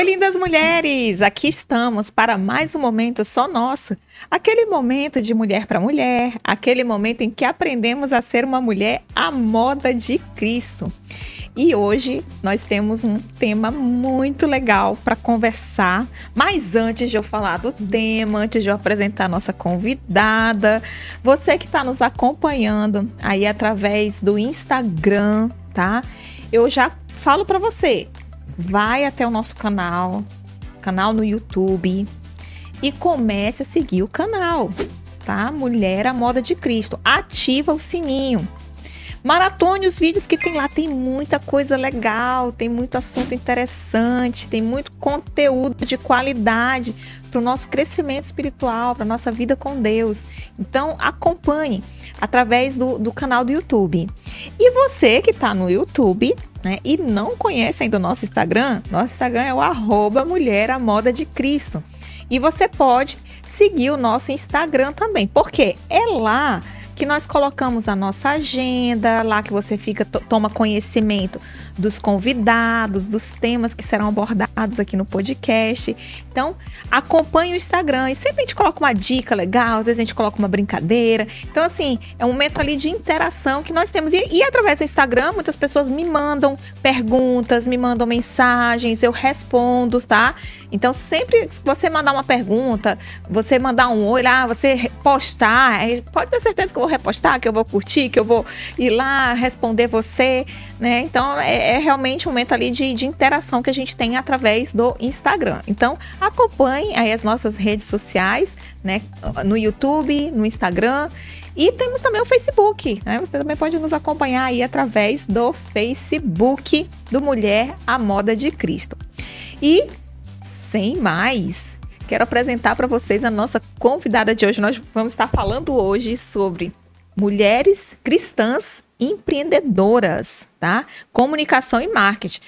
Oi, lindas mulheres! Aqui estamos para mais um momento só nosso. Aquele momento de mulher para mulher, aquele momento em que aprendemos a ser uma mulher à moda de Cristo. E hoje nós temos um tema muito legal para conversar. Mas antes de eu falar do tema, antes de eu apresentar a nossa convidada, você que está nos acompanhando aí através do Instagram, tá? Eu já falo para você, vai até o nosso canal, canal no YouTube e comece a seguir o canal, tá? Mulher à Moda de Cristo. Ativa o sininho. Maratone os vídeos que tem lá, tem muita coisa legal, tem muito assunto interessante, tem muito conteúdo de qualidade para o nosso crescimento espiritual, para a nossa vida com Deus. Então acompanhe através do, do canal do YouTube. E você que está no YouTube, né, e não conhece ainda o nosso Instagram, nosso Instagram é o arroba Mulher a Moda de Cristo. E você pode seguir o nosso Instagram também, porque é lá que nós colocamos a nossa agenda, lá que você fica toma conhecimento dos convidados, dos temas que serão abordados aqui no podcast. Então, acompanhe o Instagram e sempre a gente coloca uma dica legal, às vezes a gente coloca uma brincadeira. Então, assim, é um momento ali de interação que nós temos. E, e através do Instagram, muitas pessoas me mandam perguntas, me mandam mensagens, eu respondo, tá? Então, sempre que você mandar uma pergunta, você mandar um lá, você postar, pode ter certeza que eu vou repostar, que eu vou curtir, que eu vou ir lá responder você, né? Então é, é realmente um momento ali de, de, interação que a gente tem através do Instagram. Então acompanhe aí as nossas redes sociais, né? No YouTube, no Instagram. E temos também o Facebook, né? Você também pode nos acompanhar aí através do Facebook do Mulher à Moda de Cristo. E sem mais, quero apresentar para vocês a nossa convidada de hoje. Nós vamos estar falando hoje sobre mulheres cristãs empreendedoras, tá? Comunicação e marketing.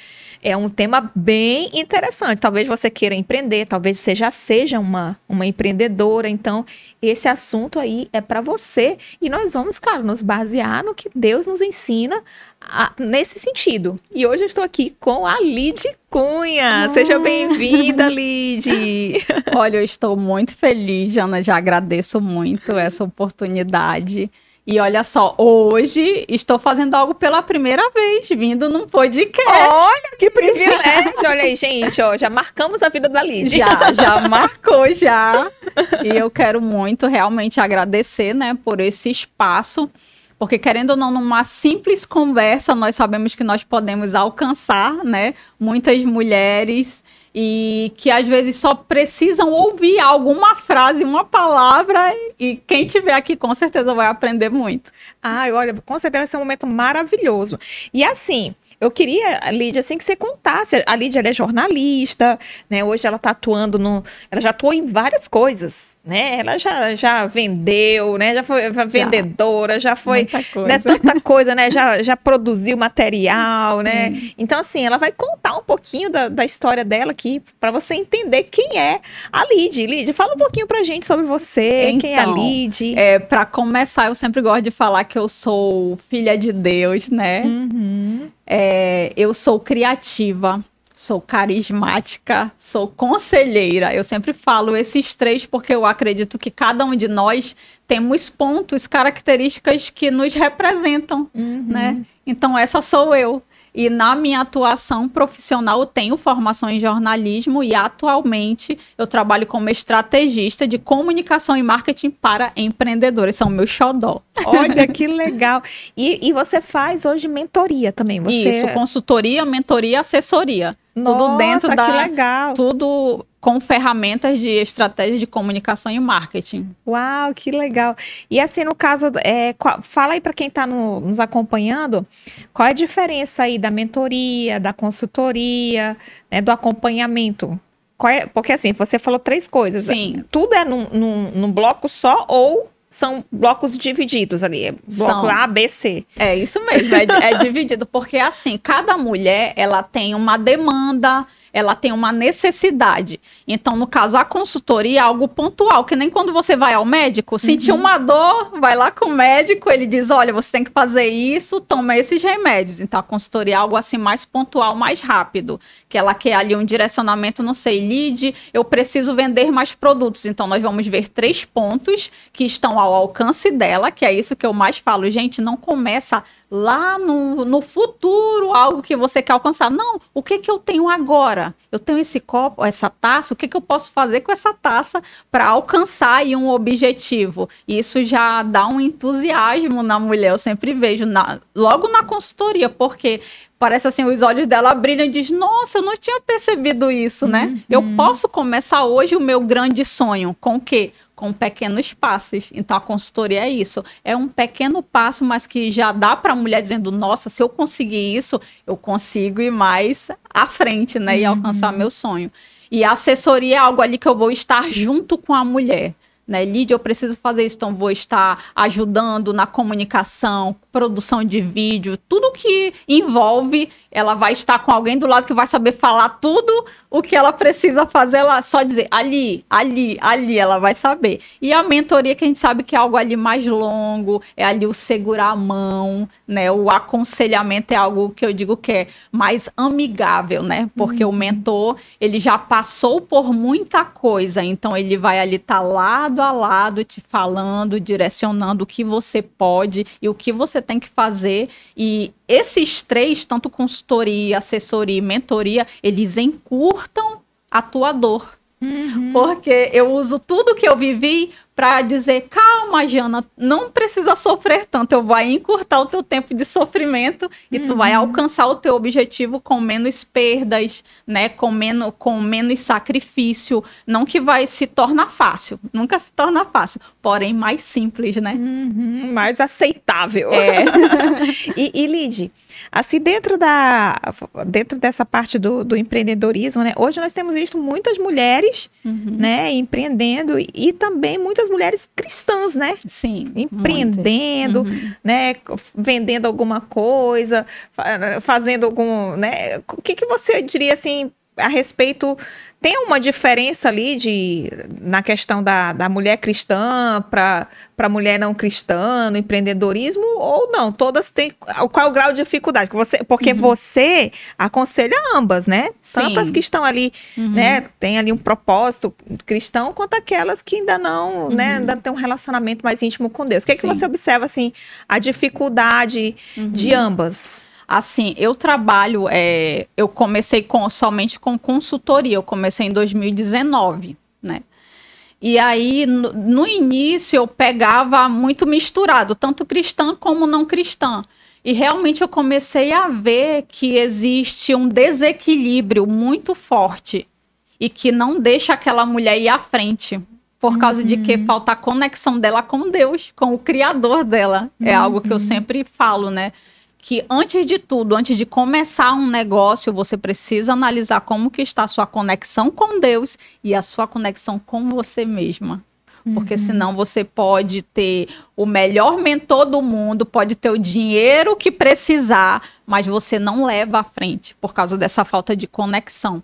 É um tema bem interessante. Talvez você queira empreender, talvez você já seja uma, uma empreendedora. Então, esse assunto aí é para você. E nós vamos, claro, nos basear no que Deus nos ensina a, nesse sentido. E hoje eu estou aqui com a Lid Cunha. Seja bem-vinda, Lid. Olha, eu estou muito feliz, Jana. Já agradeço muito essa oportunidade. E olha só, hoje estou fazendo algo pela primeira vez, vindo num podcast. Olha que privilégio! olha aí, gente, ó, já marcamos a vida da Lídia. Já, já marcou já. E eu quero muito realmente agradecer, né, por esse espaço. Porque querendo ou não, numa simples conversa, nós sabemos que nós podemos alcançar, né, muitas mulheres e que às vezes só precisam ouvir alguma frase, uma palavra, e quem tiver aqui com certeza vai aprender muito. Ah, olha, com certeza vai ser um momento maravilhoso. E assim, eu queria, Lídia, assim, que você contasse. A Lídia é jornalista, né? Hoje ela está atuando no. Ela já atuou em várias coisas, né? Ela já, já vendeu, né? Já foi vendedora, já foi. Né? Tanta coisa, né? Já, já produziu material, né? Hum. Então, assim, ela vai contar um pouquinho da, da história dela aqui, para você entender quem é a Lídia. Lídia, fala um pouquinho pra gente sobre você, então, quem é a então, Lídia. É, para começar, eu sempre gosto de falar que eu sou filha de Deus, né? Uhum. É, eu sou criativa, sou carismática, sou conselheira. Eu sempre falo esses três porque eu acredito que cada um de nós temos pontos, características que nos representam, uhum. né? Então essa sou eu. E na minha atuação profissional, eu tenho formação em jornalismo e atualmente eu trabalho como estrategista de comunicação e marketing para empreendedores. São meu xodó. Olha que legal. E, e você faz hoje mentoria também? Você... Isso, consultoria, mentoria, assessoria. Nossa, tudo dentro da. Que legal. Tudo com ferramentas de estratégia de comunicação e marketing. Uau, que legal. E assim, no caso, é, qual, fala aí para quem está no, nos acompanhando, qual é a diferença aí da mentoria, da consultoria, né, do acompanhamento? É, porque assim, você falou três coisas. Sim. Tudo é num, num, num bloco só ou são blocos divididos ali, é bloco são. A, B, C. É isso mesmo, é, é dividido, porque assim, cada mulher, ela tem uma demanda, ela tem uma necessidade. Então, no caso, a consultoria é algo pontual, que nem quando você vai ao médico, sentiu uhum. uma dor, vai lá com o médico, ele diz: olha, você tem que fazer isso, toma esses remédios. Então, a consultoria é algo assim mais pontual, mais rápido, que ela quer ali um direcionamento, não sei, lead, eu preciso vender mais produtos. Então, nós vamos ver três pontos que estão ao alcance dela, que é isso que eu mais falo, gente, não começa lá no, no futuro algo que você quer alcançar. Não, o que que eu tenho agora? Eu tenho esse copo, essa taça, o que que eu posso fazer com essa taça para alcançar aí um objetivo? Isso já dá um entusiasmo na mulher, eu sempre vejo, na, logo na consultoria, porque parece assim, os olhos dela brilham e diz: Nossa, eu não tinha percebido isso, né? Uhum. Eu posso começar hoje o meu grande sonho com o quê? Com pequenos passos. Então a consultoria é isso, é um pequeno passo, mas que já dá para a mulher dizendo: "Nossa, se eu conseguir isso, eu consigo ir mais à frente, né, e alcançar uhum. meu sonho". E a assessoria é algo ali que eu vou estar junto com a mulher né? Lídia, eu preciso fazer isso, então vou estar ajudando na comunicação, produção de vídeo, tudo que envolve, ela vai estar com alguém do lado que vai saber falar tudo o que ela precisa fazer, ela só dizer ali, ali, ali, ela vai saber. E a mentoria que a gente sabe que é algo ali mais longo, é ali o segurar a mão, né? O aconselhamento é algo que eu digo que é mais amigável, né? Porque uhum. o mentor, ele já passou por muita coisa, então ele vai ali estar tá lado a lado te falando, direcionando o que você pode e o que você tem que fazer e esses três, tanto consultoria, assessoria e mentoria, eles encurtam a tua dor. Uhum. Porque eu uso tudo que eu vivi para dizer, calma, Jana, não precisa sofrer tanto, eu vou encurtar o teu tempo de sofrimento e uhum. tu vai uhum. alcançar o teu objetivo com menos perdas, né, com menos, com menos sacrifício, não que vai se tornar fácil, nunca se torna fácil, porém mais simples, né? Uhum. Mais aceitável. É. e, e Lid, assim, dentro, da, dentro dessa parte do, do empreendedorismo, né, hoje nós temos visto muitas mulheres, uhum. né, empreendendo e também muitas muitas mulheres cristãs, né? Sim. Empreendendo, uhum. né? Vendendo alguma coisa, fazendo algum, né? O que, que você diria assim a respeito tem uma diferença ali de, na questão da, da mulher cristã para a mulher não cristã, no empreendedorismo, ou não? Todas têm. Qual é o grau de dificuldade? Você, porque uhum. você aconselha ambas, né? Sim. Tantas que estão ali, uhum. né? Tem ali um propósito cristão, quanto aquelas que ainda não, uhum. né? Ainda tem um relacionamento mais íntimo com Deus. O que, é que você observa, assim, a dificuldade de uhum. ambas? Assim, eu trabalho, é, eu comecei com, somente com consultoria, eu comecei em 2019, né? E aí, no, no início, eu pegava muito misturado, tanto cristã como não cristã. E realmente eu comecei a ver que existe um desequilíbrio muito forte e que não deixa aquela mulher ir à frente. Por causa uhum. de que uhum. falta a conexão dela com Deus, com o Criador dela. Uhum. É algo que eu sempre falo, né? Que antes de tudo, antes de começar um negócio, você precisa analisar como que está a sua conexão com Deus e a sua conexão com você mesma. Porque uhum. senão você pode ter o melhor mentor do mundo, pode ter o dinheiro que precisar, mas você não leva à frente por causa dessa falta de conexão.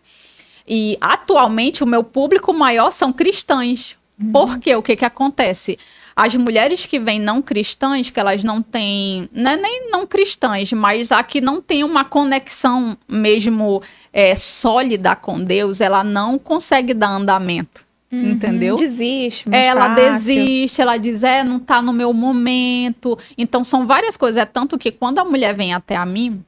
E atualmente o meu público maior são cristãos. Uhum. Porque o que, que acontece? As mulheres que vêm não cristãs, que elas não têm, não é nem não cristãs, mas a que não tem uma conexão mesmo é, sólida com Deus, ela não consegue dar andamento. Uhum, entendeu? Desiste. Ela fácil. desiste, ela diz, é, não tá no meu momento. Então, são várias coisas. É tanto que quando a mulher vem até a mim,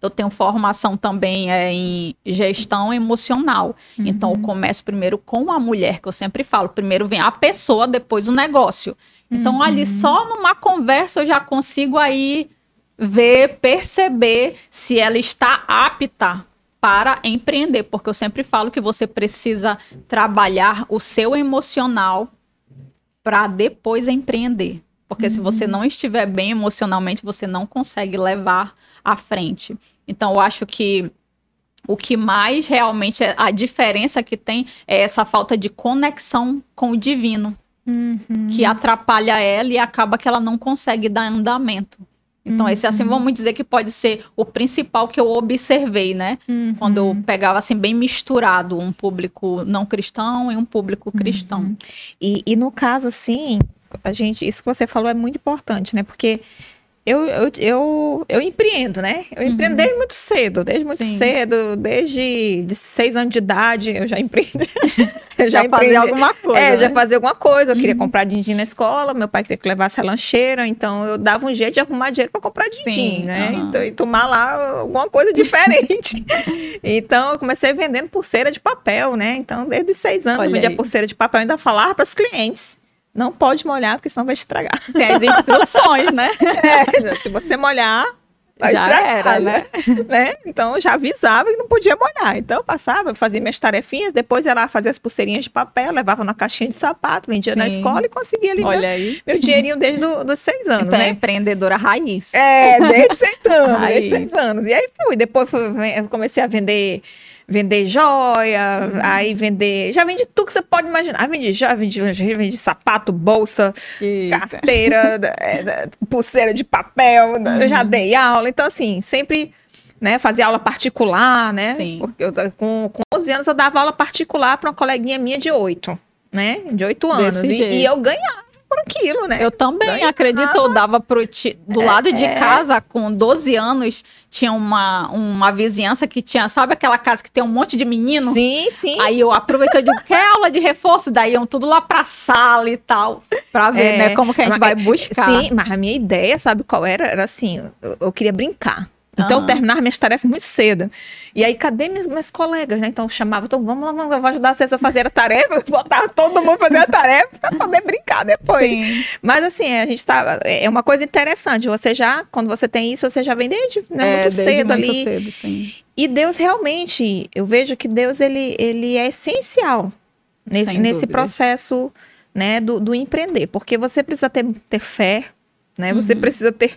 eu tenho formação também é, em gestão emocional. Uhum. Então, eu começo primeiro com a mulher, que eu sempre falo. Primeiro vem a pessoa, depois o negócio. Então, uhum. ali só numa conversa eu já consigo aí ver, perceber se ela está apta para empreender. Porque eu sempre falo que você precisa trabalhar o seu emocional para depois empreender. Porque uhum. se você uhum. não estiver bem emocionalmente, você não consegue levar à frente. Então, eu acho que o que mais realmente é a diferença que tem é essa falta de conexão com o divino, uhum. que atrapalha ela e acaba que ela não consegue dar andamento. Então, esse, assim, vamos dizer que pode ser o principal que eu observei, né? Uhum. Quando eu pegava, assim, bem misturado um público não cristão e um público cristão. Uhum. E, e no caso, assim, a gente, isso que você falou é muito importante, né? Porque eu, eu, eu, eu empreendo, né? Eu empreendo desde muito cedo, desde muito Sim. cedo, desde de seis anos de idade eu já empreendo. eu Já, empreendi. fazia alguma coisa. É, já né? fazia alguma coisa. Eu queria comprar din-din na escola, meu pai queria que levasse a lancheira, então eu dava um jeito de arrumar dinheiro para comprar din-din, Sim, né? aham. Então, e tomar lá alguma coisa diferente. então eu comecei vendendo pulseira de papel, né? Então, desde os seis anos Olha eu vendia aí. pulseira de papel, ainda falava para os clientes. Não pode molhar, porque senão vai estragar. Tem as instruções, né? É, se você molhar, vai Já estragar, era, né? né? Então eu já avisava que não podia molhar. Então eu passava, fazia minhas tarefinhas, depois lá fazer as pulseirinhas de papel, levava na caixinha de sapato, vendia na Sim. escola e conseguia ali meu, Olha aí. meu dinheirinho desde do, dos seis anos, Então, é né? empreendedora raiz. É, desde seis anos, desde seis anos. E aí fui, depois fui, comecei a vender vender joia, Uhum. aí vender, já vendi tudo que você pode imaginar. Ah, vendi joia, vendi, vendi sapato, bolsa, Eita. carteira, é, pulseira de papel, eu já Uhum. dei aula, então assim, sempre, né, fazia aula particular, né? Sim. Porque eu, com, com 11 anos eu dava aula particular para uma coleguinha minha de 8, né? De 8 anos. E, e eu ganhava por aquilo, né? Eu também Ganhava. acredito, eu dava pro ti... do lado de é. casa, com 12 anos, tinha uma, uma vizinhança que tinha, sabe aquela casa que tem um monte de menino? Sim, sim. Aí eu aproveitei e digo, quer aula de reforço? Daí iam tudo lá pra sala e tal, pra ver, É, né, como que a gente mas- vai buscar. Sim, mas a minha ideia, sabe qual era? Era assim, eu, eu queria brincar. Então, terminava minhas tarefas muito cedo. E aí, cadê minhas, minhas colegas, né? Então, eu chamava, então, vamos lá, vamos, vou ajudar vocês a fazer a tarefa. Botava todo mundo fazer a tarefa pra poder brincar depois. Sim. Mas, assim, a gente tá... É uma coisa interessante. Você já, quando você tem isso, você já vem desde né, É, muito desde cedo muito ali. cedo, sim. E Deus realmente, eu vejo que Deus ele, ele é essencial nesse, Sem nesse processo né, do, do empreender, porque você precisa ter, ter fé, né? Você precisa ter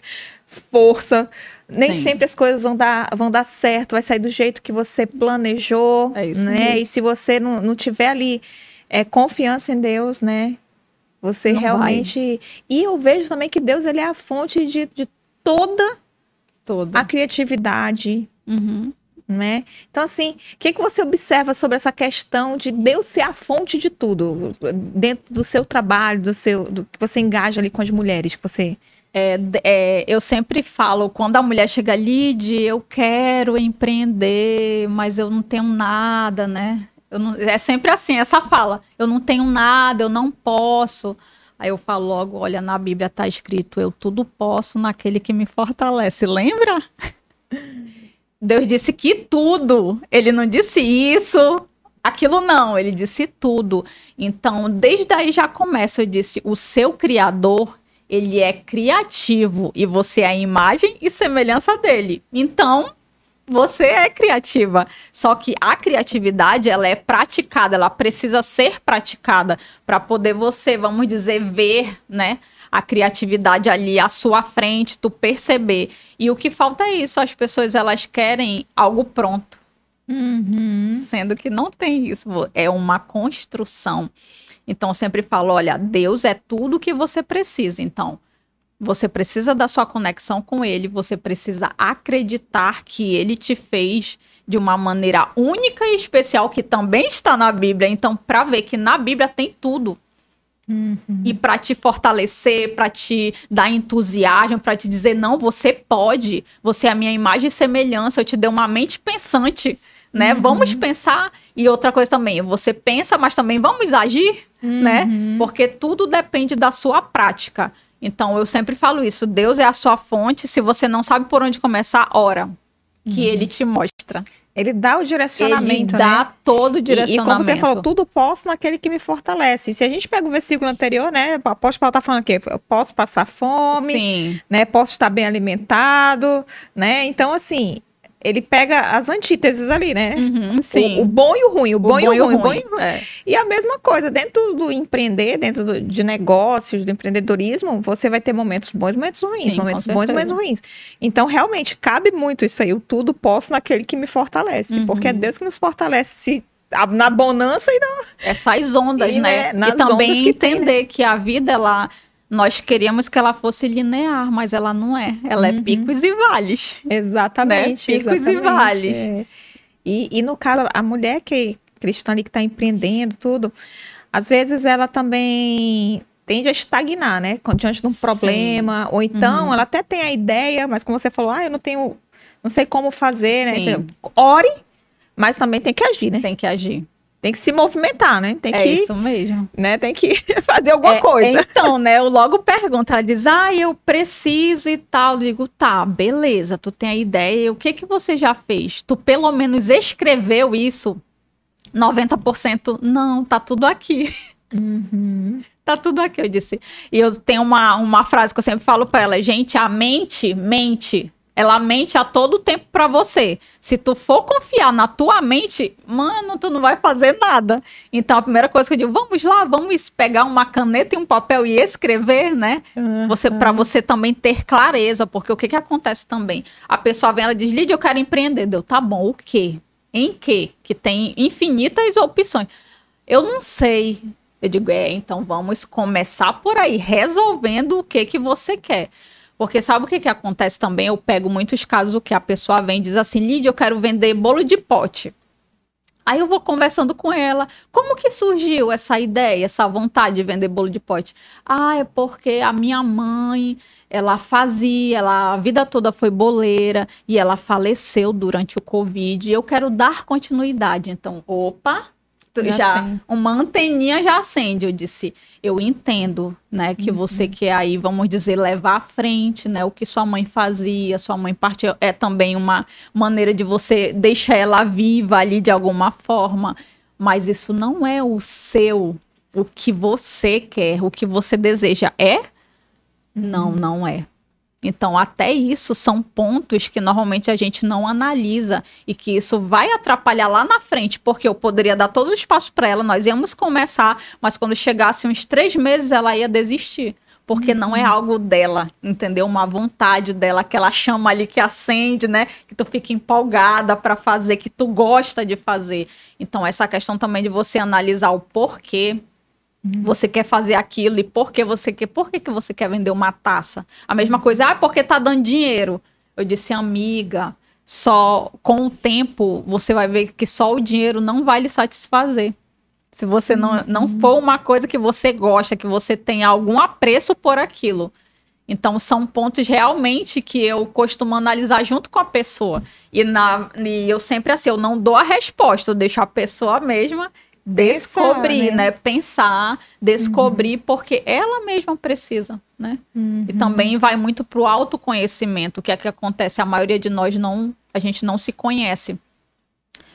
força. Nem. Sim. sempre as coisas vão dar, vão dar certo, vai sair do jeito que você planejou, É isso né? mesmo. E se você não, não tiver ali é, confiança em Deus, né? Você Não realmente. E eu vejo também que Deus ele é a fonte de, de toda Todo. a criatividade, Uhum. né? Então, assim, o que, que você observa sobre essa questão de Deus ser a fonte de tudo, dentro do seu trabalho, do seu, do que você engaja ali com as mulheres, que você... É, é, eu sempre falo, quando a mulher chega ali de eu quero empreender, mas eu não tenho nada, né? Não- é sempre assim, essa fala. Eu não tenho nada, eu não posso. Aí eu falo logo, olha, na Bíblia tá escrito, eu tudo posso naquele que me fortalece. Lembra? Deus disse que tudo. Ele não disse isso, aquilo não. Ele disse tudo. Então, desde aí já começa. Eu disse, o seu criador, ele é criativo e você é a imagem e semelhança dele. Então, você é criativa. Só que a criatividade, ela é praticada, ela precisa ser praticada para poder você, vamos dizer, ver, né? A criatividade ali à sua frente, tu perceber. E o que falta é isso, as pessoas elas querem algo pronto, sendo que não tem isso, é uma construção. Então eu sempre falo, olha, Deus é tudo que você precisa. Então, você precisa da sua conexão com ele, você precisa acreditar que ele te fez de uma maneira única e especial que também está na Bíblia. Então, para ver que na Bíblia tem tudo. E para te fortalecer, para te dar entusiasmo, para te dizer não, você pode, você é a minha imagem e semelhança, eu te dei uma mente pensante, né? Vamos pensar e outra coisa também, você pensa, mas também vamos agir, né? Porque tudo depende da sua prática. Então eu sempre falo isso, Deus é a sua fonte, se você não sabe por onde começar, ora, que ele te mostra. Ele dá o direcionamento, ele né? dá todo o E, e direcionamento. como você falou, tudo posso naquele que me fortalece. E se a gente pega o versículo anterior, né? O apóstolo Paulo tá falando aqui, eu posso passar fome, Sim. né? Posso estar bem alimentado, né? Então, assim, ele pega as antíteses ali, né? Uhum, sim. O, o bom e o ruim, o, bom, e o ruim, o bom e o ruim. É. E a mesma coisa, dentro do empreender, dentro do- de negócios, do empreendedorismo, você vai ter momentos bons e momentos ruins, Sim, momentos bons e momentos ruins. Então, realmente, cabe muito isso aí, o tudo posso naquele que me fortalece, Uhum. porque é Deus que nos fortalece se- na bonança e na... essas ondas, E, né? né, e também que tem, entender que a vida, ela nós queríamos que ela fosse linear, mas ela não é. Ela é uhum. é picos e vales. Exatamente. Né? Picos exatamente, e vales. É. E, e no caso, a mulher que cristã ali que está empreendendo tudo, às vezes ela também tende a estagnar, né? Diante de um Sim. problema. Ou então uhum. ela até tem a ideia, mas como você falou, ah, eu não tenho. Não sei como fazer, né? Você, ore, mas também tem que agir, né? Tem que agir tem que se movimentar, né? Tem é que, isso mesmo. Né? Tem que fazer alguma é, coisa. Então, né? Eu logo pergunto, ela diz, ah, eu preciso e tal. Eu digo, tá, beleza, tu tem a ideia. O que que você já fez? Tu pelo menos escreveu isso? 90% não, tá tudo aqui. Uhum. Tá tudo aqui, eu disse. E eu tenho uma, uma frase que eu sempre falo para ela, gente, a mente, mente, ela mente a todo tempo para você. Se tu for confiar na tua mente, mano, tu não vai fazer nada. Então a primeira coisa que eu digo, vamos lá, vamos pegar uma caneta e um papel e escrever, né? Uhum. Você para você também ter clareza, porque o que que acontece também? A pessoa vem ela diz: "Lídia, eu quero empreender". Deu, tá bom, o quê? Em quê? Que tem infinitas opções. Eu não sei. Eu digo, é, então vamos começar por aí, resolvendo o que que você quer. Porque sabe o que, que acontece também? Eu pego muitos casos que a pessoa vem e diz assim, Lídia, eu quero vender bolo de pote. Aí eu vou conversando com ela. Como que surgiu essa ideia, essa vontade de vender bolo de pote? Ah, é porque a minha mãe, ela fazia, ela a vida toda foi boleira e ela faleceu durante o Covid. Eu quero dar continuidade. Então, opa, já, já uma anteninha já acende. Eu disse, eu entendo, né, que uhum. você quer aí, vamos dizer, levar à frente, né, o que sua mãe fazia, sua mãe partiu, é também uma maneira de você deixar ela viva ali de alguma forma, mas isso não é o seu, o que você quer, o que você deseja, é? Uhum. Não, não é. Então, até isso são pontos que normalmente a gente não analisa e que isso vai atrapalhar lá na frente, porque eu poderia dar todos os passos para ela, nós íamos começar, mas quando chegasse uns três meses ela ia desistir. Porque não é uhum. algo dela, entendeu? Uma vontade dela, aquela chama ali que acende, né? Que tu fica empolgada para fazer, que tu gosta de fazer. Então, essa questão também de você analisar o porquê, Uhum. Você quer fazer aquilo e por que você quer? Por que, que você quer vender uma taça? A mesma coisa, ah, porque tá dando dinheiro. Eu disse, amiga, só com o tempo você vai ver que só o dinheiro não vai lhe satisfazer. Se você não, não uhum. for uma coisa que você gosta, que você tem algum apreço por aquilo. Então, são pontos realmente que eu costumo analisar junto com a pessoa. E, na, e eu sempre assim, eu não dou a resposta, eu deixo a pessoa mesma descobrir, né? né? Pensar, descobrir, uhum. porque ela mesma precisa, né? Uhum. E também vai muito para o autoconhecimento, que é que acontece, a maioria de nós não, a gente não se conhece.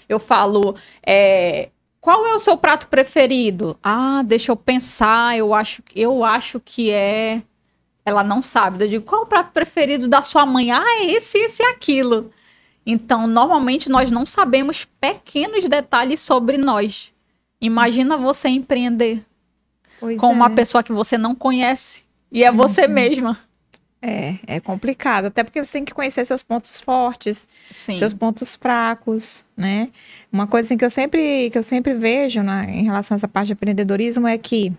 Eu falo, é, qual é o seu prato preferido? Ah, deixa eu pensar, eu acho, eu acho que é... Ela não sabe. Eu digo, qual é o prato preferido da sua mãe? Ah, é esse, esse e aquilo. Então, normalmente nós não sabemos pequenos detalhes sobre nós. Imagina você empreender pois com é. uma pessoa que você não conhece e é uhum. você mesma. É, é complicado, até porque você tem que conhecer seus pontos fortes, Sim. seus pontos fracos, né? Uma coisa assim, que eu sempre que eu sempre vejo na, em relação a essa parte de empreendedorismo é que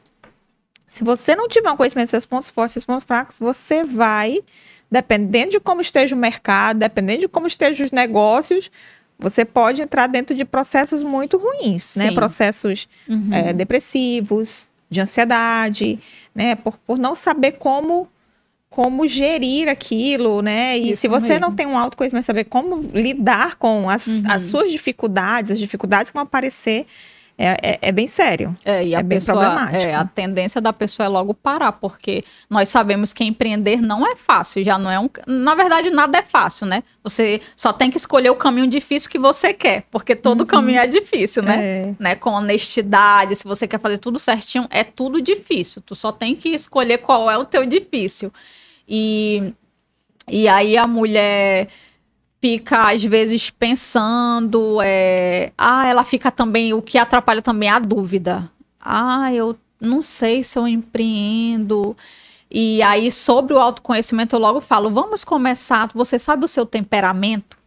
se você não tiver um conhecimento dos seus pontos fortes, seus pontos fracos, você vai, dependendo de como esteja o mercado, dependendo de como estejam os negócios, você pode entrar dentro de processos muito ruins, né? Sim. né? Processos uhum. é, depressivos, de ansiedade, né? Por, por não saber como como gerir aquilo, né? E Isso se você mesmo. não tem um autoconhecimento, saber como lidar com as, uhum. as suas dificuldades, as dificuldades que vão aparecer, é, é, é, bem sério. É, e a é bem pessoa, problemático. É, a tendência da pessoa é logo parar, porque nós sabemos que empreender não é fácil, já não é um. Na verdade, nada é fácil, né? Você só tem que escolher o caminho difícil que você quer, porque todo uhum. caminho é difícil, né? É. né? Com honestidade, se você quer fazer tudo certinho, é tudo difícil. Tu só tem que escolher qual é o teu difícil. E, e aí a mulher fica, às vezes, pensando. É... Ah, ela fica também. O que atrapalha também é a dúvida. Ah, eu não sei se eu empreendo. E aí, sobre o autoconhecimento, eu logo falo: vamos começar. Você sabe o seu temperamento?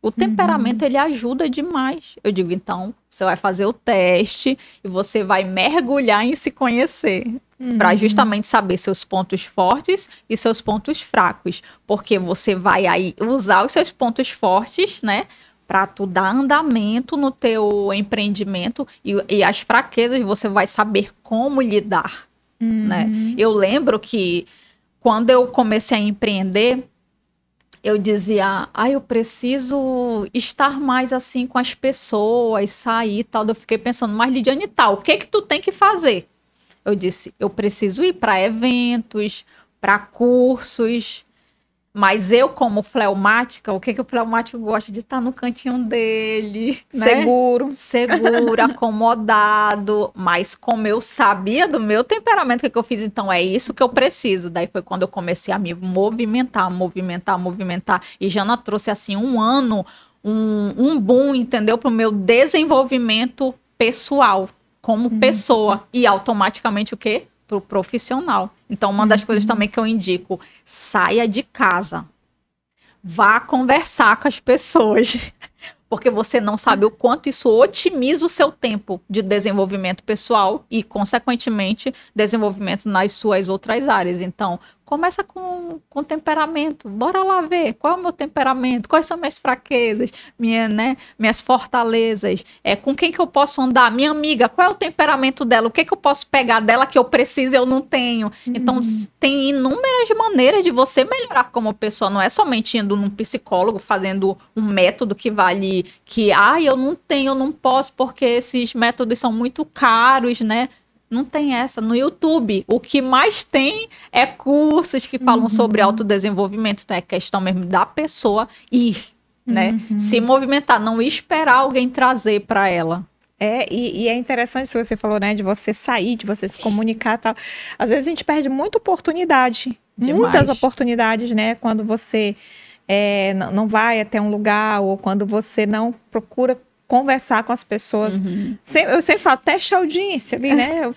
O uhum. temperamento uhum. ele ajuda demais. Eu digo, então, você vai fazer o teste e você vai mergulhar em se conhecer. Uhum. Para justamente saber seus pontos fortes e seus pontos fracos. Porque você vai aí usar os seus pontos fortes, né? Para tu dar andamento no teu empreendimento e, e as fraquezas você vai saber como lidar. Uhum. Né? Eu lembro que quando eu comecei a empreender, eu dizia, ah, eu preciso estar mais assim com as pessoas, sair e tal. Eu fiquei pensando, mas Lidiane tal, o que que tu tem que fazer? Eu disse, eu preciso ir para eventos, para cursos, mas eu, como fleumática, o que, que o fleumático gosta de estar tá no cantinho dele? Né? Seguro. Seguro, acomodado. Mas como eu sabia do meu temperamento, o que, que eu fiz? Então, é isso que eu preciso. Daí foi quando eu comecei a me movimentar, movimentar, movimentar. E Jana trouxe, assim, um ano, um, um boom, entendeu? Para o meu desenvolvimento pessoal, como uhum. pessoa. E automaticamente o quê? Para o profissional. Então, uma das uhum. coisas também que eu indico, saia de casa. Vá conversar com as pessoas. Porque você não sabe o quanto isso otimiza o seu tempo de desenvolvimento pessoal e, consequentemente, desenvolvimento nas suas outras áreas. Então, Começa com, com temperamento. Bora lá ver qual é o meu temperamento, quais são minhas fraquezas, minha, né, minhas fortalezas, é, com quem que eu posso andar, minha amiga, qual é o temperamento dela, o que que eu posso pegar dela que eu preciso e eu não tenho. Então, uhum. Então, tem inúmeras maneiras de você melhorar como pessoa, não é somente indo num psicólogo, fazendo um método que vale, que, ah, eu não tenho, eu não posso, porque esses métodos são muito caros, né? Não tem essa. No YouTube, o que mais tem é cursos que falam uhum. sobre autodesenvolvimento, então é questão mesmo da pessoa ir, né? Uhum. Se movimentar, não esperar alguém trazer para ela. É, e, e, é interessante se você falou, né, de você sair, de você se comunicar tal. Às vezes a gente perde muita oportunidade, Demais. muitas oportunidades, né, quando você é, não vai até um lugar ou quando você não procura conversar com as pessoas. Uhum. eu sempre falo, teste a audiência ali, né? Eu,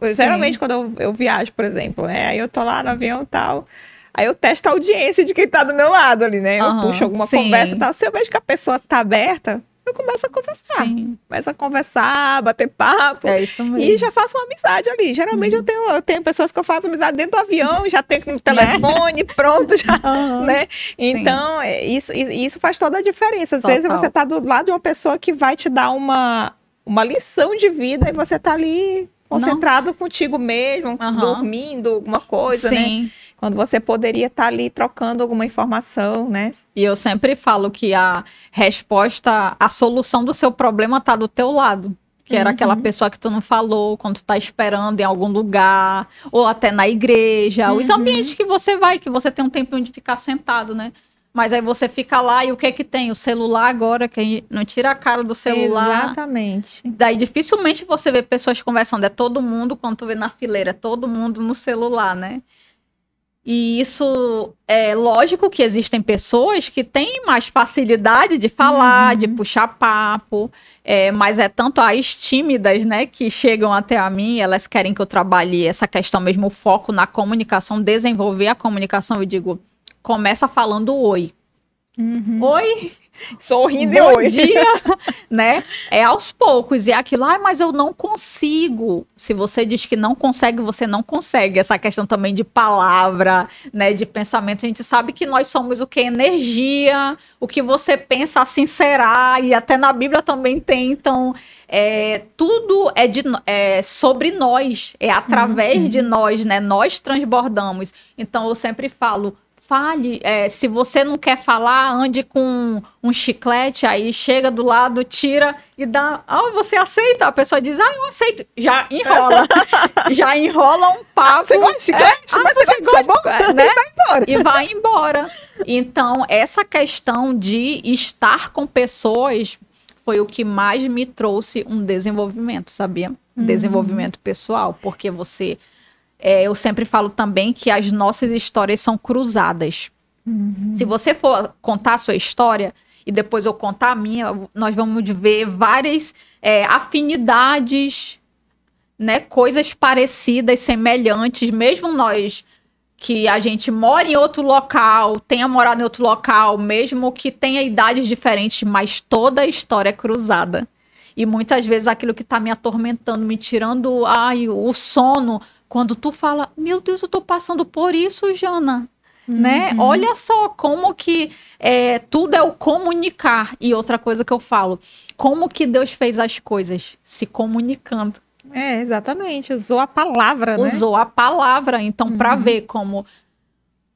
eu, geralmente, quando eu, eu, viajo, por exemplo, né? Aí eu tô lá no avião e tal. Aí eu testo a audiência de quem tá do meu lado ali, né? Eu uhum, puxo alguma sim. conversa e tal. Se eu vejo que a pessoa tá aberta, eu começo a conversar. Sim. Começo a conversar, bater papo. É isso mesmo. E já faço uma amizade ali. Geralmente uhum. eu, tenho, eu tenho pessoas que eu faço amizade dentro do avião, já tenho um telefone pronto, já, uhum. né? Então, é, isso, isso faz toda a diferença. Às Total. vezes você tá do lado de uma pessoa que vai te dar uma, uma lição de vida e você tá ali concentrado Não. contigo mesmo, uhum. dormindo, alguma coisa, né? Sim. né? Quando você poderia estar tá ali trocando alguma informação, né? E eu sempre falo que a resposta, a solução do seu problema está do teu lado. Que era uhum. aquela pessoa que tu não falou, quando tu tá esperando em algum lugar, ou até na igreja, uhum. os ambientes que você vai, que você tem um tempinho de ficar sentado, né? Mas aí você fica lá e o que é que tem? O celular agora, que não tira a cara do celular. Exatamente. Daí dificilmente você vê pessoas conversando. É todo mundo, quando tu vê na fileira, é todo mundo no celular, né? E isso é lógico que existem pessoas que têm mais facilidade de falar, uhum. de puxar papo, é, mas é tanto as tímidas, né, que chegam até a mim, elas querem que eu trabalhe essa questão mesmo, o foco na comunicação, desenvolver a comunicação. Eu digo, começa falando oi. Uhum. Oi, sorrindo Bom hoje. dia, né? É aos poucos. E é aquilo, ah, mas eu não consigo. Se você diz que não consegue, você não consegue. Essa questão também de palavra, né? De pensamento. A gente sabe que nós somos o que? Energia. O que você pensa, assim será. E até na Bíblia também tem. Então, é, tudo é, de, é sobre nós. É através uhum. de nós, né? Nós transbordamos. Então, eu sempre falo fale. É, se você não quer falar, ande com um chiclete, aí chega do lado, tira e dá. Ah, você aceita? A pessoa diz, ah, eu aceito. Já enrola. já enrola um papo. Ah, você gosta de chiclete? É, mas ah, você, você gosta, de né? E vai embora. E vai embora. Então, essa questão de estar com pessoas foi o que mais me trouxe um desenvolvimento, sabia? Uhum. Desenvolvimento pessoal, porque você é, eu sempre falo também que as nossas histórias são cruzadas. Uhum. Se você for contar a sua história e depois eu contar a minha, nós vamos ver várias é, afinidades, né, coisas parecidas, semelhantes, mesmo nós que a gente mora em outro local, tenha morado em outro local, mesmo que tenha idades diferentes, mas toda a história é cruzada. E muitas vezes aquilo que está me atormentando, me tirando ai, o sono, Quando tu fala, meu Deus, eu tô passando por isso, Jana. Né? Uhum. Olha só como que é, tudo é o comunicar. E outra coisa que eu falo, como que Deus fez as coisas? Se comunicando. É, exatamente. Usou a palavra, né? Usou a palavra. Então, para Uhum. ver como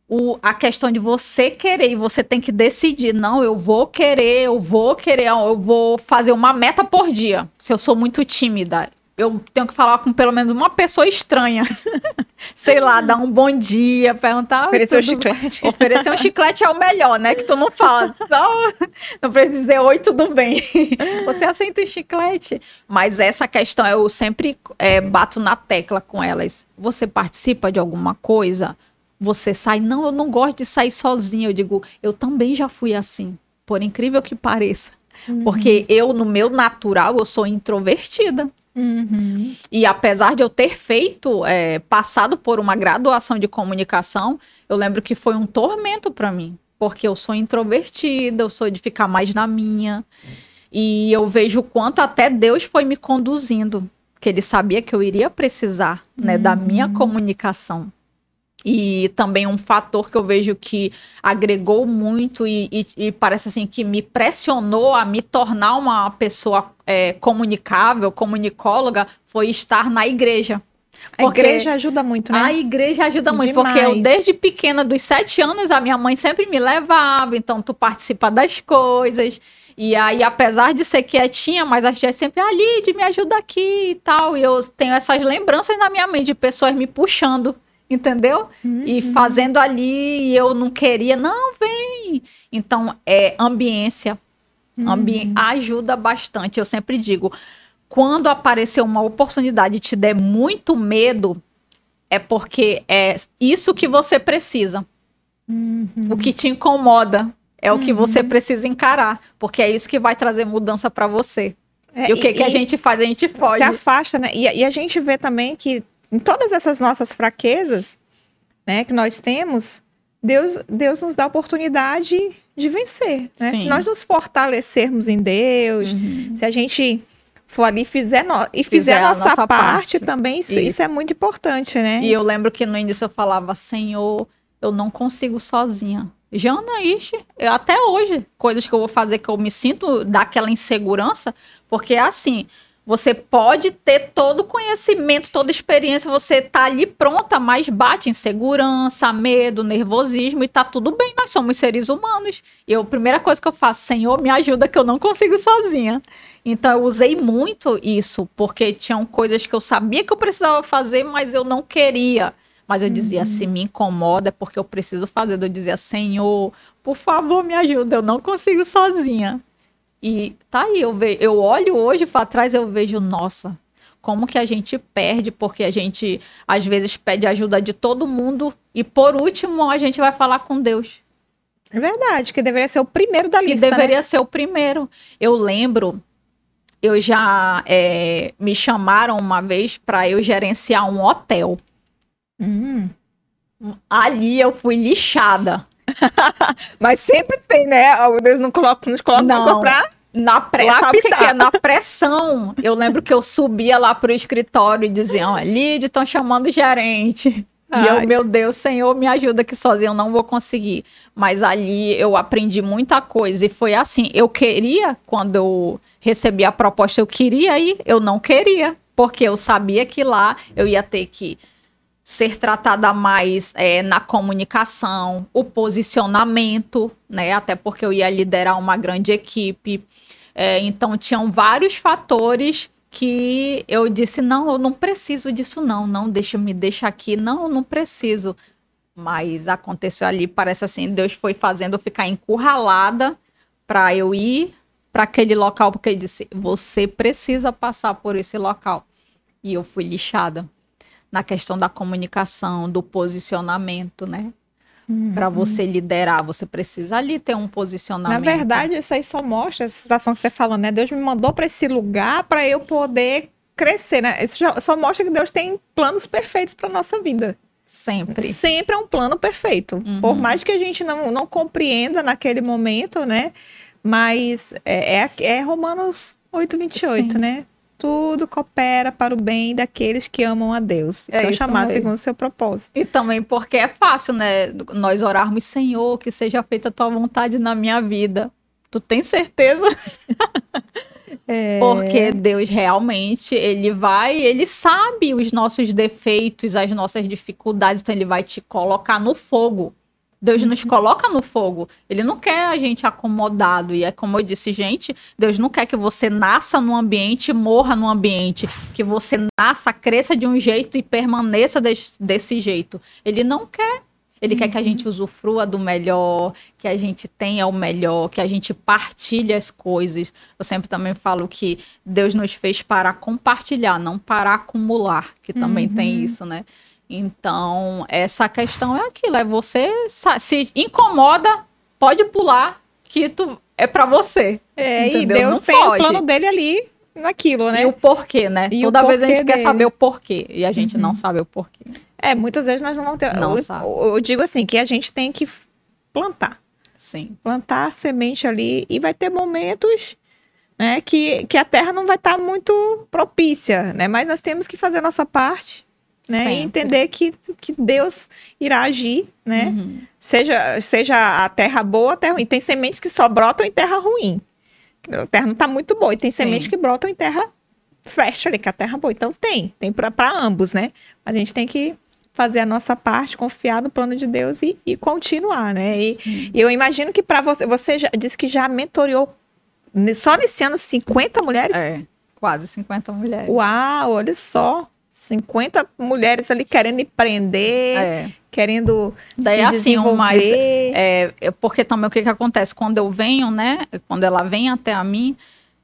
o, a questão de você querer e você tem que decidir, não, eu vou querer, eu vou querer, eu vou fazer uma meta por dia. Se eu sou muito tímida, eu tenho que falar com pelo menos uma pessoa estranha. Sei lá, dar um bom dia, perguntar. "Oi, Ofereceu o tudo chiclete. Oferecer um chiclete é o melhor, né? Que tu não fala. Só, não precisa dizer oi, tudo bem. Você aceita o chiclete? Mas essa questão eu sempre é, bato na tecla com elas. Você participa de alguma coisa? Você sai? Não, eu não gosto de sair sozinha. Eu digo, eu também já fui assim. Por incrível que pareça. Porque eu, no meu natural, eu sou introvertida. Uhum. E apesar de eu ter feito, é, passado por uma graduação de comunicação, eu lembro que foi um tormento para mim, porque eu sou introvertida, eu sou de ficar mais na minha. E eu vejo o quanto até Deus foi me conduzindo, que ele sabia que eu iria precisar, né, da minha comunicação. E também um fator que eu vejo que agregou muito e, e- e parece assim que me pressionou a me tornar uma pessoa é, comunicável, comunicóloga, foi estar na igreja. A igreja ajuda muito, né? A igreja ajuda muito, Demais. porque eu, desde pequena, dos sete anos, a minha mãe sempre me levava, então tu participa das coisas. E aí, apesar de ser quietinha, mas a tia sempre, ah, Lid, me ajuda aqui e tal. E eu tenho essas lembranças na minha mente de pessoas me puxando, entendeu? E fazendo ali, e eu não queria, não, vem. Então, é ambiência. Ambi ajuda bastante. Eu sempre digo, quando aparecer uma oportunidade e te der muito medo, é porque é isso que você precisa. O que te incomoda é o que você precisa encarar, porque é isso que vai trazer mudança para você. É, e o que, que a gente faz? A gente foge. se afasta, né? E, e a gente vê também que em todas essas nossas fraquezas, né, que nós temos, Deus, Deus nos dá a oportunidade de vencer, né? Sim. Se nós nos fortalecermos em Deus, Uhum. se a gente for ali fizer no... e fizer, Fizer nossa, nossa parte, parte. também, isso, Isso. isso é muito importante, né? E eu lembro que no início eu falava, Senhor, eu não consigo sozinha. Jana, ixi, eu, até hoje, coisas que eu vou fazer que eu me sinto daquela insegurança, porque é assim, você pode ter todo o conhecimento, toda a experiência, você tá ali pronta, mas bate insegurança, medo, nervosismo e tá tudo bem, nós somos seres humanos. E eu, a primeira coisa que eu faço, Senhor, me ajuda que eu não consigo sozinha. Então eu usei muito isso, porque tinham coisas que eu sabia que eu precisava fazer, mas eu não queria. Mas eu dizia, se me incomoda é porque eu preciso fazer. Eu dizia, Senhor, por favor, me ajuda, eu não consigo sozinha. E tá aí, eu, ve eu olho hoje para trás eu vejo, nossa, como que a gente perde, porque a gente às vezes pede ajuda de todo mundo e por último a gente vai falar com Deus. É verdade, que deveria ser o primeiro da Que lista, né? deveria ser o primeiro. Eu lembro, eu já é, me chamaram uma vez para eu gerenciar um hotel. Hum. Ali eu fui lixada. Mas sempre tem, né? O Deus não coloca, nos coloca Não. pra. Na pressão, sabe o que, que é? Na pressão. Eu lembro que eu subia lá pro escritório e dizia, ó, Lid, estão chamando o gerente. E Ai. eu, meu Deus, Senhor, me ajuda que sozinho eu não vou conseguir. Mas ali eu aprendi muita coisa. E foi assim, eu queria, quando eu recebi a proposta, eu queria ir, eu não queria. Porque eu sabia que lá eu ia ter que ser tratada mais é, na comunicação, o posicionamento, né? Até porque eu ia liderar uma grande equipe. É, então tinham vários fatores que eu disse não, eu não preciso disso não, não deixa me deixa aqui, não, eu não preciso. Mas aconteceu ali, parece assim, Deus foi fazendo eu ficar encurralada para eu ir para aquele local porque ele disse você precisa passar por esse local e eu fui lixada na questão da comunicação, do posicionamento, né? Para você liderar, você precisa ali ter um Na posicionamento. verdade, isso aí só mostra essa situação que você tá falando, né? Deus me mandou para esse lugar para eu poder crescer, né? Isso já- só mostra que Deus tem planos perfeitos para nossa vida. sempre. Sempre é um plano perfeito. Uhum. Por mais que a gente não, não compreenda naquele momento, né? Mas é, é, é Romanos 8, 28, Sim. né? Tudo coopera para o bem daqueles que amam a Deus. É são chamados segundo o seu propósito. E também porque é fácil, né? Nós orarmos, Senhor, que seja feita a tua vontade na minha vida. Tu tem certeza? É... Porque Deus realmente, ele vai, ele sabe os nossos defeitos, as nossas dificuldades, então ele vai te colocar no fogo. Deus nos coloca no fogo. Ele não quer a gente acomodado. E é como eu disse, gente, Deus não quer que você nasça num ambiente e morra num ambiente. Que você nasça, cresça de um jeito e permaneça desse, desse jeito. Ele não quer. Ele uhum. quer que a gente usufrua do melhor, que a gente tenha o melhor, que a gente partilhe as coisas. Eu sempre também falo que Deus nos fez para compartilhar, não para acumular, que também uhum. tem isso, né? Então, essa questão é aquilo, é você se incomoda, pode pular, que tu é para você. É, entendeu? e Deus Não tem pode. o plano dele ali naquilo, né? E o porquê, né? E Toda vez a gente dele. quer saber o porquê e a gente uhum. não sabe o porquê. É, muitas vezes nós não temos. Não eu, sabe. Eu, eu digo assim, que a gente tem que plantar. Sim. Plantar a semente ali e vai ter momentos né, que, que a terra não vai estar tá muito propícia, né? Mas nós temos que fazer a nossa parte né? E entender que, que Deus irá agir, né? Uhum. Seja, seja a terra boa, a terra ruim. Tem sementes que só brotam em terra ruim. A terra não está muito boa. E tem Sim. sementes que brotam em terra fértil ali, que a terra é boa. Então tem, tem para ambos, né? Mas a gente tem que fazer a nossa parte, confiar no plano de Deus e, e continuar, né? E, e, eu imagino que para você, você já, disse que já mentoreou só nesse ano 50 mulheres? É, quase 50 mulheres. Uau, olha só. 50 mulheres ali querendo empreender, é. querendo Daí se assim, desenvolver. Mais, é, é, porque também o que, que acontece? Quando eu venho, né? Quando ela vem até a mim,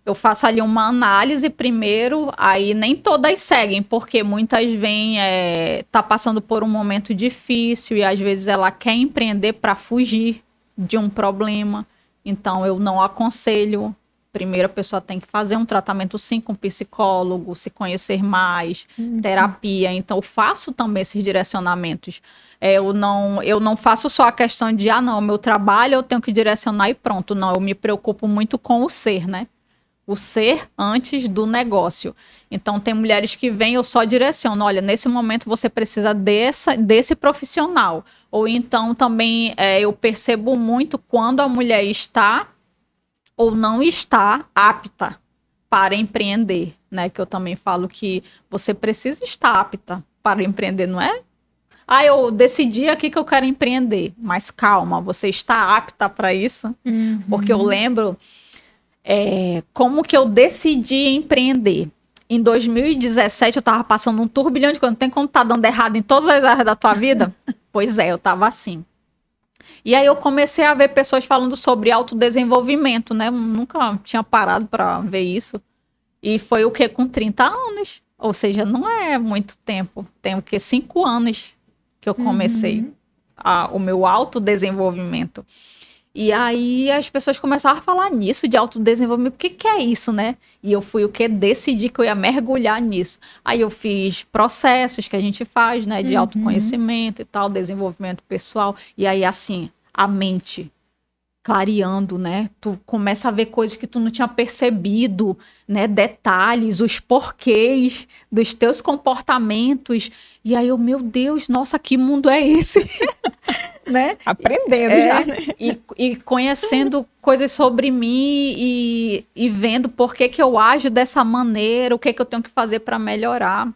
eu faço ali uma análise primeiro, aí nem todas seguem, porque muitas vêm, é, tá passando por um momento difícil e às vezes ela quer empreender para fugir de um problema. Então eu não aconselho primeiro a pessoa tem que fazer um tratamento sim com psicólogo, se conhecer mais, uhum. terapia. Então, eu faço também esses direcionamentos. É, eu, não, eu não faço só a questão de, ah, não, meu trabalho eu tenho que direcionar e pronto. Não, eu me preocupo muito com o ser, né? O ser antes do negócio. Então, tem mulheres que vêm, eu só direciono. Olha, nesse momento você precisa dessa, desse profissional. Ou então também é, eu percebo muito quando a mulher está ou não está apta para empreender, né? Que eu também falo que você precisa estar apta para empreender, não é? Ah, eu decidi aqui que eu quero empreender, mas calma, você está apta para isso? Uhum. Porque eu lembro é, como que eu decidi empreender. Em 2017 eu estava passando um turbilhão de coisas. Não tem como tá dando errado em todas as áreas da tua vida? pois é, eu estava assim. E aí eu comecei a ver pessoas falando sobre autodesenvolvimento, né? nunca tinha parado para ver isso. E foi o que? Com 30 anos. Ou seja, não é muito tempo. Tem o que? Cinco anos que eu comecei uhum. a, o meu autodesenvolvimento. E aí as pessoas começaram a falar nisso de autodesenvolvimento. O que, que é isso, né? E eu fui o que? Decidi que eu ia mergulhar nisso. Aí eu fiz processos que a gente faz, né? De uhum. autoconhecimento e tal, desenvolvimento pessoal. E aí, assim, a mente clareando, né? Tu começa a ver coisas que tu não tinha percebido, né? Detalhes, os porquês dos teus comportamentos. E aí eu, meu Deus, nossa, que mundo é esse? né? Aprendendo é, já, né? E, e conhecendo coisas sobre mim e, e vendo por que, que eu ajo dessa maneira, o que, que eu tenho que fazer para melhorar.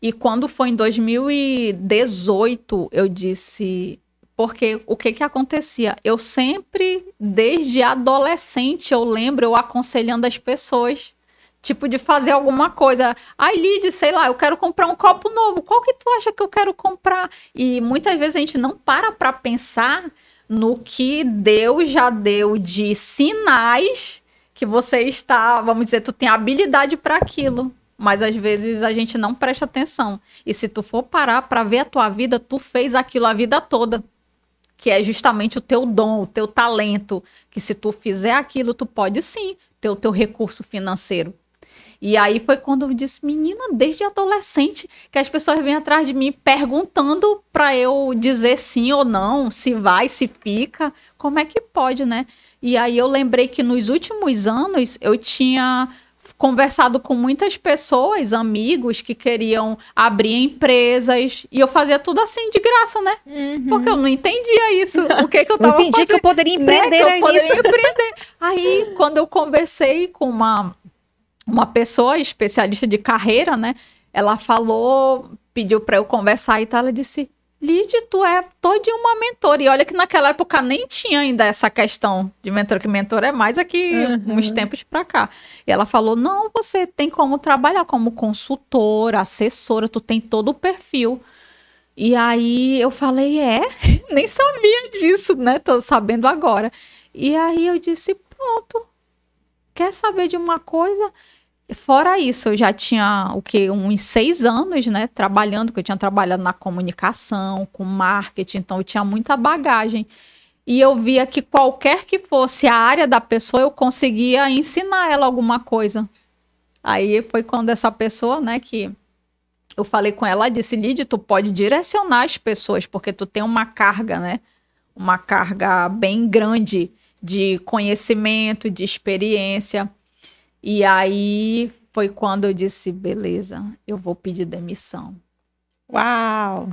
E quando foi em 2018, eu disse, porque o que que acontecia? Eu sempre, desde adolescente, eu lembro eu aconselhando as pessoas, tipo, de fazer alguma coisa. Ai, Lid, sei lá, eu quero comprar um copo novo. Qual que tu acha que eu quero comprar? E muitas vezes a gente não para para pensar no que Deus já deu de sinais que você está, vamos dizer, tu tem habilidade para aquilo mas às vezes a gente não presta atenção. E se tu for parar para ver a tua vida, tu fez aquilo a vida toda que é justamente o teu dom, o teu talento, que se tu fizer aquilo, tu pode sim ter o teu recurso financeiro. E aí foi quando eu disse, menina, desde adolescente, que as pessoas vêm atrás de mim perguntando para eu dizer sim ou não, se vai, se fica, como é que pode, né? E aí eu lembrei que nos últimos anos eu tinha conversado com muitas pessoas, amigos que queriam abrir empresas e eu fazia tudo assim de graça, né? Uhum. Porque eu não entendia isso. O que que eu tava não entendi fazendo? que eu poderia empreender né? que eu poderia empreender. Aí, quando eu conversei com uma uma pessoa especialista de carreira, né? Ela falou, pediu para eu conversar e tal, ela disse: Lid, tu é toda uma mentora. E olha que naquela época nem tinha ainda essa questão de mentor, que mentor é mais aqui uhum. uns tempos para cá. E ela falou: não, você tem como trabalhar como consultora, assessora, tu tem todo o perfil. E aí eu falei: é, nem sabia disso, né? Tô sabendo agora. E aí eu disse: pronto, quer saber de uma coisa? Fora isso, eu já tinha o que uns seis anos, né, trabalhando, que eu tinha trabalhado na comunicação, com marketing, então eu tinha muita bagagem. E eu via que qualquer que fosse a área da pessoa, eu conseguia ensinar ela alguma coisa. Aí foi quando essa pessoa, né, que eu falei com ela, disse, Lid, tu pode direcionar as pessoas, porque tu tem uma carga, né, uma carga bem grande de conhecimento, de experiência. E aí foi quando eu disse: beleza, eu vou pedir demissão. Uau!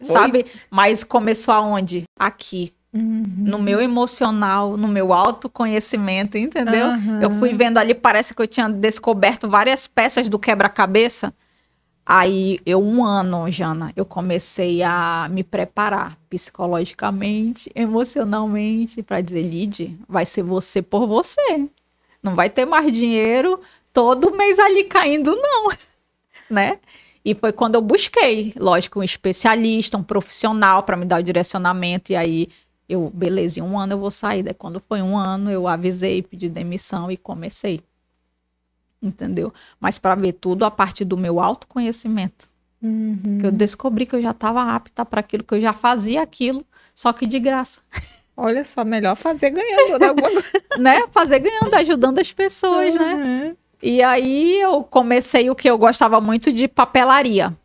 Sabe? Oi? Mas começou aonde? Aqui. Uhum. No meu emocional, no meu autoconhecimento, entendeu? Uhum. Eu fui vendo ali, parece que eu tinha descoberto várias peças do quebra-cabeça. Aí, eu, um ano, Jana, eu comecei a me preparar psicologicamente, emocionalmente, para dizer: Lid, vai ser você por você. Não vai ter mais dinheiro todo mês ali caindo, não. né? E foi quando eu busquei, lógico, um especialista, um profissional para me dar o direcionamento. E aí eu, beleza, em um ano eu vou sair. Daí quando foi um ano, eu avisei, pedi demissão e comecei. Entendeu? Mas para ver tudo a partir do meu autoconhecimento. Uhum. Que eu descobri que eu já estava apta para aquilo, que eu já fazia aquilo, só que de graça. Olha só, melhor fazer ganhando, né? né? Fazer ganhando, ajudando as pessoas, né? uhum. né? E aí eu comecei o que eu gostava muito de papelaria.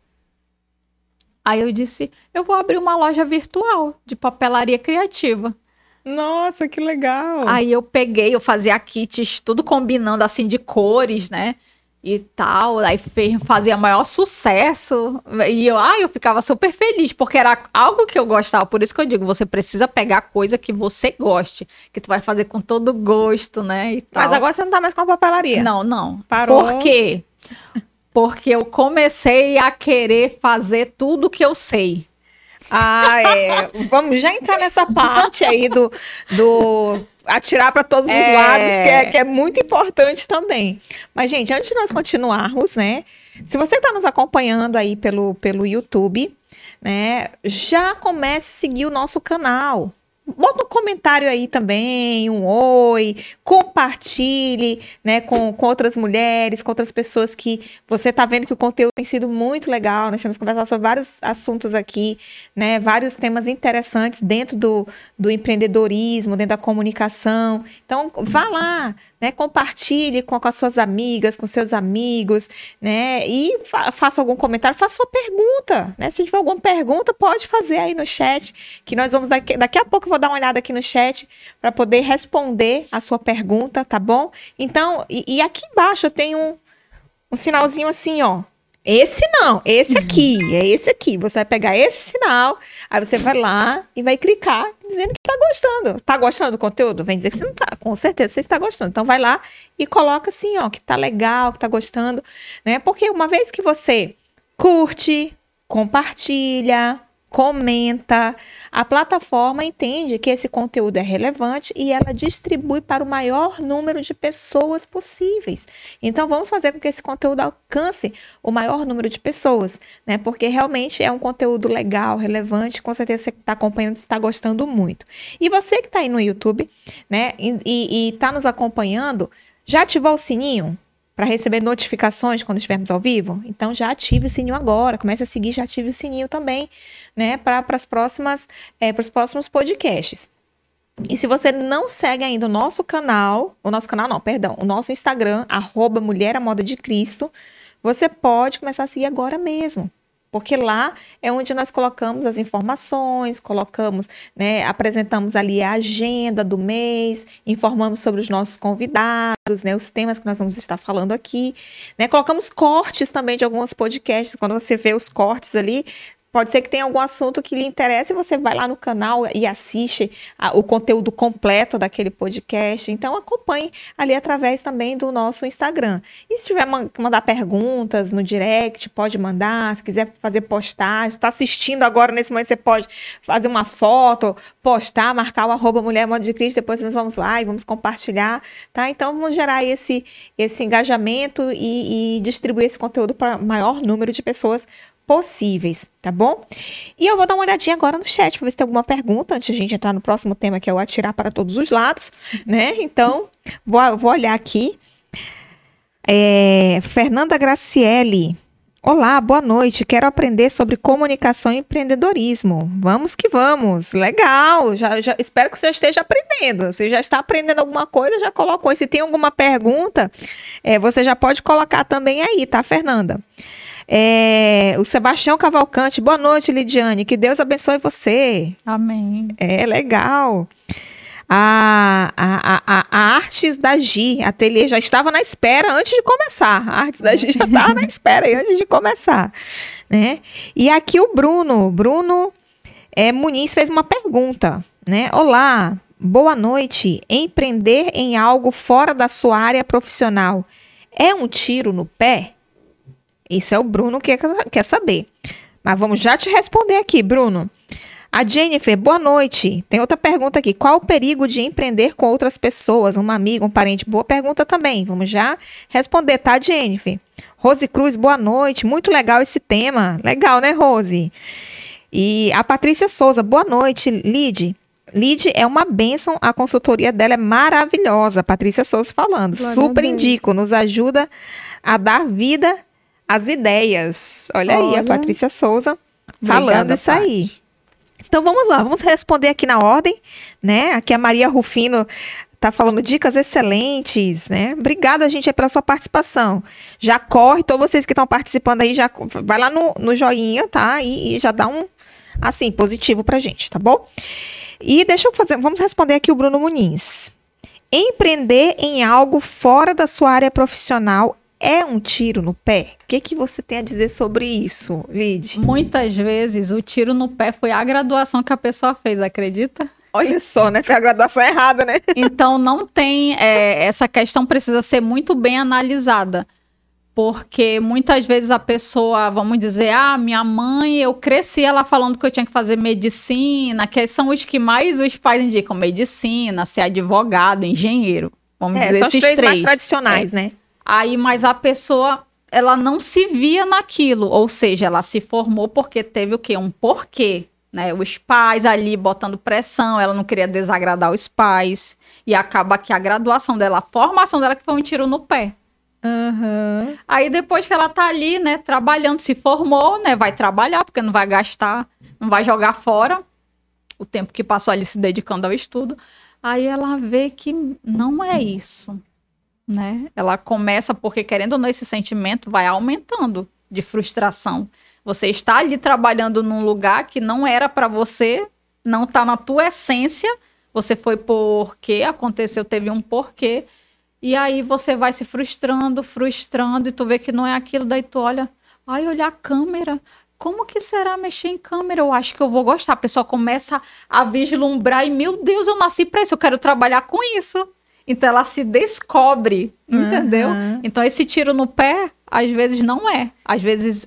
Aí eu disse, eu vou abrir uma loja virtual de papelaria criativa. Nossa, que legal! Aí eu peguei, eu fazia kits, tudo combinando assim de cores, né? E tal, aí fazia maior sucesso, e eu, ah, eu ficava super feliz, porque era algo que eu gostava, por isso que eu digo, você precisa pegar coisa que você goste, que tu vai fazer com todo gosto, né, Mas agora você não tá mais com a papelaria? Não, não. Parou? Por quê? Porque eu comecei a querer fazer tudo que eu sei. Ah, é. Vamos já entrar nessa parte aí do, do atirar para todos é... os lados, que é, que é muito importante também. Mas, gente, antes de nós continuarmos, né? Se você está nos acompanhando aí pelo, pelo YouTube, né? Já comece a seguir o nosso canal. Bota um comentário aí também, um oi, compartilhe, né, com, com outras mulheres, com outras pessoas que você está vendo que o conteúdo tem sido muito legal. Nós temos conversado sobre vários assuntos aqui, né, vários temas interessantes dentro do, do empreendedorismo, dentro da comunicação. Então, vá lá, né? Compartilhe com, com as suas amigas, com seus amigos, né? E fa faça algum comentário, faça sua pergunta, né? Se tiver alguma pergunta, pode fazer aí no chat, que nós vamos daqui, daqui a pouco eu vou dar uma olhada aqui no chat para poder responder a sua pergunta, tá bom? Então, e, e aqui embaixo eu tenho um, um sinalzinho assim, ó. Esse não, esse aqui, é esse aqui. Você vai pegar esse sinal, aí você vai lá e vai clicar dizendo que tá gostando. Tá gostando do conteúdo? Vem dizer que você não tá. Com certeza você está gostando. Então vai lá e coloca assim, ó, que tá legal, que tá gostando, né? Porque uma vez que você curte, compartilha, comenta. A plataforma entende que esse conteúdo é relevante e ela distribui para o maior número de pessoas possíveis. Então vamos fazer com que esse conteúdo alcance o maior número de pessoas, né? Porque realmente é um conteúdo legal, relevante. Com certeza você está acompanhando, está gostando muito. E você que está aí no YouTube, né? E está nos acompanhando, já ativou o sininho? Para receber notificações quando estivermos ao vivo? Então já ative o sininho agora, comece a seguir, já ative o sininho também, né, para as próximas, é, para os próximos podcasts. E se você não segue ainda o nosso canal, o nosso canal não, perdão, o nosso Instagram, arroba Mulher à Moda de Cristo, você pode começar a seguir agora mesmo. Porque lá é onde nós colocamos as informações, colocamos, né, apresentamos ali a agenda do mês, informamos sobre os nossos convidados, né, os temas que nós vamos estar falando aqui, né, colocamos cortes também de alguns podcasts, quando você vê os cortes ali, Pode ser que tenha algum assunto que lhe interesse, você vai lá no canal e assiste a, o conteúdo completo daquele podcast. Então acompanhe ali através também do nosso Instagram. E se tiver man mandar perguntas no direct, pode mandar. Se quiser fazer postagem, está assistindo agora nesse momento, você pode fazer uma foto, postar, marcar o arroba Mulher Modo de Cristo, depois nós vamos lá e vamos compartilhar, tá? Então vamos gerar esse, esse engajamento e, e distribuir esse conteúdo para maior número de pessoas possíveis, tá bom? E eu vou dar uma olhadinha agora no chat para ver se tem alguma pergunta antes de a gente entrar no próximo tema que é o atirar para todos os lados, né? Então, vou, vou olhar aqui. É, Fernanda Graciele. Olá, boa noite. Quero aprender sobre comunicação e empreendedorismo. Vamos que vamos. Legal. Já, já espero que você esteja aprendendo. Você já está aprendendo alguma coisa, já colocou. E se tem alguma pergunta, é, você já pode colocar também aí, tá, Fernanda? É, o Sebastião Cavalcante, boa noite, Lidiane. Que Deus abençoe você. Amém. É legal. A, a, a, a Artes da Gi, ateliê, já estava na espera antes de começar. A Artes da Gi já estava na espera antes de começar. Né? E aqui o Bruno, Bruno é, Muniz fez uma pergunta. Né? Olá, boa noite. Empreender em algo fora da sua área profissional é um tiro no pé? Isso é o Bruno que quer saber. Mas vamos já te responder aqui, Bruno. A Jennifer, boa noite. Tem outra pergunta aqui. Qual o perigo de empreender com outras pessoas? Uma amiga, um parente? Boa pergunta também. Vamos já responder, tá, Jennifer? Rose Cruz, boa noite. Muito legal esse tema. Legal, né, Rose? E a Patrícia Souza, boa noite, Lid. Lid é uma bênção, a consultoria dela é maravilhosa. Patrícia Souza falando. Glória Super indico, nos ajuda a dar vida as ideias. Olha, Olha. aí, a Patrícia Souza falando Obrigada, isso Paty. aí. Então vamos lá, vamos responder aqui na ordem, né? Aqui a Maria Rufino tá falando dicas excelentes, né? Obrigada, gente, pela sua participação. Já corre, todos vocês que estão participando aí, já vai lá no, no joinha, tá? E, e, já dá um, assim, positivo pra gente, tá bom? E deixa eu fazer, vamos responder aqui o Bruno Muniz. Empreender em algo fora da sua área profissional é um tiro no pé? O que, que você tem a dizer sobre isso, Lid? Muitas vezes o tiro no pé foi a graduação que a pessoa fez, acredita? Olha só, né? Foi a graduação errada, né? Então não tem. É, essa questão precisa ser muito bem analisada. Porque muitas vezes a pessoa, vamos dizer, ah, minha mãe, eu cresci ela falando que eu tinha que fazer medicina, que são os que mais os pais indicam: medicina, ser advogado, engenheiro. Vamos é, dizer, são esses três, três. mais tradicionais, é. né? Aí, mas a pessoa, ela não se via naquilo, ou seja, ela se formou porque teve o quê? Um porquê, né? Os pais ali botando pressão, ela não queria desagradar os pais, e acaba que a graduação dela, a formação dela que foi um tiro no pé. Uhum. Aí depois que ela tá ali, né, trabalhando, se formou, né, vai trabalhar, porque não vai gastar, não vai jogar fora o tempo que passou ali se dedicando ao estudo. Aí ela vê que não é isso né? Ela começa porque querendo ou não esse sentimento vai aumentando de frustração. Você está ali trabalhando num lugar que não era para você, não está na tua essência. Você foi porque aconteceu, teve um porquê. E aí você vai se frustrando, frustrando, e tu vê que não é aquilo, daí tu olha, ai, olha a câmera. Como que será mexer em câmera? Eu acho que eu vou gostar. A pessoa começa a vislumbrar e, meu Deus, eu nasci para isso, eu quero trabalhar com isso. Então ela se descobre, entendeu? Uhum. Então esse tiro no pé, às vezes não é. Às vezes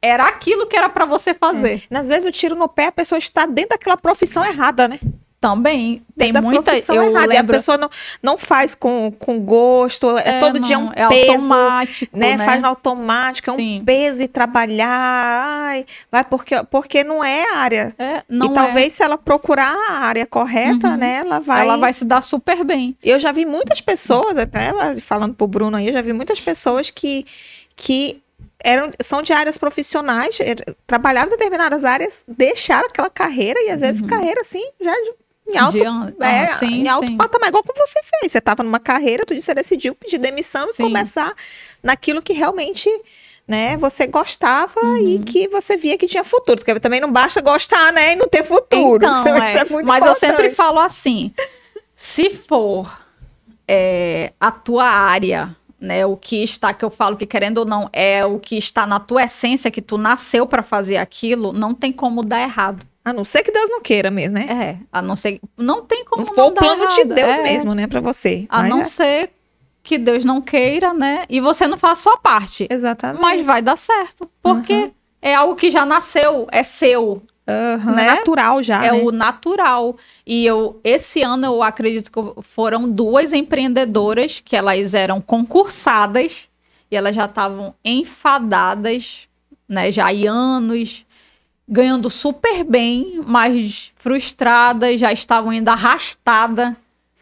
era aquilo que era para você fazer. É. Às vezes o tiro no pé, a pessoa está dentro daquela profissão errada, né? Também. Tem muita. Eu errada. lembro... a pessoa não, não faz com, com gosto, é, é todo não, dia um é peso. automático. Né? né? Faz no automático, é Sim. um peso e trabalhar. Ai, vai porque, porque não é a área. É, não e é. talvez se ela procurar a área correta, uhum. né? Ela vai. Ela vai se dar super bem. Eu já vi muitas pessoas, até falando pro Bruno aí, eu já vi muitas pessoas que. que eram, são de áreas profissionais, er, trabalhavam em determinadas áreas, deixaram aquela carreira e às vezes uhum. carreira assim, já em alto, de, é, ah, sim, em alto sim. patamar, igual como você fez. Você estava numa carreira, tu disse, você decidiu pedir demissão e sim. começar naquilo que realmente né, você gostava uhum. e que você via que tinha futuro. Porque também não basta gostar, né, e não ter futuro. Então, é. é Mas importante. eu sempre falo assim, se for é, a tua área, né, o que está, que eu falo que querendo ou não, é o que está na tua essência, que tu nasceu para fazer aquilo, não tem como dar errado. A não ser que Deus não queira mesmo, né? É, a não ser. Não tem como. Não for o plano errado. de Deus é. mesmo, né, para você. A não é. ser que Deus não queira, né? E você não faz a sua parte. Exatamente. Mas vai dar certo. Porque uhum. é algo que já nasceu, é seu. Uhum, né? natural já. É né? o natural. E eu, esse ano, eu acredito que foram duas empreendedoras que elas eram concursadas e elas já estavam enfadadas, né? Já há anos, ganhando super bem, mas frustradas, já estavam indo arrastada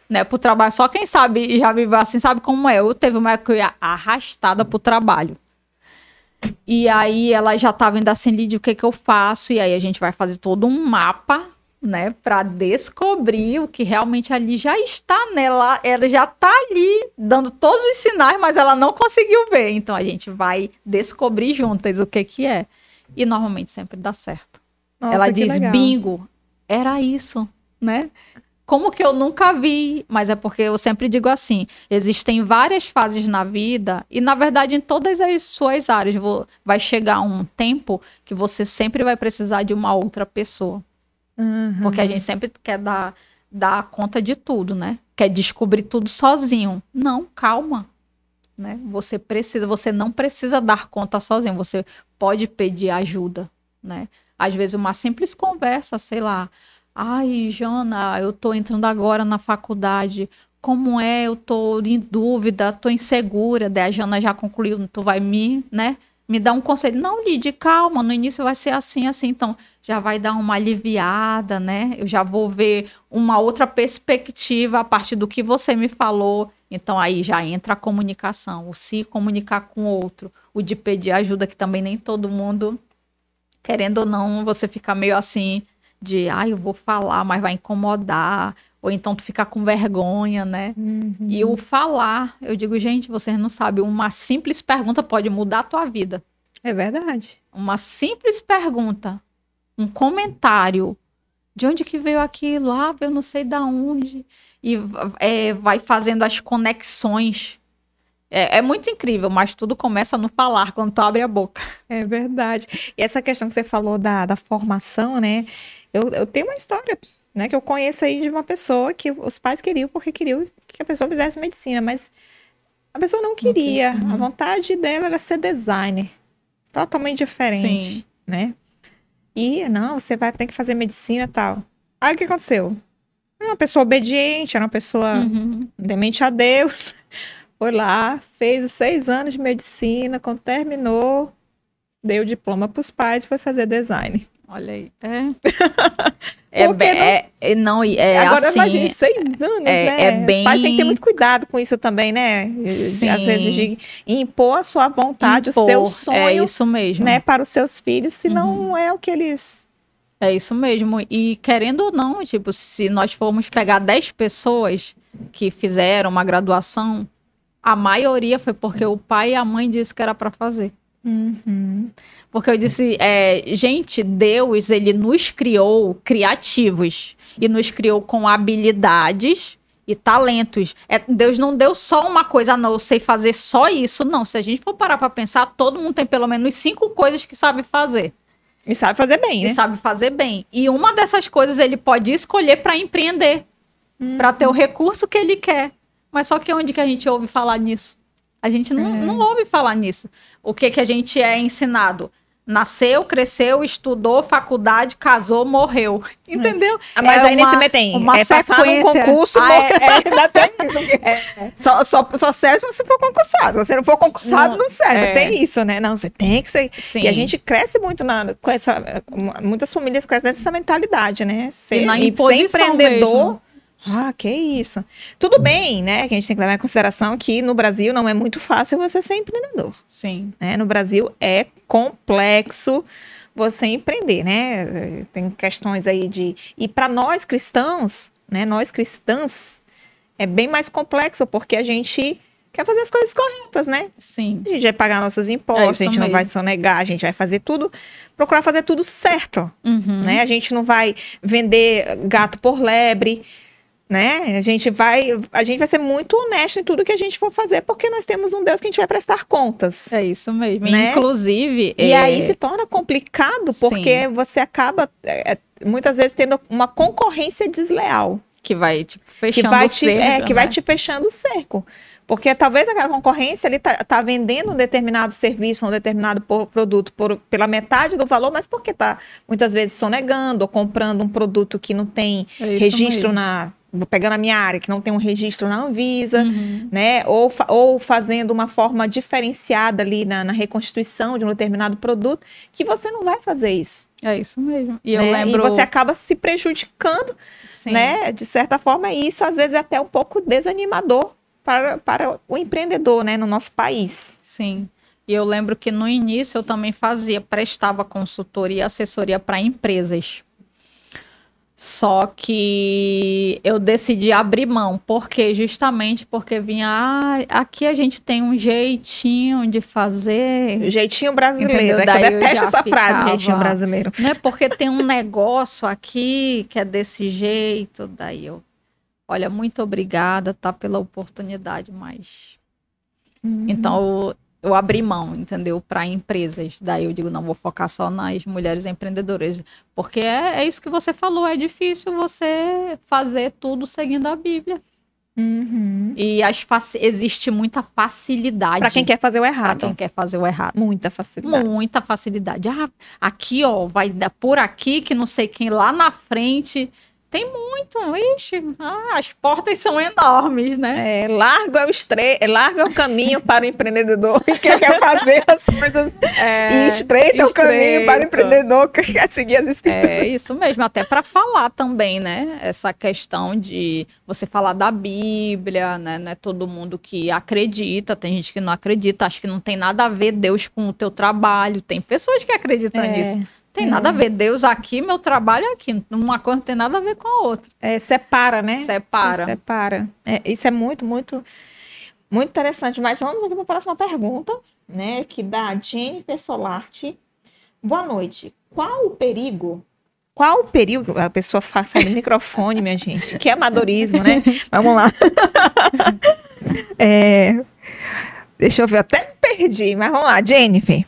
né, pro trabalho. Só quem sabe já viveu assim sabe como é. Eu teve uma época arrastada pro trabalho. E aí ela já tava indo assim, Lídia, o que que eu faço? E aí a gente vai fazer todo um mapa, né, para descobrir o que realmente ali já está nela. Ela já tá ali dando todos os sinais, mas ela não conseguiu ver. Então a gente vai descobrir juntas o que que é. E normalmente sempre dá certo. Nossa, ela diz, legal. bingo, era isso, né? Como que eu nunca vi? Mas é porque eu sempre digo assim: existem várias fases na vida, e na verdade, em todas as suas áreas, vai chegar um tempo que você sempre vai precisar de uma outra pessoa. Uhum. Porque a gente sempre quer dar, dar conta de tudo, né? Quer descobrir tudo sozinho. Não, calma. Né? Você precisa, você não precisa dar conta sozinho, você pode pedir ajuda, né? Às vezes uma simples conversa, sei lá, Ai, Jana, eu tô entrando agora na faculdade. Como é? Eu tô em dúvida, tô insegura. Daí a Jana já concluiu, tu vai me, né? Me dar um conselho. Não, Lid, calma, no início vai ser assim, assim. Então, já vai dar uma aliviada, né? Eu já vou ver uma outra perspectiva a partir do que você me falou. Então, aí já entra a comunicação, o se comunicar com o outro, o de pedir ajuda, que também nem todo mundo, querendo ou não, você fica meio assim, de, ah, eu vou falar, mas vai incomodar, ou então tu ficar com vergonha, né? Uhum. E o falar, eu digo, gente, vocês não sabem, uma simples pergunta pode mudar a tua vida. É verdade. Uma simples pergunta, um comentário, de onde que veio aquilo? Ah, eu não sei da onde. E é, vai fazendo as conexões. É, é, muito incrível, mas tudo começa no falar, quando tu abre a boca. É verdade. E essa questão que você falou da, da formação, né? Eu, eu tenho uma história, né, que eu conheço aí de uma pessoa que os pais queriam porque queriam que a pessoa fizesse medicina, mas a pessoa não queria. A vontade dela era ser designer. Totalmente diferente, Sim. né? E, não, você vai ter que fazer medicina e tal. Aí o que aconteceu? Era uma pessoa obediente, era uma pessoa uhum. demente a Deus. Foi lá, fez os seis anos de medicina, quando terminou, deu o diploma para os pais e foi fazer design. Olha aí. É. é, bem, não... É, é, não, é Agora assim, imagine, seis anos, é, né? É bem... Os pais têm que ter muito cuidado com isso também, né? Sim. Às vezes de impor a sua vontade, impor, o seu sonho. É isso mesmo. Né, para os seus filhos, se não uhum. é o que eles... É isso mesmo. E querendo ou não, tipo, se nós formos pegar dez pessoas que fizeram uma graduação, a maioria foi porque o pai e a mãe disse que era para fazer. Uhum. Porque eu disse, é, gente, Deus, ele nos criou criativos e nos criou com habilidades e talentos. É, Deus não deu só uma coisa, não, eu sei fazer só isso. Não, se a gente for parar para pensar, todo mundo tem pelo menos cinco coisas que sabe fazer. E sabe fazer bem, né? E sabe fazer bem. E uma dessas coisas ele pode escolher para empreender, uhum. para ter o recurso que ele quer. Mas só que onde que a gente ouve falar nisso? A gente não, é. não ouve falar nisso. O que, que a gente é ensinado? Nasceu, cresceu, estudou, faculdade, casou, morreu. Entendeu? Ah, mas é aí uma, nesse metem, uma é passar num concurso, ah, é, é, tem isso. É. Só, só, só serve se você for concursado. Se você não for concursado, não, não serve. É. Tem isso, né? Não, você tem que ser. Sim. E a gente cresce muito na, com essa... Muitas famílias crescem nessa mentalidade, né? Ser, e na e ser empreendedor... Mesmo ah, que isso. Tudo bem, né? Que a gente tem que levar em consideração que no Brasil não é muito fácil você ser empreendedor. Sim. Né? No Brasil é complexo você empreender, né? Tem questões aí de. E para nós cristãos, né? Nós cristãs, é bem mais complexo, porque a gente quer fazer as coisas corretas, né? Sim. A gente vai pagar nossos impostos, É a gente não mesmo. vai sonegar, a gente vai fazer tudo, procurar fazer tudo certo, Uhum. né? A gente não vai vender gato por lebre, né? A gente vai, a gente vai ser muito honesto em tudo que a gente for fazer, porque nós temos um Deus que a gente vai prestar contas. É isso mesmo. Né? Inclusive. E é, aí se torna complicado, porque você acaba é, muitas vezes tendo uma concorrência desleal. que vai tipo, que fechando vai o te, cerco, é, que vai né? te fechando o cerco. Porque talvez aquela concorrência ele tá, tá vendendo um determinado serviço, um determinado po- produto por, pela metade do valor, mas porque tá muitas vezes sonegando ou comprando um produto que não tem É registro mesmo. na. Pegando a minha área, que não tem um registro na Anvisa, Uhum. né? Ou, fa- ou fazendo uma forma diferenciada ali na, na reconstituição de um determinado produto, que você não vai fazer isso. É isso mesmo. E eu né? lembro. E você acaba se prejudicando Sim. né? De certa forma, e isso às vezes é até um pouco desanimador para, para o empreendedor, né? No nosso país. Sim. E eu lembro que no início eu também fazia, prestava consultoria e assessoria para empresas. Só que eu decidi abrir mão, porque justamente porque vinha, ah, aqui a gente tem um jeitinho de fazer, Jeitinho brasileiro. É que eu eu detesto já essa frase, ficava- jeitinho brasileiro. né? Porque tem um negócio aqui que é desse jeito, daí eu, olha, muito obrigada, tá pela oportunidade, mas Então, eu, abri mão, entendeu? Para empresas. Daí eu digo, não, vou focar só nas mulheres empreendedoras. Porque é, é isso que você falou, é difícil você fazer tudo seguindo a Bíblia. Uhum. E as existe muita facilidade Para quem quer fazer o pra errado. quem quer fazer o errado. Muita facilidade. Muita facilidade. Ah, aqui, ó, vai dar por aqui, que não sei quem lá na frente. Tem muito, ixi, ah, as portas são enormes, né? É, largo é o estre... largo é o caminho para o empreendedor que quer fazer as coisas e estreito é o caminho para o empreendedor que quer seguir as escrituras. É isso mesmo, até para falar também, né? Essa questão de você falar da Bíblia, né? Não é todo mundo que acredita, tem gente que não acredita, acho que não tem nada a ver Deus com o teu trabalho. Tem pessoas que acreditam É, nisso. Tem nada a ver Deus aqui, meu trabalho aqui. Uma coisa não tem nada a ver com a outra. É, separa, né? Separa. Separa. É, isso é muito, muito, muito interessante. Mas vamos aqui para a próxima pergunta, né? Que da Jennifer Solarte. Boa noite. Qual o perigo? Qual o perigo? A pessoa faz sair do microfone, minha gente. Que amadorismo, né? Vamos lá. É, deixa eu ver, até me perdi, mas vamos lá, Jennifer.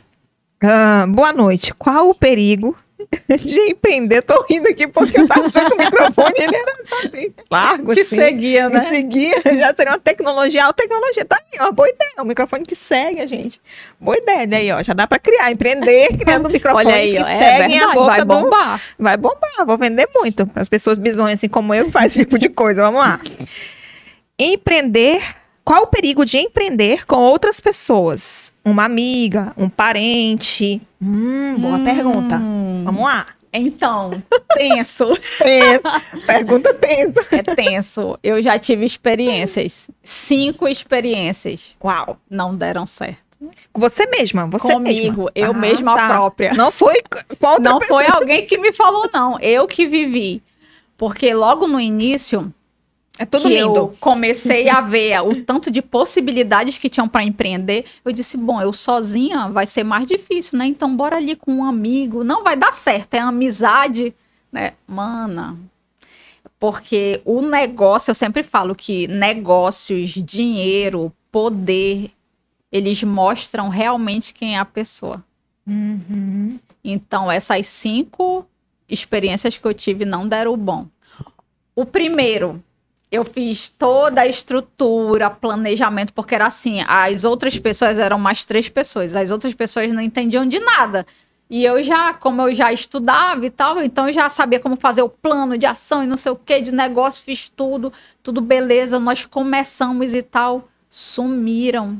Ah, boa noite. Qual o perigo de empreender? Tô rindo aqui porque eu tava com o microfone ele era, sabe, largo, Te assim. seguia, né? seguia, já seria uma tecnologia. A tecnologia tá aí, uma boa ideia. Um microfone que segue a gente. Boa ideia, né? aí, ó. Já dá pra criar, empreender, criando microfones Olha aí, que ó, é seguem a verdade, boca vai do... bombar. Vai bombar, vou vender muito. Para as pessoas bizonhas assim como eu que faz esse tipo de coisa. Vamos lá. Empreender. Qual o perigo de empreender com outras pessoas? Uma amiga, um parente? Hum, boa Hum. pergunta. Vamos lá. Então, tenso. Tensa. pergunta tensa. É tenso. Eu já tive experiências. Cinco experiências. Uau. Não deram certo. Com você mesma, você Comigo, mesma. eu Ah, mesma tá. própria. Não foi com outra Não pessoa. foi alguém que me falou, não. Eu que vivi. Porque logo no início, É tudo que lindo. eu comecei a ver o tanto de possibilidades que tinham para empreender, eu disse, bom, eu sozinha vai ser mais difícil, né? Então bora ali com um amigo. Não vai dar certo, é amizade, né? Mana, porque o negócio, eu sempre falo que negócios, dinheiro, poder, eles mostram realmente quem é a pessoa. Uhum. Então, essas cinco experiências que eu tive não deram bom. O primeiro, eu fiz toda a estrutura, planejamento, porque era assim: as outras pessoas eram mais três pessoas, as outras pessoas não entendiam de nada. E eu já, como eu já estudava e tal, então eu já sabia como fazer o plano de ação e não sei o que, de negócio, fiz tudo, tudo beleza. Nós começamos e tal, sumiram.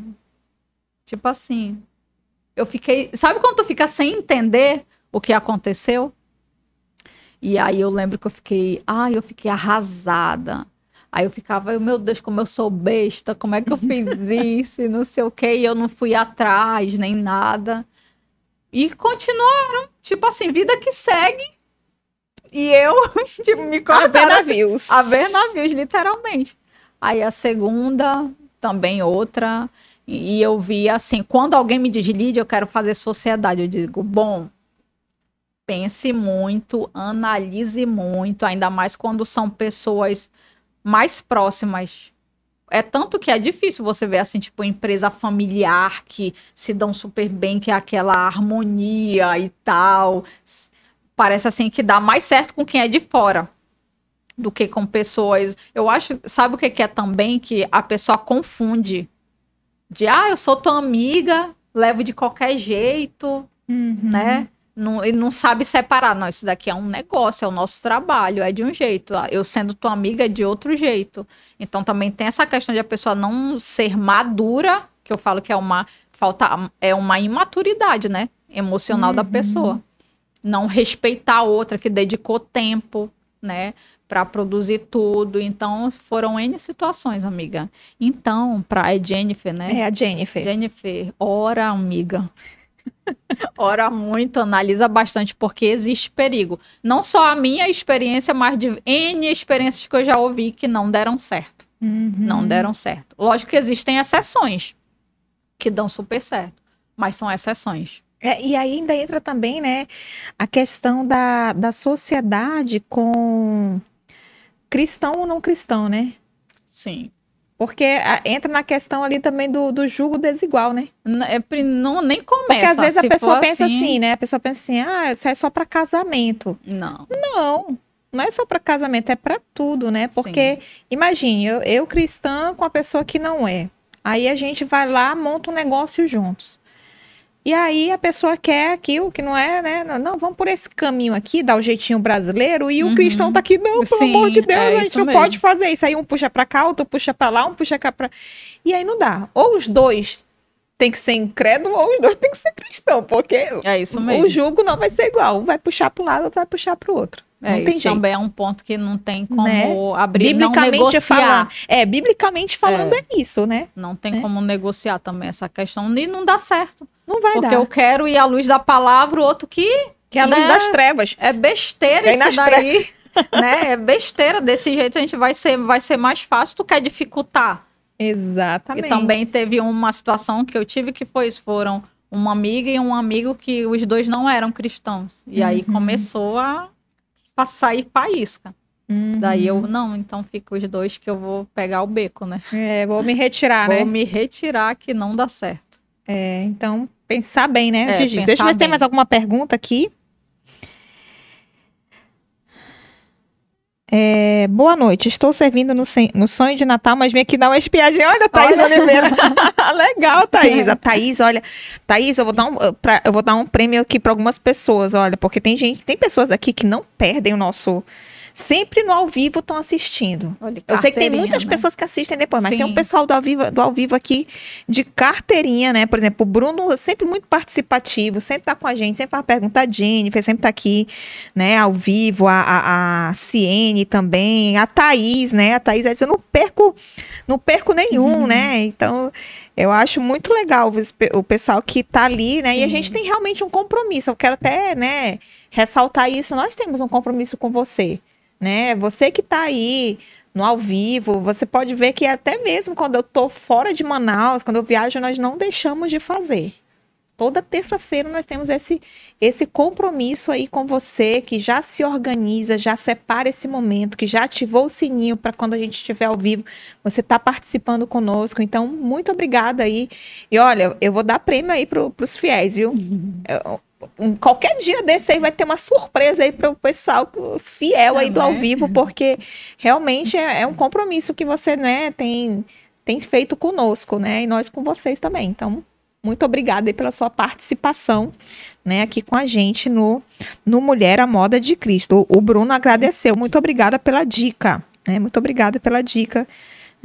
Tipo assim, eu fiquei. Sabe quando tu fica sem entender o que aconteceu? E aí eu lembro que eu fiquei. Ai, eu fiquei arrasada. Aí eu ficava, meu Deus, como eu sou besta, como é que eu fiz isso e não sei o que, e eu não fui atrás nem nada. E continuaram, tipo assim, vida que segue. E eu, tipo, me A ver cortaram assim, navios. a ver navios, literalmente. Aí a segunda também outra. E eu vi assim, quando alguém me diz, Lídia, eu quero fazer sociedade, eu digo, bom, pense muito, analise muito, ainda mais quando são pessoas mais próximas. É tanto que é difícil você ver assim, tipo, empresa familiar que se dão super bem, que é aquela harmonia e tal. Parece assim que dá mais certo com quem é de fora do que com pessoas. Eu acho, sabe o que é também que a pessoa confunde de ah, eu sou tua amiga, levo de qualquer jeito, uhum. né? Não, ele não sabe separar. Não, isso daqui é um negócio, é o nosso trabalho, é de um jeito. Ah, eu sendo tua amiga é de outro jeito. Então também tem essa questão de a pessoa não ser madura, que eu falo que é uma falta, é uma imaturidade, né? Emocional uhum. da pessoa. Não respeitar a outra que dedicou tempo, né? para produzir tudo. Então, foram N situações, amiga. Então, para a Jennifer, né? É a Jennifer. Jennifer, ora, amiga. Ora muito, analisa bastante, porque existe perigo. Não só a minha experiência, mas de N experiências que eu já ouvi que não deram certo. Uhum. Não deram certo. Lógico que existem exceções que dão super certo, mas são exceções. É, e aí ainda entra também, né, a questão da, da sociedade com cristão ou não cristão, né? Sim. Porque a, entra na questão ali também do, do julgo desigual, né? Não, é, não nem começa. Porque às vezes a pessoa pensa assim, assim, né? A pessoa pensa assim, ah, isso é só para casamento. Não. Não. Não é só para casamento, é para tudo, né? Porque, Sim. imagine, eu, eu cristã com a pessoa que não é. Aí a gente vai lá, monta um negócio juntos. E aí a pessoa quer aquilo que não é, né? Não, vamos por esse caminho aqui, dar o jeitinho brasileiro, e o uhum. cristão tá aqui, não, pelo Sim, amor de Deus, é a gente não mesmo. pode fazer isso. Aí um puxa pra cá, outro puxa pra lá, um puxa cá pra. E aí não dá. Ou os dois tem que ser incrédulo, ou os dois tem que ser cristão, porque é isso mesmo. o julgo não vai ser igual. Um vai puxar para um lado, outro vai puxar para o outro. É, isso jeito. também é um ponto que não tem como né? abrir, biblicamente não negociar. Falando, é, biblicamente falando é, é isso, né? Não tem é. como negociar também essa questão, e não dá certo. Não vai Porque dar. eu quero ir à luz da palavra, o outro que... Que é a luz né? das trevas. É besteira isso daí. né? É besteira. Desse jeito a gente vai ser, vai ser mais fácil. Tu quer dificultar. Exatamente. E também teve uma situação que eu tive que foi, foram uma amiga e um amigo que os dois não eram cristãos. E uhum. aí começou a, a sair faísca. Uhum. Daí eu, não, então fica os dois que eu vou pegar o beco, né? É, vou me retirar, vou né? Vou me retirar que não dá certo. É, então, pensar bem, né? É, Deixa eu ver se tem mais alguma pergunta aqui. É, boa noite, estou servindo no, no, sonho de Natal, mas vim aqui dar uma espiadinha. Olha, Thaís olha. Oliveira. Legal, Thaís. A Thaís, olha. Thaís, eu vou dar um, pra, eu vou dar um prêmio aqui para algumas pessoas, olha, porque tem gente, tem pessoas aqui que não perdem o nosso sempre no ao vivo estão assistindo. Olha, eu sei que tem muitas né? pessoas que assistem depois, mas Sim. tem um pessoal do ao, vivo, do ao vivo aqui de carteirinha, né? Por exemplo, o Bruno sempre muito participativo, sempre tá com a gente, sempre faz pergunta a Jennifer, sempre tá aqui, né, ao vivo, a, a, a Ciene também, a Thaís, né? A Thaís eu não perco, não perco nenhum, uhum. né? Então, eu acho muito legal o pessoal que tá ali, né? Sim. E a gente tem realmente um compromisso. Eu quero até, né, ressaltar isso. Nós temos um compromisso com você né? Você que está aí no ao vivo, você pode ver que até mesmo quando eu estou fora de Manaus, quando eu viajo, nós não deixamos de fazer. Toda terça-feira nós temos esse, esse compromisso aí com você que já se organiza, já separa esse momento, que já ativou o sininho para quando a gente estiver ao vivo, você está participando conosco. Então, muito obrigada aí. E olha, eu vou dar prêmio aí para os fiéis, viu? Eu, qualquer dia desse aí vai ter uma surpresa aí para o pessoal fiel aí do ao vivo, porque realmente é, é, um compromisso que você, né, tem, tem feito conosco, né, e nós com vocês também. Então, muito obrigada aí pela sua participação, né, aqui com a gente no, no Mulher à Moda de Cristo. O, o Bruno agradeceu, muito obrigada pela dica, né, muito obrigada pela dica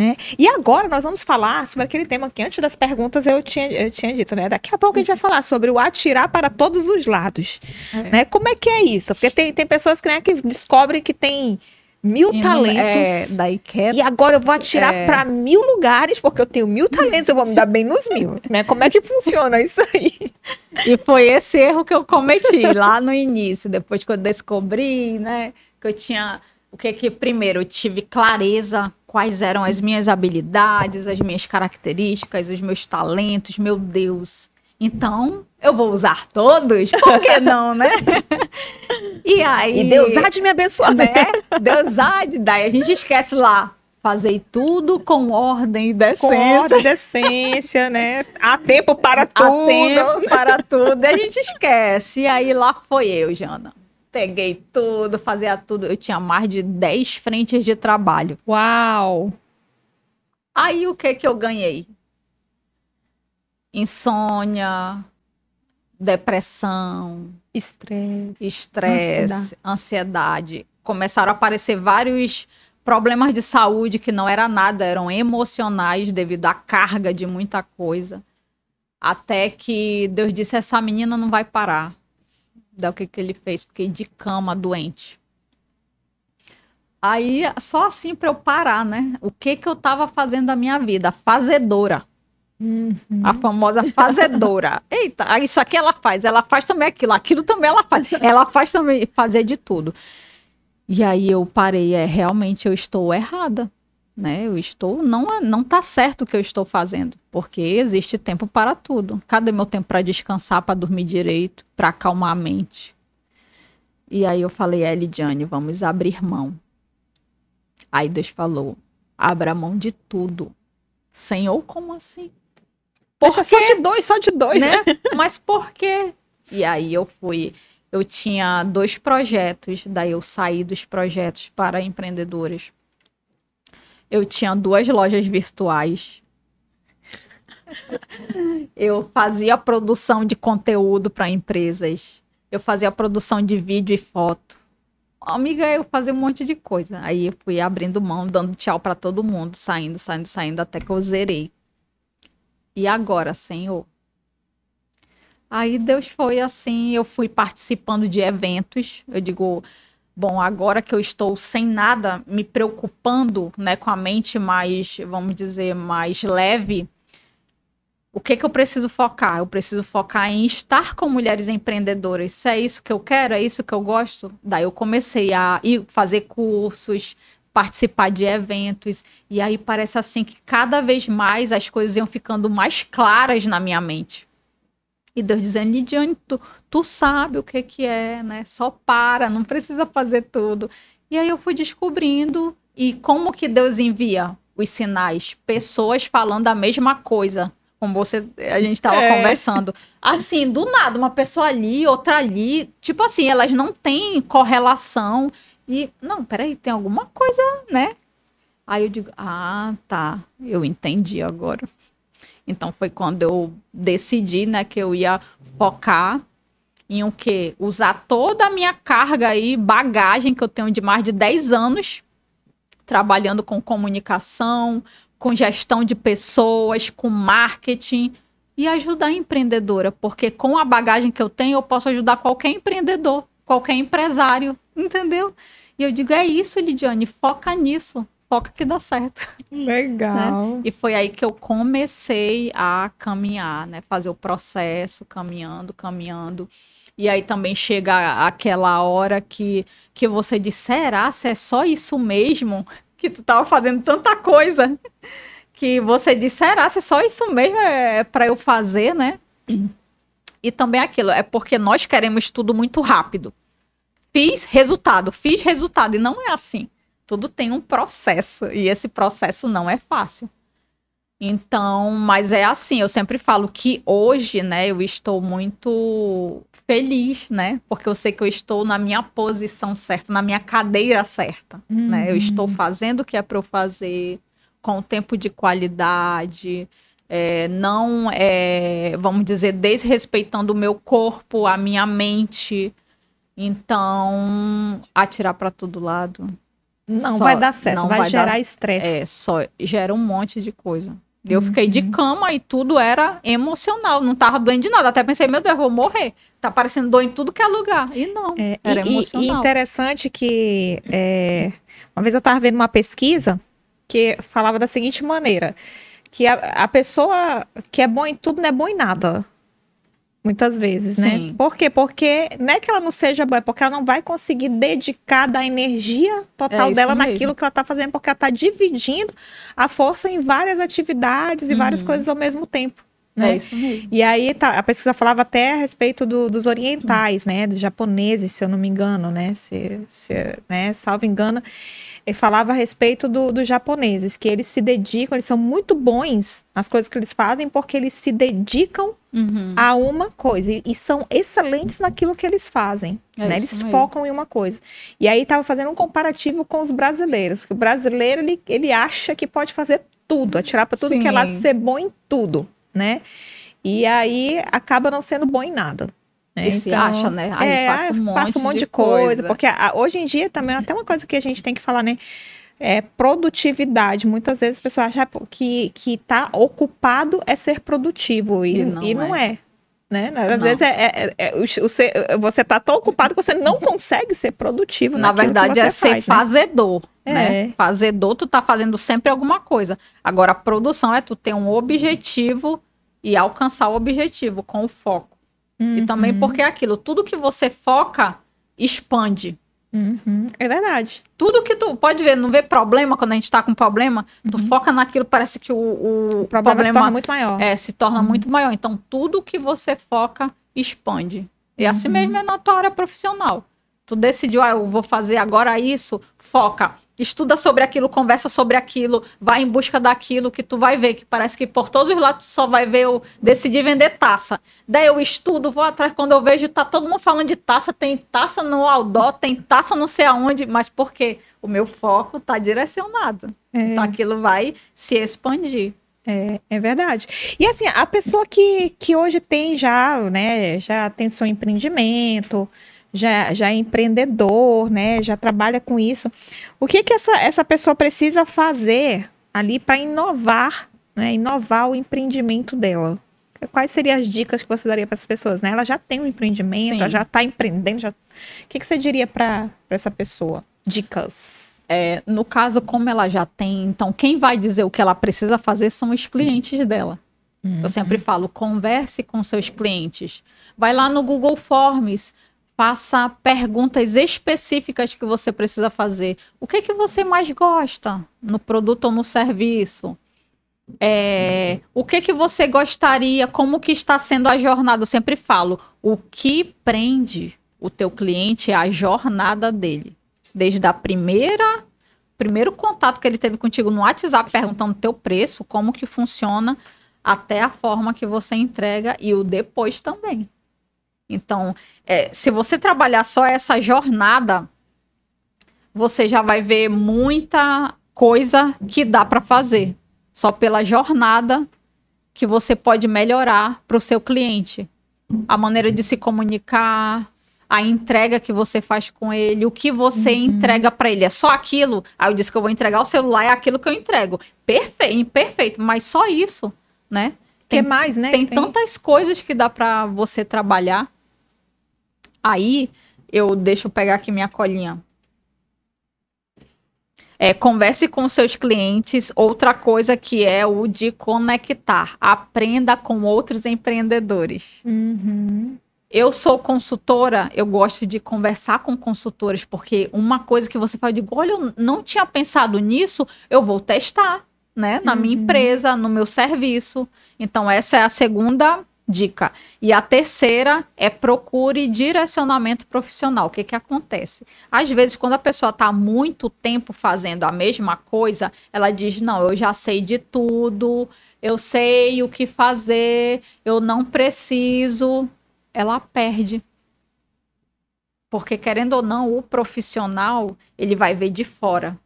né? E agora nós vamos falar sobre aquele tema que antes das perguntas eu tinha, eu tinha dito, né? Daqui a pouco a gente vai falar sobre o atirar para todos os lados. É. Né? Como é que é isso? Porque tem, tem pessoas que, né, que descobrem que tem mil e talentos. É, daí quer... E agora eu vou atirar é... para mil lugares, porque eu tenho mil talentos, eu vou me dar bem nos mil. Né? Como é que funciona isso aí? E foi esse erro que eu cometi lá no início, depois que eu descobri, né? Que eu tinha. O que que primeiro eu tive clareza quais eram as minhas habilidades, as minhas características, os meus talentos, meu Deus. Então, eu vou usar todos? Por que não, né? e aí. E Deus há de me abençoar. Né? Deus há de. Daí a gente esquece lá. Fazei tudo com ordem e decência. Com ordem e decência, né? Há tempo para tudo. Há tempo para tudo. E a gente esquece. E aí lá foi eu, Jana. Peguei tudo, fazia tudo. Eu tinha mais de 10 frentes de trabalho. Uau! Aí o que que eu ganhei? Insônia, depressão, estresse, estresse, ansiedade. ansiedade. Começaram a aparecer vários problemas de saúde que não era nada, eram emocionais devido à carga de muita coisa. Até que Deus disse: essa menina não vai parar. O que, que ele fez? Fiquei de cama, doente. Aí, só assim para eu parar, né? O que que eu tava fazendo da minha vida? Fazedora. Uhum. A famosa fazedora. Eita, isso aqui ela faz, ela faz também aquilo, aquilo também ela faz. Ela faz também fazer de tudo. E aí eu parei, é, realmente eu estou errada, né? Eu estou, não não tá certo o que eu estou fazendo, porque existe tempo para tudo. Cadê meu tempo para descansar, para dormir direito, para acalmar a mente? E aí eu falei, Elidiane, vamos abrir mão. Aí Deus falou, abra mão de tudo. Senhor, como assim? Poxa, só de dois, só de dois, né? né? Mas por quê? E aí eu fui eu tinha dois projetos, daí eu saí dos projetos para empreendedores. Eu tinha duas lojas virtuais. eu fazia produção de conteúdo para empresas. Eu fazia produção de vídeo e foto. Amiga, eu fazia um monte de coisa. Aí eu fui abrindo mão, dando tchau para todo mundo, saindo, saindo, saindo, até que eu zerei. E agora, Senhor, Aí Deus foi assim, eu fui participando de eventos. Eu digo, bom, agora que eu estou sem nada, me preocupando, né, com a mente mais, vamos dizer, mais leve, o que que eu preciso focar? Eu preciso focar em estar com mulheres empreendedoras. Se é isso que eu quero, é isso que eu gosto. Daí eu comecei a ir fazer cursos, participar de eventos, e aí parece assim que cada vez mais as coisas iam ficando mais claras na minha mente. E Deus dizendo, Lidiane, tu, tu sabe o que que é, né? Só para, não precisa fazer tudo. E aí eu fui descobrindo e como que Deus envia os sinais, pessoas falando a mesma coisa, como você a gente estava é. conversando. Assim, do nada, uma pessoa ali, outra ali, tipo assim, elas não têm correlação e não, peraí, tem alguma coisa, né? Aí eu digo, ah, tá, eu entendi agora. Então foi quando eu decidi, né, que eu ia focar em o quê? Usar toda a minha carga aí, bagagem que eu tenho de mais de 10 anos trabalhando com comunicação, com gestão de pessoas, com marketing e ajudar a empreendedora, porque com a bagagem que eu tenho, eu posso ajudar qualquer empreendedor, qualquer empresário, entendeu? E eu digo, é isso, Lidiane, foca nisso foca que dá certo. Legal. Né? E foi aí que eu comecei a caminhar, né? Fazer o processo, caminhando, caminhando. E aí também chega aquela hora que, que você diz, será se é só isso mesmo? Que tu tava fazendo tanta coisa. Que você diz, será se é só isso mesmo é para eu fazer, né? E também aquilo, é porque nós queremos tudo muito rápido. Fiz resultado, fiz resultado, e não é assim tudo tem um processo e esse processo não é fácil. Então, mas é assim, eu sempre falo que hoje, né, eu estou muito feliz, né? Porque eu sei que eu estou na minha posição certa, na minha cadeira certa, uhum. né? Eu estou uhum. fazendo o que é para eu fazer com o tempo de qualidade, é, não é, vamos dizer, desrespeitando o meu corpo, a minha mente. Então, atirar para todo lado não só, vai dar certo, vai, vai, gerar estresse. É, só gera um monte de coisa. Eu uhum. fiquei de cama e tudo era emocional, não tava doendo de nada. Até pensei, meu Deus, eu vou morrer. Tá parecendo dor em tudo que é lugar. E não, é, era e, emocional. E interessante que é, uma vez eu tava vendo uma pesquisa que falava da seguinte maneira, que a, a pessoa que é boa em tudo não é boa em nada. Muitas vezes, né? Sim. Por quê? Porque não é que ela não seja boa, é porque ela não vai conseguir dedicar da energia total É dela mesmo. naquilo que ela tá fazendo, porque ela tá dividindo a força em várias atividades e várias Uhum. coisas ao mesmo tempo. Né? É isso mesmo. E aí tá, a pesquisa falava até a respeito do- dos orientais, né, dos japoneses, se eu não me engano, né, se, se né, salvo engano, ele falava a respeito do- dos japoneses, que eles se dedicam, eles são muito bons nas coisas que eles fazem, porque eles se dedicam Uhum. a uma coisa e, e são excelentes naquilo que eles fazem. É né? Eles focam em uma coisa. E aí estava fazendo um comparativo com os brasileiros, que o brasileiro ele, ele acha que pode fazer tudo, atirar para tudo que é Sim. lado, ser bom em tudo, né? E aí acaba não sendo bom em nada. Né? E se acha, né? Ai, é, faço um monte faço um monte de de coisa, coisa. porque a- hoje em dia também até uma coisa que a gente tem que falar, né? É produtividade. Muitas vezes a pessoa acha que, que tá ocupado é ser produtivo. E, E e não não, é. é. Né? Às Não. vezes é, é- é- o ser- você tá tão ocupado que você não consegue ser produtivo Na verdade, você é ser faz, né? fazedor. É. Né? Fazedor, tu tá fazendo sempre alguma coisa. Agora, a produção é tu ter um objetivo e alcançar o objetivo com o foco. E também Uhum, porque é aquilo, tudo que você foca, expande. uhum. É verdade. Tudo que tu pode ver, não vê problema quando a gente tá com problema, tu foca naquilo, parece que o, o, Uhum. O problema, se torna muito maior. é, se torna muito maior. Então, tudo que você foca, expande. E assim Uhum. mesmo é na tua área profissional. Tu decidiu, ah, eu vou fazer agora isso, foca. Estuda sobre aquilo, conversa sobre aquilo, vai em busca daquilo que tu vai ver, que parece que por todos os lados tu só vai ver o decidir vender taça. Daí eu estudo, vou atrás, quando eu vejo, tá todo mundo falando de taça, tem taça no outdoor, tem taça não sei aonde, mas por quê? O meu foco tá direcionado. É. Então aquilo vai se expandir. É, é verdade. E assim, a pessoa que, que hoje tem já, né, já tem seu empreendimento, já, já é empreendedor, né, já trabalha com isso. O que que essa, essa pessoa precisa fazer ali para inovar, né, inovar o empreendimento dela? Quais seriam as dicas que você daria para as pessoas, né? Ela já tem um empreendimento, Sim. ela já está empreendendo, já... O que que você diria para essa pessoa? Dicas. É, no caso, como ela já tem, então quem vai dizer o que ela precisa fazer são os clientes dela. Eu sempre falo, converse com seus clientes. Vai lá no Google Forms, faça perguntas específicas que você precisa fazer. O que que você mais gosta no produto ou no serviço? É, o que que você gostaria? Como que está sendo a jornada? Eu sempre falo, o que prende o teu cliente é a jornada dele. Desde a primeira primeiro contato que ele teve contigo no WhatsApp perguntando teu preço, como que funciona, até a forma que você entrega e o depois também. Então, é, se você trabalhar só essa jornada, você já vai ver muita coisa que dá para fazer. Só pela jornada que você pode melhorar para o seu cliente. A maneira de se comunicar, a entrega que você faz com ele, o que você entrega para ele. É só aquilo. Aí eu disse que eu vou entregar o celular, é aquilo que eu entrego. Perfeito, perfeito, mas só isso, né? O que Tem- mais, né? tem tantas coisas que dá para você trabalhar. Aí eu deixa eu pegar aqui minha colinha. É, converse com seus clientes. Outra coisa que é o de conectar. Aprenda com outros empreendedores. Uhum. Eu sou consultora, eu gosto de conversar com consultores, porque uma coisa que você pode, olha, eu não tinha pensado nisso, eu vou testar, né? Na minha empresa, no meu serviço. Então, essa é a segunda dica. E a terceira é procure direcionamento profissional. O que, que acontece? Às vezes, quando a pessoa está muito tempo fazendo a mesma coisa, ela diz: Não, eu já sei de tudo, eu sei o que fazer, eu não preciso. Ela perde. Porque, querendo ou não, o profissional ele vai ver de fora.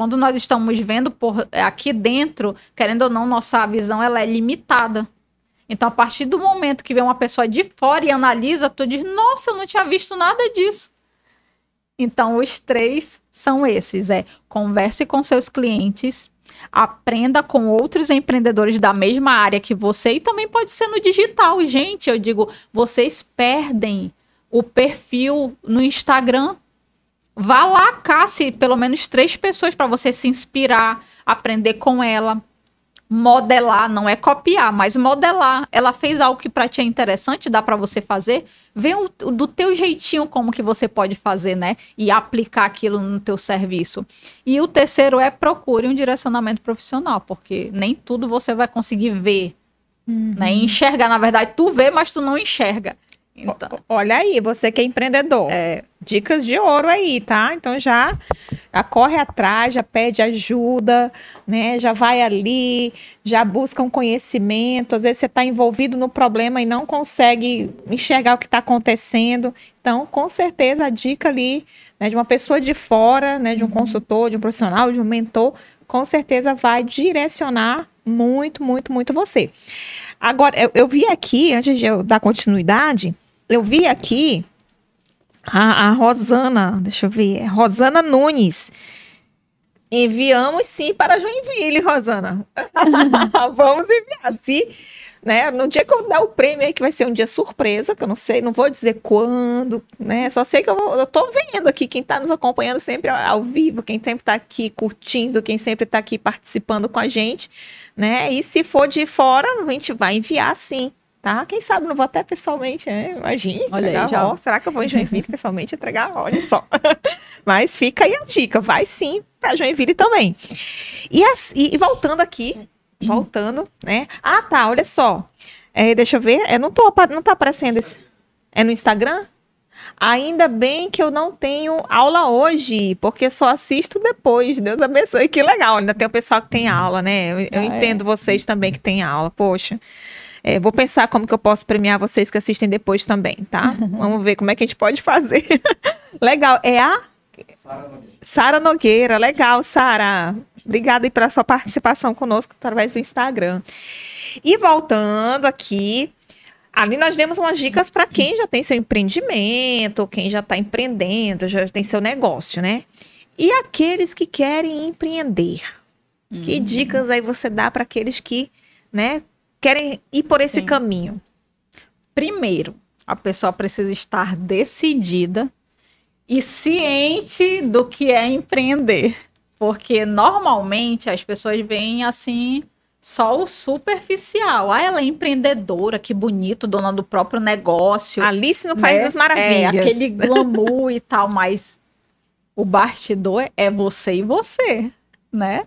Quando nós estamos vendo por aqui dentro, querendo ou não, nossa visão ela é limitada. Então, a partir do momento que vem uma pessoa de fora e analisa, tu diz, nossa, eu não tinha visto nada disso. Então, os três são esses: é converse com seus clientes, aprenda com outros empreendedores da mesma área que você, e também pode ser no digital. Gente, eu digo, vocês perdem o perfil no Instagram. Vá lá, casse pelo menos três pessoas para você se inspirar, aprender com ela modelar, não é copiar, mas modelar. Ela fez algo que para ti é interessante, dá para você fazer. Vê o, do teu jeitinho como que você pode fazer, né? E aplicar aquilo no teu serviço. E o terceiro é procure um direcionamento profissional, porque nem tudo você vai conseguir ver, uhum. né? Enxergar, na verdade, tu vê, mas tu não enxerga. Então. Olha aí, você que é empreendedor. É. Dicas de ouro aí, tá? Então já, já corre atrás, já pede ajuda, né? Já vai ali, já busca um conhecimento. Às vezes você está envolvido no problema e não consegue enxergar o que está acontecendo. Então, com certeza, a dica ali né, de uma pessoa de fora, né, de um uhum. consultor, de um profissional, de um mentor, com certeza vai direcionar muito, muito, muito você. Agora, eu, eu vi aqui, antes de eu dar continuidade, eu vi aqui a, a Rosana, deixa eu ver, Rosana Nunes. Enviamos sim para Joinville, Rosana. Vamos enviar. Se, né, no dia que eu dar o prêmio aí, que vai ser um dia surpresa, que eu não sei, não vou dizer quando, né? Só sei que eu, vou, eu tô vendo aqui quem está nos acompanhando sempre ao vivo, quem sempre está aqui curtindo, quem sempre está aqui participando com a gente, né? E se for de fora, a gente vai enviar sim tá? Quem sabe não vou até pessoalmente, né? Imagine. Olha entregar, aí, já. Ó, será que eu vou em Joinville pessoalmente entregar? Olha só. Mas fica aí a dica, vai sim para Joinville também. E, as, e, voltando aqui, voltando, né? Ah, tá, olha só. É, deixa eu ver, é, não, tô, não tá aparecendo esse. É no Instagram? Ainda bem que eu não tenho aula hoje, porque só assisto depois. Deus abençoe. Que legal, ainda tem o pessoal que tem aula, né? Eu, eu ah, é. entendo é. vocês também que tem aula. Poxa. É, vou pensar como que eu posso premiar vocês que assistem depois também, tá? Vamos ver como é que a gente pode fazer. legal. É a Sara Nogueira. Legal, Sara. Obrigada aí pela sua participação conosco através do Instagram. E voltando aqui, ali nós demos umas dicas para quem já tem seu empreendimento, quem já está empreendendo, já tem seu negócio, né? E aqueles que querem empreender. Que uhum. dicas aí você dá para aqueles que, né, querem ir por esse Sim. caminho? Primeiro, a pessoa precisa estar decidida e ciente do que é empreender. Porque normalmente as pessoas veem assim só o superficial. Ah, ela é empreendedora, que bonito, dona do próprio negócio. Alice no País né? das Maravilhas. É, aquele glamour e tal, mas o bastidor é você e você, né?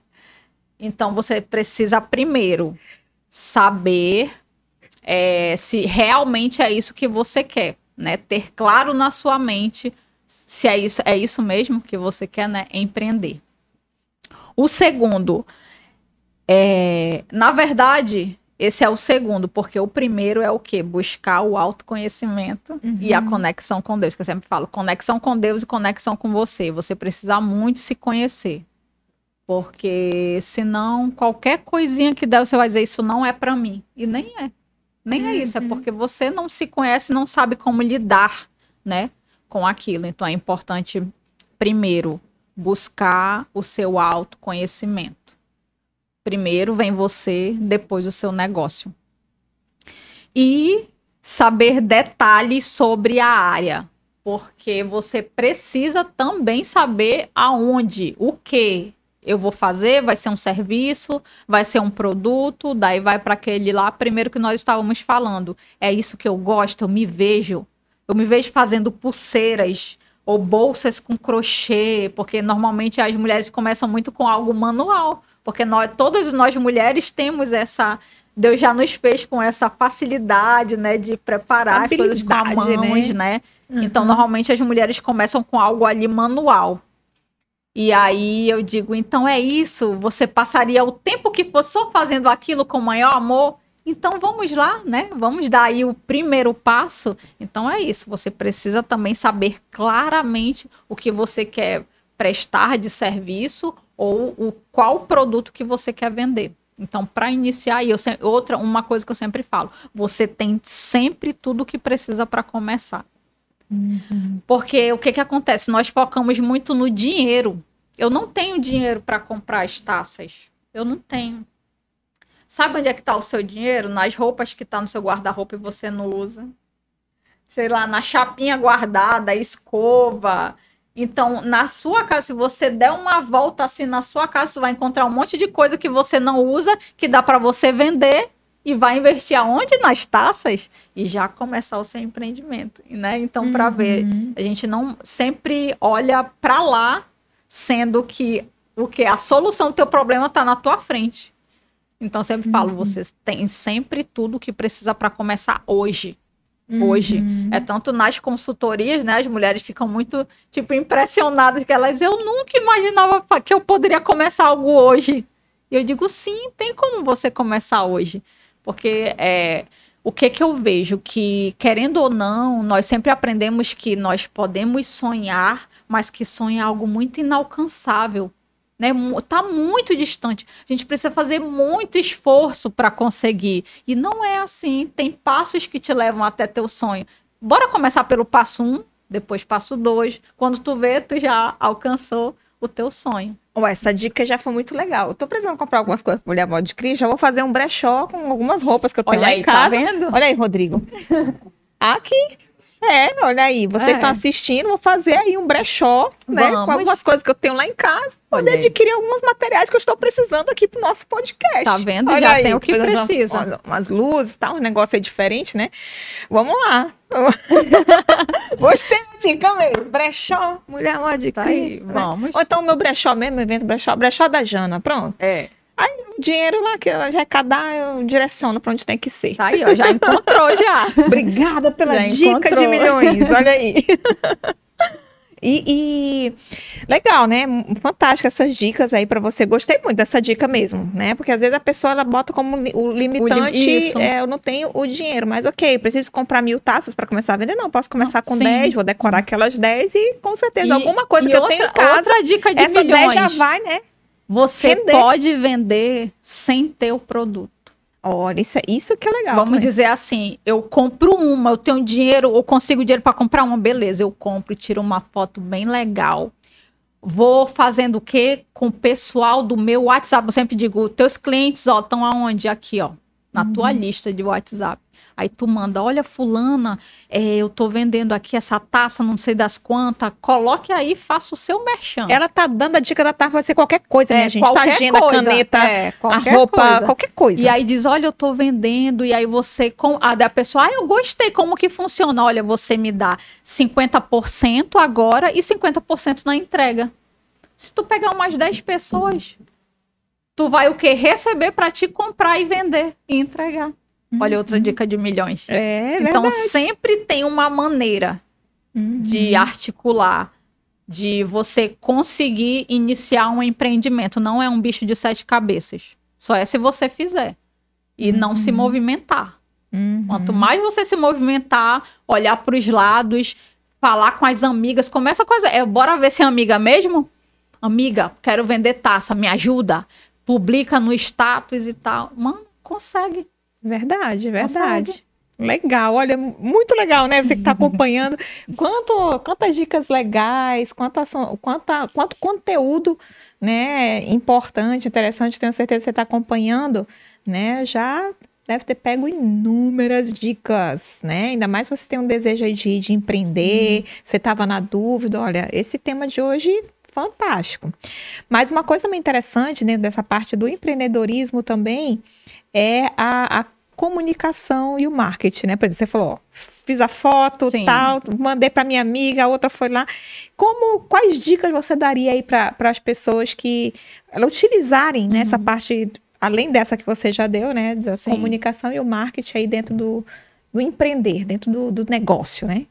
Então você precisa primeiro saber é, se realmente é isso que você quer, né? Ter claro na sua mente se é isso, é isso mesmo que você quer, né? Empreender. O segundo, é, na verdade, esse é o segundo, porque o primeiro é o que? Buscar o autoconhecimento uhum. e a uhum. conexão com Deus, que eu sempre falo, conexão com Deus e conexão com você. Você precisa muito se conhecer. Porque senão qualquer coisinha que der, você vai dizer isso não é para mim. E nem é. Nem uhum. é isso, é uhum. porque você não se conhece, não sabe como lidar, né, com aquilo. Então é importante primeiro buscar o seu autoconhecimento. Primeiro vem você, depois o seu negócio. E saber detalhes sobre a área, porque você precisa também saber aonde, o que, eu vou fazer, vai ser um serviço, vai ser um produto, daí vai para aquele lá, primeiro que nós estávamos falando. É isso que eu gosto, eu me vejo. Eu me vejo fazendo pulseiras ou bolsas com crochê, porque normalmente as mulheres começam muito com algo manual, porque nós, todas nós mulheres temos essa Deus já nos fez com essa facilidade, né, de preparar as coisas com a mãos, né? né? Uhum. Então, normalmente as mulheres começam com algo ali manual. E aí eu digo, então é isso, você passaria o tempo que fosse só fazendo aquilo com maior amor? Então vamos lá, né? Vamos dar aí o primeiro passo. Então é isso, você precisa também saber claramente o que você quer prestar de serviço ou o qual produto que você quer vender. Então, para iniciar, eu sempre, outra uma coisa que eu sempre falo, você tem sempre tudo o que precisa para começar. Uhum. Porque o que, que acontece? Nós focamos muito no dinheiro. Eu não tenho dinheiro para comprar as taças. Eu não tenho. Sabe onde é que está o seu dinheiro? Nas roupas que está no seu guarda-roupa e você não usa. Sei lá, na chapinha guardada, escova, Então, na sua casa, se você der uma volta assim na sua casa, você vai encontrar um monte de coisa que você não usa, que dá para você vender e vai investir aonde? Nas taças e já começar o seu empreendimento, né? Então, para uhum. ver, a gente não sempre olha para lá, sendo que o que a solução do teu problema está na tua frente. Então, sempre falo, uhum. vocês têm sempre tudo que precisa para começar hoje. Uhum. Hoje. É tanto nas consultorias, né? As mulheres ficam muito, tipo, impressionadas que elas, eu nunca imaginava que eu poderia começar algo hoje. E eu digo, sim, tem como você começar hoje. Porque é, o que que eu vejo? Que, querendo ou não, nós sempre aprendemos que nós podemos sonhar, mas que sonho é algo muito inalcançável. Né? Tá muito distante. A gente precisa fazer muito esforço para conseguir. E não é assim. Tem passos que te levam até teu sonho. Bora começar pelo passo um, depois passo dois. Quando tu vê, tu já alcançou o teu sonho. Oh, essa dica já foi muito legal. Eu tô precisando comprar algumas coisas pra mulher moda de Cris. Já vou fazer um brechó com algumas roupas que eu tenho Olha lá aí, em tá casa. Tá vendo? Olha aí, Rodrigo. Aqui. É, olha aí, vocês estão é. assistindo, vou fazer aí um brechó, né? Vamos. Com algumas coisas que eu tenho lá em casa, poder adquirir alguns materiais que eu estou precisando aqui pro nosso podcast. Tá vendo? Olha Já aí, tem o que precisa. Umas, umas luzes, tá? Um negócio aí diferente, né? Vamos lá. Gostei da dica mesmo. Brechó, mulher uma dica. Tá aí, né? vamos. Ou então o meu brechó mesmo, evento brechó, brechó da Jana, pronto. É. Aí o dinheiro lá que eu arrecadar, eu direciono para onde tem que ser. Tá aí, ó, já encontrou já. Obrigada pela já dica encontrou. de milhões, olha aí. E, e, legal, né? Fantástico essas dicas aí para você. Gostei muito dessa dica mesmo, né? Porque às vezes a pessoa ela bota como o limitante, o é, eu não tenho o dinheiro, mas ok, preciso comprar mil taças para começar a vender. Não, posso começar não, com sim. 10, vou decorar aquelas 10 e com certeza e, alguma coisa que outra, eu tenho em casa. Outra dica de essa milhões. 10 já vai, né? Você Render. pode vender sem ter o produto. Olha, isso, é, isso que é legal. Vamos também. dizer assim, eu compro uma, eu tenho dinheiro, eu consigo dinheiro para comprar uma, beleza, eu compro e tiro uma foto bem legal. Vou fazendo o quê? Com o pessoal do meu WhatsApp. Eu sempre digo, teus clientes, ó, estão aonde? Aqui, ó, na uhum. tua lista de WhatsApp. Aí tu manda, olha, fulana, é, eu tô vendendo aqui essa taça, não sei das quantas. Coloque aí, faça o seu merchan. Ela tá dando a dica da taça, vai ser qualquer coisa, né, gente? Tá agenda, coisa, caneta, é, a roupa, coisa. qualquer coisa. E aí diz, olha, eu tô vendendo, e aí você, com a da pessoa, ah, eu gostei, como que funciona? Olha, você me dá 50% agora e 50% na entrega. Se tu pegar umas 10 pessoas, tu vai o quê? Receber para te comprar e vender e entregar. Olha outra uhum. dica de milhões. É, então verdade. sempre tem uma maneira uhum. de articular, de você conseguir iniciar um empreendimento. Não é um bicho de sete cabeças. Só é se você fizer e uhum. não se uhum. movimentar. Uhum. Quanto mais você se movimentar, olhar para os lados, falar com as amigas, começa a coisa. É, bora ver se é amiga mesmo? Amiga, quero vender taça, me ajuda. Publica no status e tal. Mano, consegue. Verdade, verdade. Legal, olha, muito legal, né? Você que está acompanhando. Quanto, quantas dicas legais, quanto, quanto, quanto conteúdo né, importante, interessante, tenho certeza que você está acompanhando, né? Já deve ter pego inúmeras dicas, né? Ainda mais se você tem um desejo de, de empreender, hum. você estava na dúvida, olha, esse tema de hoje fantástico. Mas uma coisa também interessante dentro dessa parte do empreendedorismo também é a, a comunicação e o marketing, né? Por exemplo, você falou, ó, fiz a foto, Sim. tal, mandei para minha amiga, a outra foi lá. Como, quais dicas você daria aí para as pessoas que ela, utilizarem uhum. nessa parte, além dessa que você já deu, né? Da Sim. comunicação e o marketing aí dentro do, do empreender, dentro do, do negócio, né?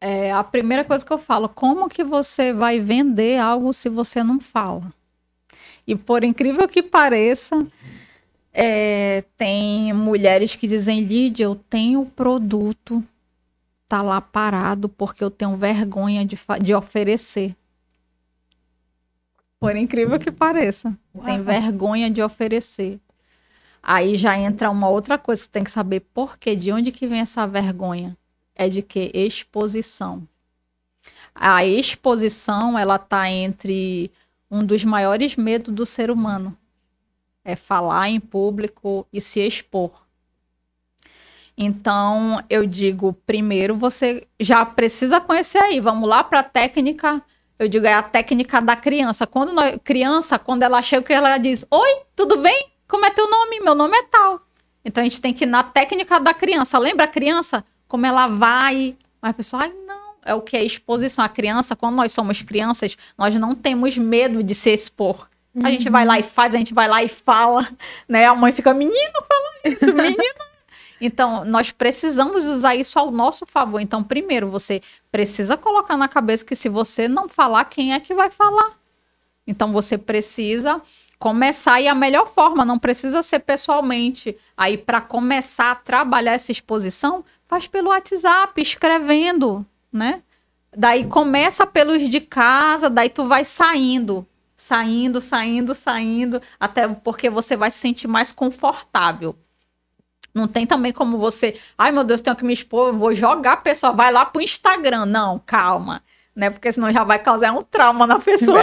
É, a primeira coisa que eu falo, como que você vai vender algo se você não fala? E por incrível que pareça, é, tem mulheres que dizem, Lídia, eu tenho produto, tá lá parado porque eu tenho vergonha de, de oferecer. Por incrível que pareça, Uau. tem vergonha de oferecer. Aí já entra uma outra coisa, que tem que saber por quê, de onde que vem essa vergonha? É de que exposição. A exposição, ela tá entre um dos maiores medos do ser humano, é falar em público e se expor. Então, eu digo, primeiro você já precisa conhecer aí. Vamos lá para a técnica. Eu digo, é a técnica da criança. Quando nós, criança, quando ela chega, ela diz: Oi, tudo bem? Como é teu nome? Meu nome é tal. Então a gente tem que ir na técnica da criança. Lembra a criança? Como ela vai. Mas a pessoa, ai, não. É o que é exposição. A criança, quando nós somos crianças, nós não temos medo de se expor. Uhum. A gente vai lá e faz, a gente vai lá e fala, né? A mãe fica, menino, fala isso, menino. Então, nós precisamos usar isso ao nosso favor. Então, primeiro, você precisa colocar na cabeça que se você não falar, quem é que vai falar? Então, você precisa começar e a melhor forma, não precisa ser pessoalmente. Aí, para começar a trabalhar essa exposição, faz pelo WhatsApp, escrevendo, né? Daí começa pelos de casa, daí tu vai saindo, saindo, saindo, saindo, até porque você vai se sentir mais confortável. Não tem também como você, ai meu Deus, tenho que me expor, vou jogar a pessoa, vai lá pro Instagram. Não, calma. Né? Porque senão já vai causar um trauma na pessoa.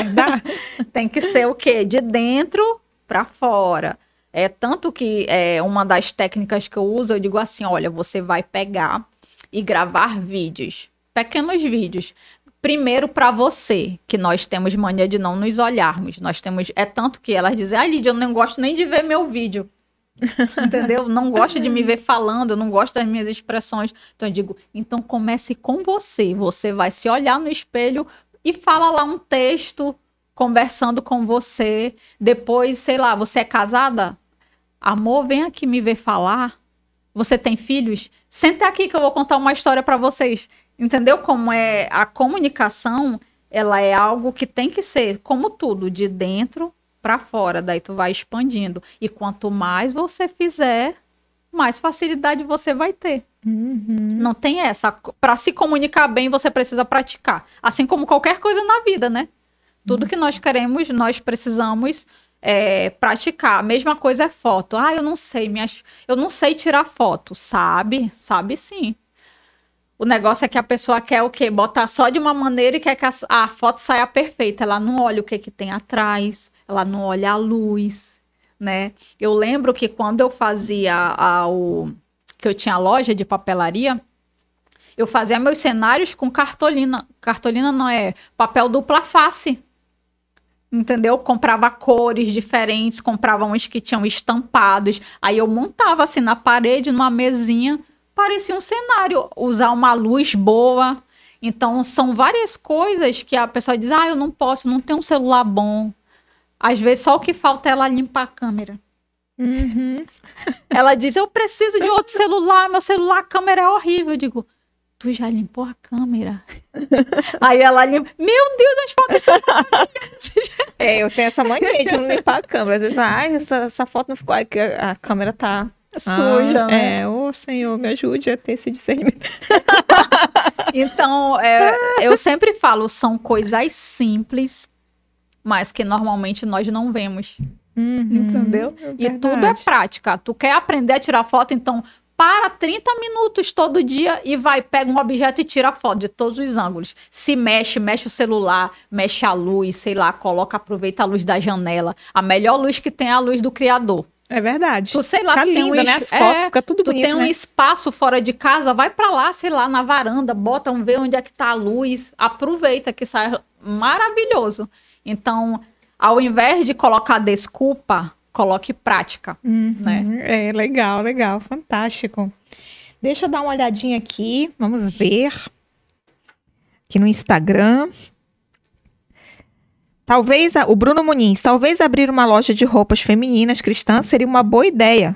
tem que ser o quê? De dentro para fora. É tanto que é uma das técnicas que eu uso, eu digo assim, olha, você vai pegar e gravar vídeos, pequenos vídeos. Primeiro para você, que nós temos mania de não nos olharmos. Nós temos é tanto que elas dizem: "Ah, Lídia, eu não gosto nem de ver meu vídeo". Entendeu? Não gosta de me ver falando, não gosta das minhas expressões. Então eu digo, então comece com você. Você vai se olhar no espelho e fala lá um texto conversando com você. Depois, sei lá, você é casada? Amor, vem aqui me ver falar. Você tem filhos? Senta aqui que eu vou contar uma história para vocês. Entendeu como é a comunicação? Ela é algo que tem que ser, como tudo, de dentro para fora, daí tu vai expandindo. E quanto mais você fizer, mais facilidade você vai ter. Uhum. Não tem essa. Para se comunicar bem, você precisa praticar. Assim como qualquer coisa na vida, né? Tudo uhum. que nós queremos, nós precisamos é, praticar. A mesma coisa é foto. Ah, eu não sei, minhas... eu não sei tirar foto. Sabe? Sabe sim. O negócio é que a pessoa quer o quê? Botar só de uma maneira e quer que a, a foto saia perfeita. Ela não olha o que, que tem atrás ela não olha a luz, né? Eu lembro que quando eu fazia a, o que eu tinha loja de papelaria, eu fazia meus cenários com cartolina. Cartolina não é papel dupla face. Entendeu? Comprava cores diferentes, comprava uns que tinham estampados. Aí eu montava assim na parede, numa mesinha, parecia um cenário. Usar uma luz boa. Então, são várias coisas que a pessoa diz: ah, eu não posso, não tenho um celular bom, às vezes só o que falta é ela limpar a câmera. Uhum. Ela diz: Eu preciso de outro celular, meu celular, a câmera é horrível. Eu digo: Tu já limpou a câmera? Aí ela limpa: Meu Deus, as fotos são É, eu tenho essa mania de não limpar a câmera. Às vezes, ah, essa, essa foto não ficou. Ai, a câmera tá suja, ah, né? É, ô Senhor, me ajude a ter esse discernimento. então, é, eu sempre falo: são coisas simples mas que normalmente nós não vemos. Uhum, entendeu? É e tudo é prática. Tu quer aprender a tirar foto, então para 30 minutos todo dia e vai, pega um objeto e tira foto de todos os ângulos. Se mexe, mexe o celular, mexe a luz, sei lá, coloca, aproveita a luz da janela. A melhor luz que tem é a luz do criador. É verdade. Tu sei lá, fica linda, tem um né? As fotos, é, fica tudo tu bonito, tem um né? espaço fora de casa, vai para lá, sei lá, na varanda, bota um ver onde é que tá a luz, aproveita que sai maravilhoso. Então, ao invés de colocar desculpa, coloque prática, uhum, né? É legal, legal, fantástico. Deixa eu dar uma olhadinha aqui, vamos ver. Aqui no Instagram. Talvez o Bruno Muniz, talvez abrir uma loja de roupas femininas cristãs seria uma boa ideia.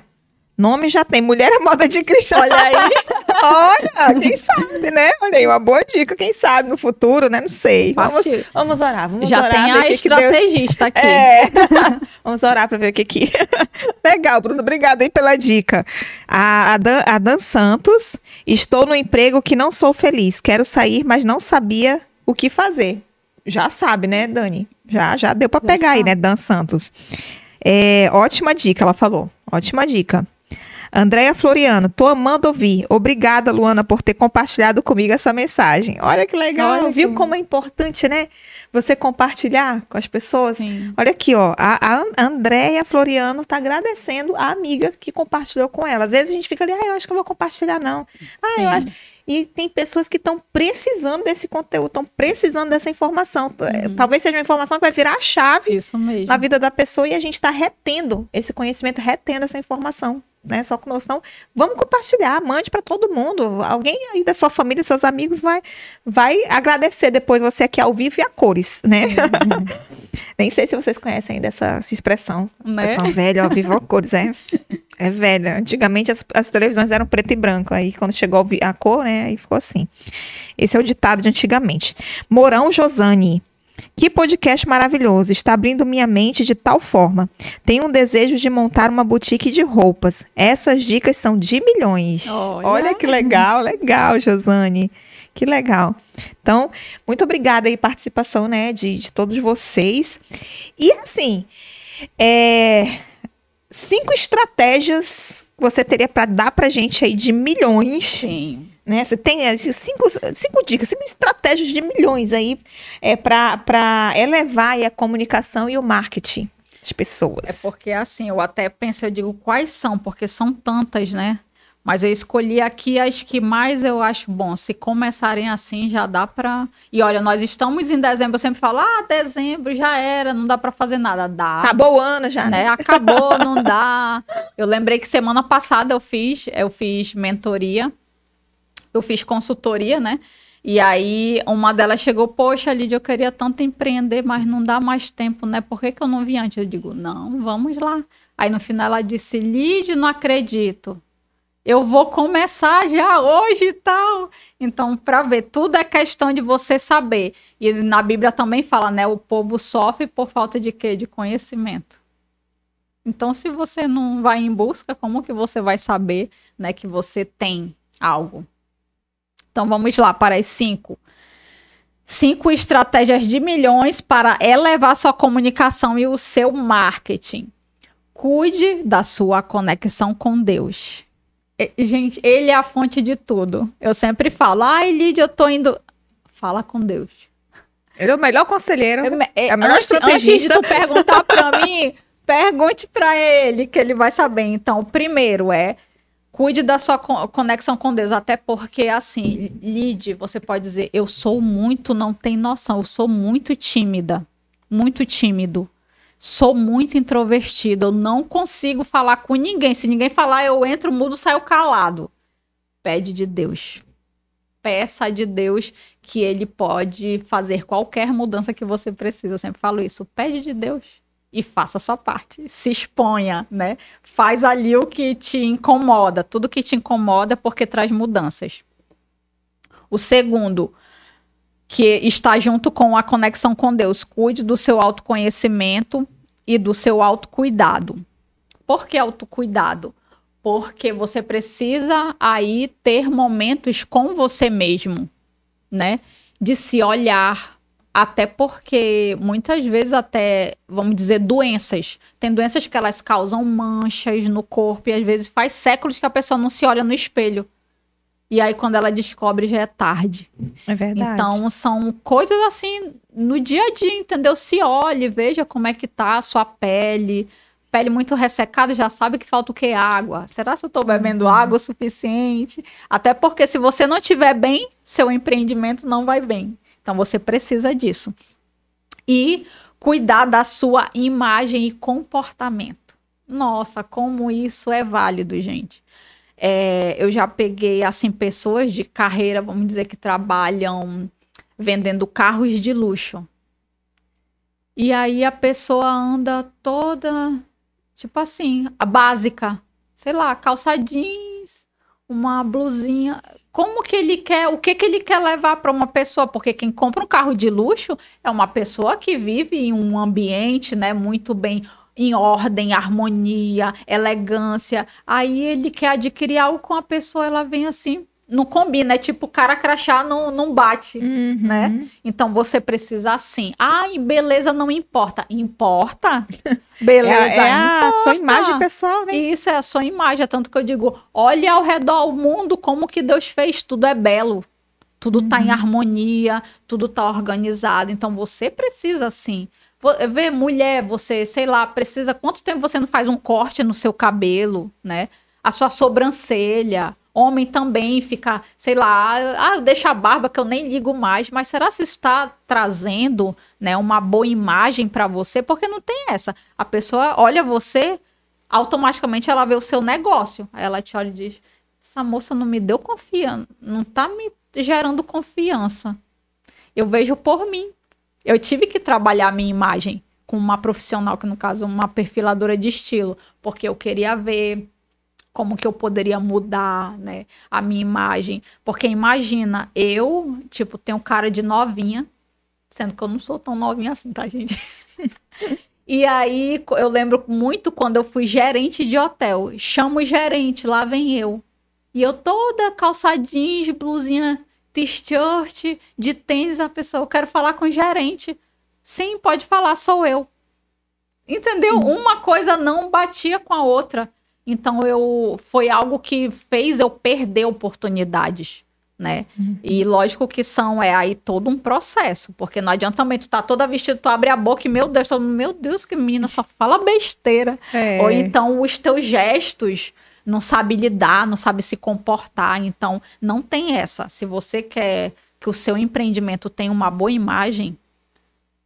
Nome já tem. Mulher é moda de cristã. Olha aí. Olha, quem sabe, né? Olha aí, uma boa dica. Quem sabe no futuro, né? Não sei. Vamos, vamos orar. Vamos já orar. tem a estrategista Deus... aqui. É. vamos orar para ver o que que... Legal, Bruno. Obrigado aí pela dica. A, a, Dan, a Dan Santos. Estou no emprego que não sou feliz. Quero sair, mas não sabia o que fazer. Já sabe, né, Dani? Já, já deu para pegar aí, né, Dan Santos. É, ótima dica, ela falou. Ótima dica. Andréia Floriano, tô amando ouvir. Obrigada, Luana, por ter compartilhado comigo essa mensagem. Olha que legal. Olha Viu que... como é importante, né? Você compartilhar com as pessoas. Sim. Olha aqui, ó. A, a Andréia Floriano tá agradecendo a amiga que compartilhou com ela. Às vezes a gente fica ali, ah, eu acho que eu vou compartilhar, não. Ah, Sim. eu acho. E tem pessoas que estão precisando desse conteúdo, estão precisando dessa informação. É, uhum. Talvez seja uma informação que vai virar a chave na vida da pessoa e a gente está retendo esse conhecimento, retendo essa informação. Né, só conosco. Então, vamos compartilhar, mande para todo mundo. Alguém aí da sua família, seus amigos, vai, vai agradecer depois você aqui ao vivo e a cores, né? Nem sei se vocês conhecem ainda essa expressão. Né? Expressão velha, ao vivo a cores, é. É velha. Antigamente as, as, televisões eram preto e branco. Aí quando chegou a cor, né? Aí ficou assim. Esse é o ditado de antigamente. Morão Josane. Que podcast maravilhoso! Está abrindo minha mente de tal forma. Tenho um desejo de montar uma boutique de roupas. Essas dicas são de milhões. Olha, Olha que legal, legal, Josane. Que legal. Então, muito obrigada aí, participação, né, de, de todos vocês. E assim, é cinco estratégias você teria para dar para gente aí de milhões. Sim. Né? Você tem assim, cinco, cinco dicas, cinco estratégias de milhões aí é, para elevar a comunicação e o marketing de pessoas. É porque assim, eu até penso, eu digo quais são, porque são tantas, né? Mas eu escolhi aqui as que mais eu acho bom. Se começarem assim, já dá para. E olha, nós estamos em dezembro. Eu sempre falo, ah, dezembro já era, não dá para fazer nada. Dá. Acabou o ano já. Né? né? Acabou, não dá. Eu lembrei que semana passada eu fiz, eu fiz mentoria, eu fiz consultoria, né? E aí uma delas chegou, poxa, Lídia, eu queria tanto empreender, mas não dá mais tempo, né? Por que, que eu não vi antes? Eu digo, não, vamos lá. Aí no final ela disse, Lídia, não acredito eu vou começar já hoje e tal. Então, para ver, tudo é questão de você saber. E na Bíblia também fala, né? O povo sofre por falta de quê? De conhecimento. Então, se você não vai em busca, como que você vai saber, né, que você tem algo? Então, vamos lá para as cinco. Cinco estratégias de milhões para elevar sua comunicação e o seu marketing. Cuide da sua conexão com Deus. Gente, ele é a fonte de tudo. Eu sempre falo, ai, Lídia, eu tô indo. Fala com Deus. Ele é o melhor conselheiro. Eu, é, a melhor antes, estrategista. Antes de tu perguntar para mim, pergunte para ele, que ele vai saber. Então, o primeiro é cuide da sua conexão com Deus, até porque assim, Lide, você pode dizer, eu sou muito, não tem noção, eu sou muito tímida, muito tímido sou muito introvertido, eu não consigo falar com ninguém. Se ninguém falar, eu entro mudo, saio calado. Pede de Deus. Peça de Deus que ele pode fazer qualquer mudança que você precisa. Eu sempre falo isso. Pede de Deus e faça a sua parte. Se exponha, né? Faz ali o que te incomoda, tudo que te incomoda porque traz mudanças. O segundo, que está junto com a conexão com Deus. Cuide do seu autoconhecimento e do seu autocuidado. Por que autocuidado? Porque você precisa aí ter momentos com você mesmo, né? De se olhar, até porque muitas vezes até, vamos dizer, doenças. Tem doenças que elas causam manchas no corpo e às vezes faz séculos que a pessoa não se olha no espelho. E aí, quando ela descobre, já é tarde. É verdade. Então, são coisas assim, no dia a dia, entendeu? Se olhe, veja como é que tá a sua pele. Pele muito ressecada, já sabe que falta o que? Água. Será que eu estou bebendo uhum. água o suficiente? Até porque se você não estiver bem, seu empreendimento não vai bem. Então, você precisa disso. E cuidar da sua imagem e comportamento. Nossa, como isso é válido, gente. É, eu já peguei, assim, pessoas de carreira, vamos dizer, que trabalham vendendo carros de luxo. E aí a pessoa anda toda, tipo assim, a básica, sei lá, calça jeans, uma blusinha. Como que ele quer, o que que ele quer levar para uma pessoa? Porque quem compra um carro de luxo é uma pessoa que vive em um ambiente, né, muito bem em ordem, harmonia, elegância. Aí ele quer adquirir algo com a pessoa, ela vem assim, não combina, é tipo cara crachá não, não bate, Uhum. né? Então você precisa assim. Ai, beleza não importa. Importa? Beleza, É, é a importa. sua imagem pessoal, né? Isso é a sua imagem, é tanto que eu digo, olhe ao redor o mundo como que Deus fez, tudo é belo. Tudo tá Uhum. em harmonia, tudo tá organizado. Então você precisa assim. Vê, mulher, você, sei lá, precisa. Quanto tempo você não faz um corte no seu cabelo, né? A sua sobrancelha. Homem também fica, sei lá, ah, eu deixo a barba que eu nem ligo mais, mas será se isso está trazendo né, uma boa imagem para você? Porque não tem essa. A pessoa olha você, automaticamente ela vê o seu negócio. Aí ela te olha e diz: essa moça não me deu confiança, não tá me gerando confiança. Eu vejo por mim. Eu tive que trabalhar a minha imagem com uma profissional, que no caso uma perfiladora de estilo, porque eu queria ver como que eu poderia mudar, né, a minha imagem. Porque imagina, eu, tipo, tenho cara de novinha, sendo que eu não sou tão novinha assim, tá, gente? E aí, eu lembro muito quando eu fui gerente de hotel. Chamo o gerente, lá vem eu. E eu toda calça jeans, blusinha, t-shirt, de tênis, a pessoa, eu quero falar com o gerente. Sim, pode falar, sou eu. Entendeu? Uma coisa não batia com a outra. Então eu foi algo que fez eu perder oportunidades, né? E lógico que são é aí todo um processo, porque não adianta também tu tá toda vestida, tu abre a boca e meu Deus, todo mundo, meu Deus, que menina só fala besteira. É. Ou então os teus gestos não sabe lidar, não sabe se comportar. Então não tem essa. Se você quer que o seu empreendimento tenha uma boa imagem,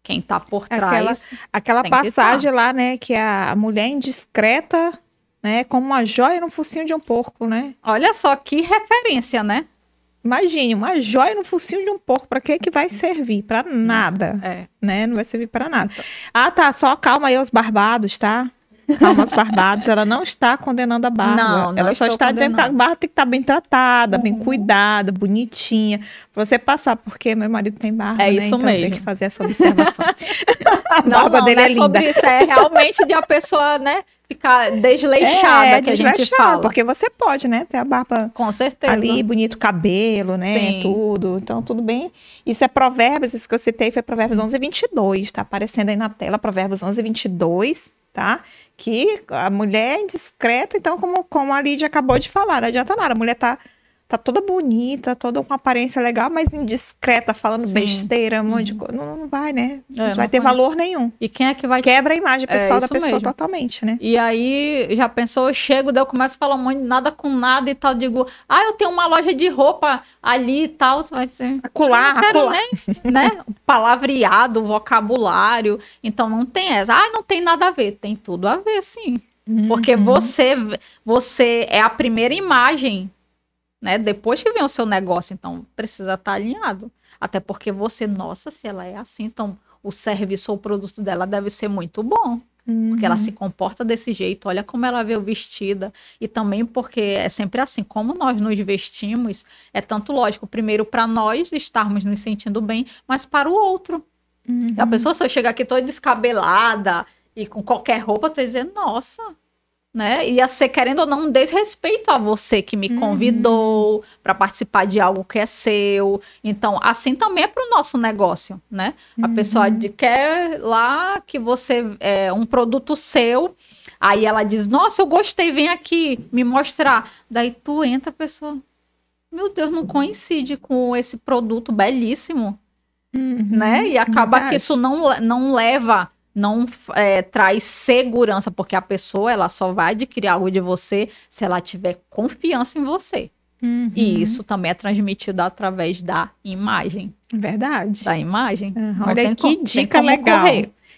quem tá por Aquela- trás Aquela Tem que passagem lá, né, que a mulher indiscreta, né, como uma joia no focinho de um porco, né? Olha só que referência, né? Imagine, uma joia no focinho de um porco, para que que vai servir? Para nada, É. né? Não vai servir para nada. Ah, tá, só calma aí os barbados, tá? Calma os barbados, ela não está condenando a barba. Não, não ela só está dizendo que a condenando. barba tem que estar bem tratada, bem cuidada, bonitinha. Pra você passar, porque meu marido tem barba, É né? isso então tem mesmo. que fazer essa observação. a Não, barba não, dele não é é linda. sobre isso, é realmente de a pessoa, né, ficar desleixada é, que a gente desleixada, fala. Porque você pode, né, ter a barba Com certeza. ali, bonito cabelo, né, Sim. tudo. Então, tudo bem. Isso é Provérbios, isso que eu citei foi Provérbios 11 e 22, tá aparecendo aí na tela, Provérbios 11 e 22, tá? Que a mulher é indiscreta, então, como, como a Lídia acabou de falar, não adianta nada, a mulher tá, tá toda bonita, toda com aparência legal, mas indiscreta, falando Sim. Uhum. besteira, um monte de coisa, não, não vai, né? Não É, vai não ter valor nenhum. E quem é que vai Quebra a imagem pessoal da isso pessoa mesmo. totalmente, né? E aí, já pensou, eu chego, daí eu começo a falar um monte de nada com nada e tal. Digo, ah, eu tenho uma loja de roupa ali e tal. Vai dizer, Acular, acular. nem, né? Palavreado, vocabulário. Então não tem essa. Ah, não tem nada a ver. Tem tudo a ver, sim. Porque Uhum. você, você é a primeira imagem, né? Depois que vem o seu negócio, então precisa estar alinhado. Até porque você, nossa, se ela é assim, então o serviço ou o produto dela deve ser muito bom. Porque ela se comporta desse jeito, olha como ela veio vestida. E também porque é sempre assim, como nós nos vestimos, é tanto lógico, primeiro para nós estarmos nos sentindo bem, mas para o outro. Uhum. A pessoa, se eu chegar aqui toda descabelada e com qualquer roupa, tu dizer, nossa, né? Ia ser, querendo ou não, um desrespeito a você que me convidou para participar de algo que é seu. Então, assim também é para o nosso negócio, né? A pessoa de- quer lá que você é um produto seu. Aí ela diz, nossa, eu gostei, vem aqui me mostrar. Daí tu entra, a pessoa, meu Deus, não coincide com esse produto belíssimo né? E acaba verdade. que isso não, não leva, não é, traz segurança, porque a pessoa ela só vai adquirir algo de você se ela tiver confiança em você. Uhum. E isso também é transmitido através da imagem. Verdade. Da imagem. Uhum. Olha que dica legal.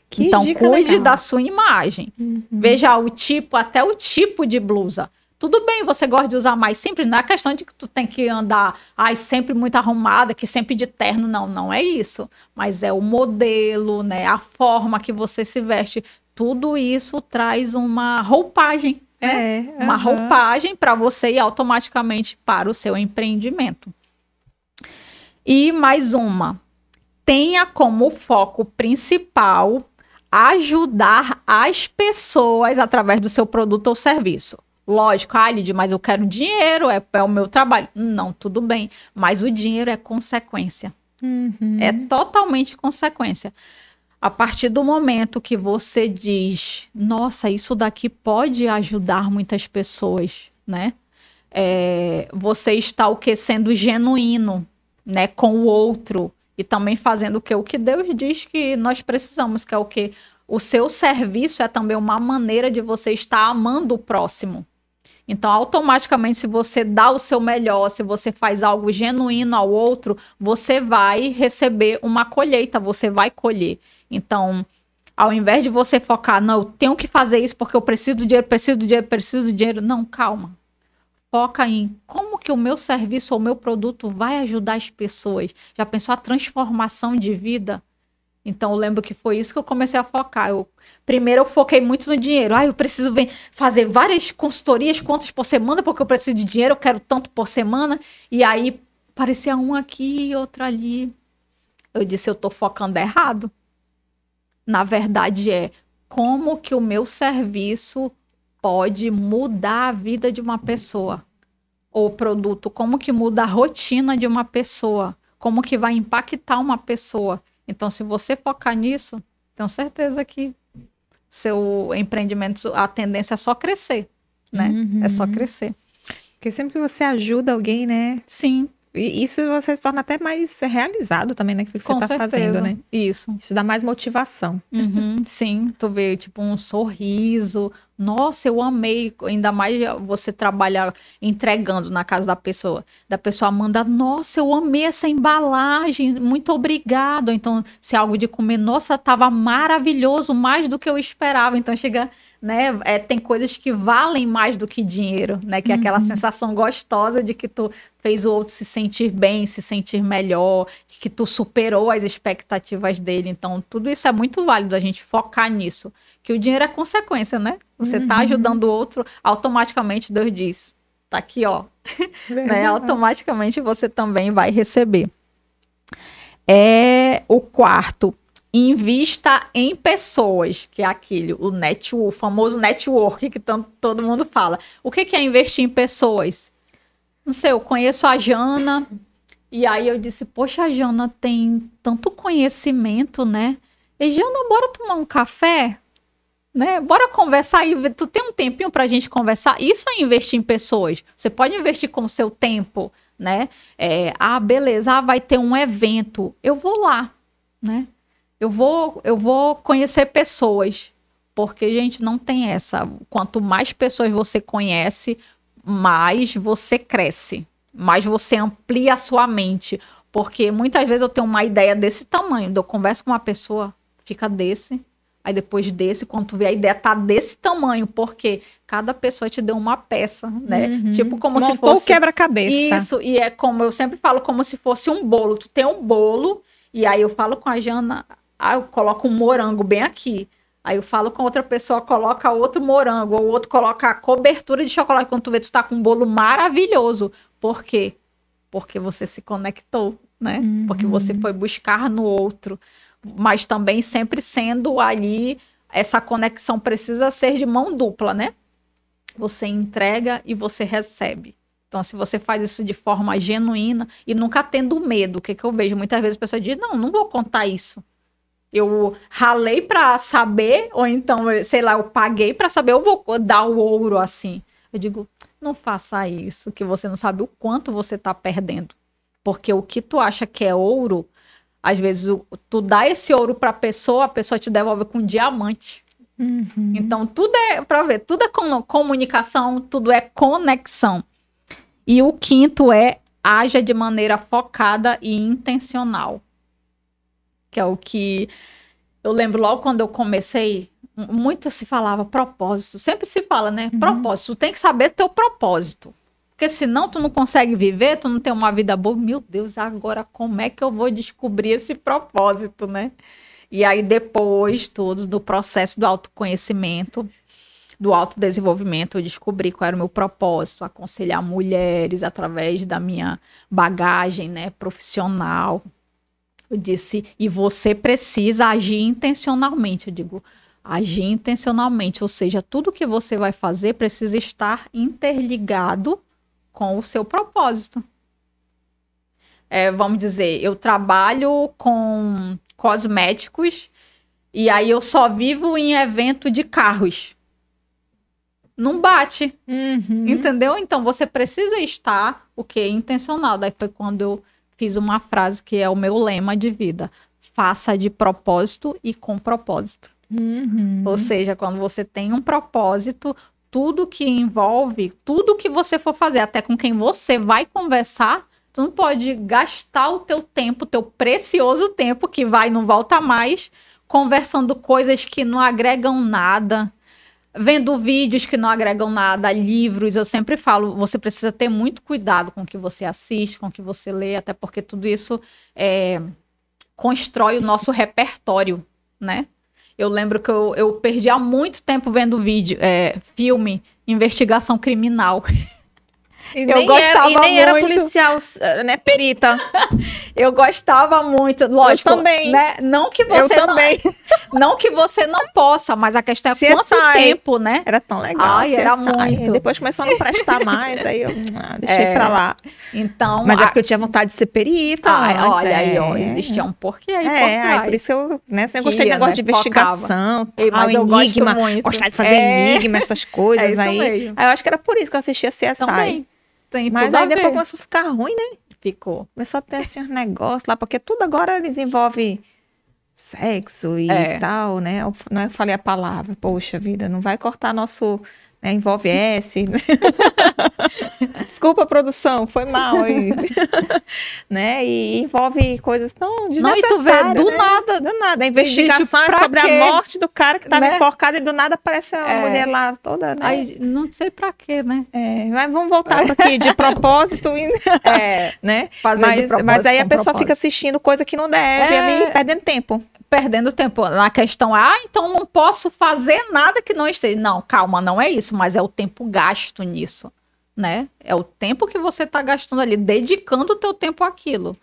Que então, dica cuide legal. da sua imagem. Veja o tipo, até o tipo de blusa. Tudo bem, você gosta de usar mais simples, não é questão de que tu tem que andar ai, sempre muito arrumada, que sempre de terno, não, não é isso. Mas é o modelo, né, a forma que você se veste, tudo isso traz uma roupagem, né? É, uma roupagem para você e automaticamente para o seu empreendimento. E mais uma, tenha como foco principal ajudar as pessoas através do seu produto ou serviço. Lógico, ah, Lid, mas eu quero dinheiro, é, é o meu trabalho. Não, tudo bem. Mas o dinheiro é consequência. Uhum. É totalmente consequência. A partir do momento que você diz, nossa, isso daqui pode ajudar muitas pessoas, né? É, você está o que sendo genuíno, né, com o outro e também fazendo o que o que Deus diz que nós precisamos, que é o que o seu serviço é também uma maneira de você estar amando o próximo. Então, automaticamente, se você dá o seu melhor, se você faz algo genuíno ao outro, você vai receber uma colheita, você vai colher. Então, ao invés de você focar, não, eu tenho que fazer isso porque eu preciso do dinheiro, preciso do dinheiro, preciso do dinheiro. Não, calma. Foca em como que o meu serviço ou o meu produto vai ajudar as pessoas. Já pensou a transformação de vida? Então, eu lembro que foi isso que eu comecei a focar. Eu, primeiro, eu foquei muito no dinheiro. Ah, eu preciso fazer várias consultorias, quantas por semana, porque eu preciso de dinheiro, eu quero tanto por semana. E aí, parecia um aqui e outro ali. Eu disse, eu estou focando errado. Na verdade, é como que o meu serviço pode mudar a vida de uma pessoa. Ou produto, como que muda a rotina de uma pessoa. Como que vai impactar uma pessoa. Então, se você focar nisso, tenho certeza que seu empreendimento, a tendência é só crescer, né? Uhum. É só uhum. crescer. Porque sempre que você ajuda alguém, né? Sim. E isso você se torna até mais realizado também, né? Que você está fazendo, né? Isso. Isso dá mais motivação. Uhum, sim, tu vê, tipo, um sorriso. Nossa, eu amei. Ainda mais você trabalhar entregando na casa da pessoa. Da pessoa manda, nossa, eu amei essa embalagem, muito obrigado. Então, se é algo de comer, nossa, tava maravilhoso, mais do que eu esperava. Então, chega né? É, tem coisas que valem mais do que dinheiro, né? Que é aquela uhum. sensação gostosa de que tu fez o outro se sentir bem, se sentir melhor, que tu superou as expectativas dele. Então, tudo isso é muito válido a gente focar nisso. Que o dinheiro é consequência, né? Você tá uhum. ajudando o outro, automaticamente Deus diz, tá aqui, ó. né? Automaticamente você também vai receber. É o quarto, invista em pessoas, que é aquele, o network, o famoso network que tanto, todo mundo fala. O que, que é investir em pessoas? Não sei, eu conheço a Jana, e aí eu disse, poxa, a Jana tem tanto conhecimento, né? E Jana, bora tomar um café? Né? Bora conversar aí. Tu tem um tempinho pra gente conversar? Isso é investir em pessoas. Você pode investir com o seu tempo, né? É, ah, beleza, ah, vai ter um evento. Eu vou lá, né? Eu vou, eu vou conhecer pessoas. Porque, gente, não tem essa. Quanto mais pessoas você conhece, mais você cresce. Mais você amplia a sua mente. Porque muitas vezes eu tenho uma ideia desse tamanho. Eu converso com uma pessoa, fica desse. Aí depois desse, quando tu vê a ideia tá desse tamanho, porque cada pessoa te deu uma peça, né? Uhum. Tipo como Montou se fosse quebra-cabeça. Isso, e é como eu sempre falo como se fosse um bolo. Tu tem um bolo e aí eu falo com a Jana, ah, eu coloco um morango bem aqui. Aí eu falo com outra pessoa, coloca outro morango, ou outro coloca a cobertura de chocolate. Quando tu vê, tu tá com um bolo maravilhoso. Por quê? Porque você se conectou, né? Uhum. Porque você foi buscar no outro. Mas também sempre sendo ali, essa conexão precisa ser de mão dupla, né? Você entrega e você recebe. Então, se você faz isso de forma genuína e nunca tendo medo, o que, que eu vejo? Muitas vezes a pessoa diz: Não, não vou contar isso eu ralei para saber, ou então, sei lá, eu paguei para saber, eu vou dar o ouro assim. Eu digo, não faça isso, que você não sabe o quanto você está perdendo. Porque o que tu acha que é ouro, às vezes tu dá esse ouro para a pessoa, a pessoa te devolve com um diamante. Uhum. Então, tudo é, para ver, tudo é comunicação, tudo é conexão. E o quinto é haja de maneira focada e intencional que é o que eu lembro logo quando eu comecei, muito se falava propósito. Sempre se fala, né? Uhum. Propósito. Tu tem que saber teu propósito. Porque senão tu não consegue viver, tu não tem uma vida boa. Meu Deus, agora como é que eu vou descobrir esse propósito, né? E aí depois tudo do processo do autoconhecimento, do autodesenvolvimento, eu descobri qual era o meu propósito, aconselhar mulheres através da minha bagagem, né, profissional, eu disse, e você precisa agir intencionalmente. Eu digo, Agir intencionalmente, ou seja, tudo que você vai fazer precisa estar interligado com o seu propósito. É, vamos dizer, eu trabalho com cosméticos e aí eu só vivo em evento de carros. Não bate. Uhum. Entendeu? Então você precisa estar o que? Intencional. Daí foi quando eu fiz uma frase que é o meu lema de vida. Faça de propósito e com propósito. Uhum. Ou seja, quando você tem um propósito, tudo que envolve, tudo que você for fazer, até com quem você vai conversar, tu não pode gastar o teu tempo, teu precioso tempo que vai e não volta mais, conversando coisas que não agregam nada, vendo vídeos que não agregam nada, livros. Eu sempre falo, você precisa ter muito cuidado com o que você assiste, com o que você lê, até porque tudo isso é, constrói o nosso repertório, né? Eu lembro que eu, eu perdi há muito tempo vendo vídeo, é, filme, investigação criminal. E Eu nem gostava era, e nem era muito. policial, né, perita. Eu gostava muito, lógico. também. Né? Não que Eu você não, também. não que você não possa, mas a questão é CSI. quanto tempo, né? Era tão legal. Ai, era muito. Depois começou a não prestar mais, aí eu ah, deixei É. pra lá. Então, Mas é a- porque eu tinha vontade de ser perita. Antes, olha aí, é. ó, existia um porquê aí por É, aí por isso eu, né, sempre Que gostei ia, negócio né, de investigação, Ei, tal, mas eu gosto enigma, gostar de fazer É. enigma, essas coisas É isso aí. mesmo. Aí eu acho que era por isso que eu assistia CSI. Também. Tem Mas aí depois começou a ficar ruim, né? Ficou. Começou a ter assim uns negócios lá, porque tudo agora desenvolve sexo e É. tal, né? Eu, não é, eu falei a palavra, poxa vida, não vai cortar nosso. Né, envolve S. né? Desculpa, produção, foi mal aí. né? E envolve coisas tão Não, e desnecessárias. tu vê, do né? nada. Do nada. A investigação é pra sobre quê? a morte do cara que estava Né? enforcado e do nada aparece uma É. mulher lá toda, né? Aí, não sei pra quê, né? É, mas vamos voltar para aqui de propósito, e- É, né? fazer Mas, mas aí a pessoa propósito. fica assistindo coisa que não deve, É. ali perdendo tempo. perdendo tempo na questão, ah, então não posso fazer nada que não esteja. Não, calma, não é isso, mas é o tempo gasto nisso, né? É o tempo que você tá gastando ali, dedicando o teu tempo àquilo.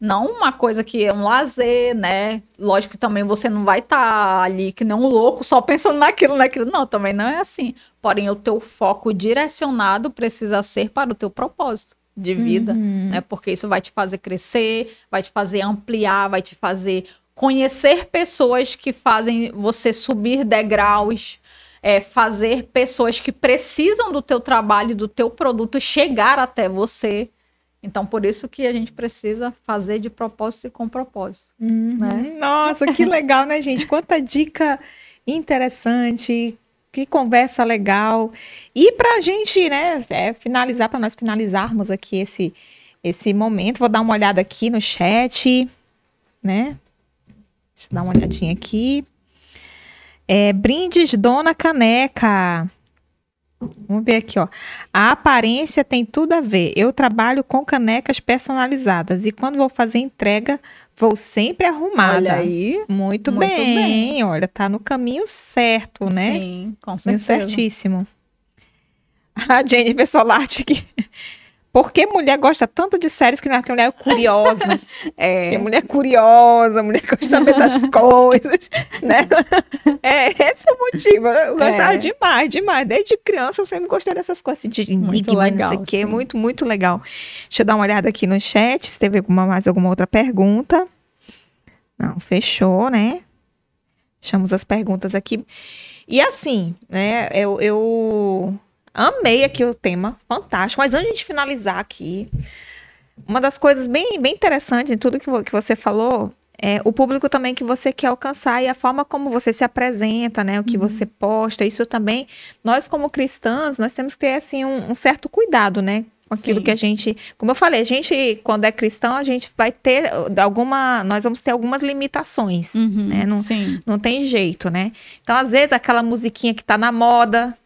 Não uma coisa que é um lazer, né? Lógico que também você não vai estar ali que nem um louco só pensando naquilo, naquilo. Não, também não é assim. Porém, o teu foco direcionado precisa ser para o teu propósito de vida, né? Porque isso vai te fazer crescer, vai te fazer ampliar, vai te fazer conhecer pessoas que fazem você subir degraus, é, fazer pessoas que precisam do teu trabalho, e do teu produto chegar até você. Então, por isso que a gente precisa fazer de propósito e com propósito. Né? Nossa, que legal, né, gente? Quanta dica interessante, que conversa legal. E para a gente, né, é, finalizar, para nós finalizarmos aqui esse, esse momento, vou dar uma olhada aqui no chat, né? Deixa eu dar uma olhadinha aqui. É, brindes Dona Caneca. Vamos ver aqui, ó. A aparência tem tudo a ver. Eu trabalho com canecas personalizadas e quando vou fazer entrega, vou sempre arrumada. Olha aí. Muito, Muito bem. bem. olha, tá no caminho certo, né? Sim, com Caminho certeza. certíssimo. A Jennifer Solarte aqui. Por que mulher gosta tanto de séries que não é porque mulher é curiosa? É, mulher é curiosa, mulher gosta de saber das coisas, né? É, esse é o motivo. Eu gostava É. demais, demais. Desde criança eu sempre gostei dessas coisas assim, de Muito enigma, não sei legal, o quê. Muito, muito legal. Deixa eu dar uma olhada aqui no chat, se teve alguma, mais alguma outra pergunta. Não, fechou, né? Deixamos as perguntas aqui. E assim, né, eu, eu amei aqui o tema, fantástico. Mas antes de finalizar aqui, uma das coisas bem, bem interessantes em tudo que, que você falou é o público também que você quer alcançar e a forma como você se apresenta, né? O que você posta. Isso também, nós como cristãs, nós temos que ter, assim, um, um certo cuidado, né? Com aquilo Sim. que a gente... Como eu falei, a gente, quando é cristão, a gente vai ter alguma... Nós vamos ter algumas limitações, Uhum, né? Não, Sim. não tem jeito, né? Então, às vezes, aquela musiquinha que tá na moda,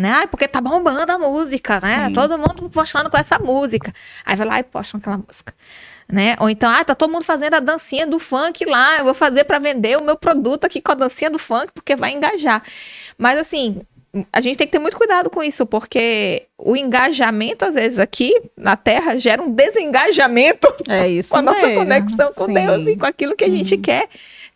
né? Ai, porque tá bombando a música, né? Sim. Todo mundo postando com essa música. Aí vai lá e postam aquela música. Né? Ou então, ah, tá todo mundo fazendo a dancinha do funk lá, eu vou fazer para vender o meu produto aqui com a dancinha do funk, porque vai engajar. Mas assim, a gente tem que ter muito cuidado com isso, porque o engajamento, às vezes, aqui na Terra gera um desengajamento É isso com a nossa mesmo, conexão com sim. Deus e com aquilo que a gente Uhum. quer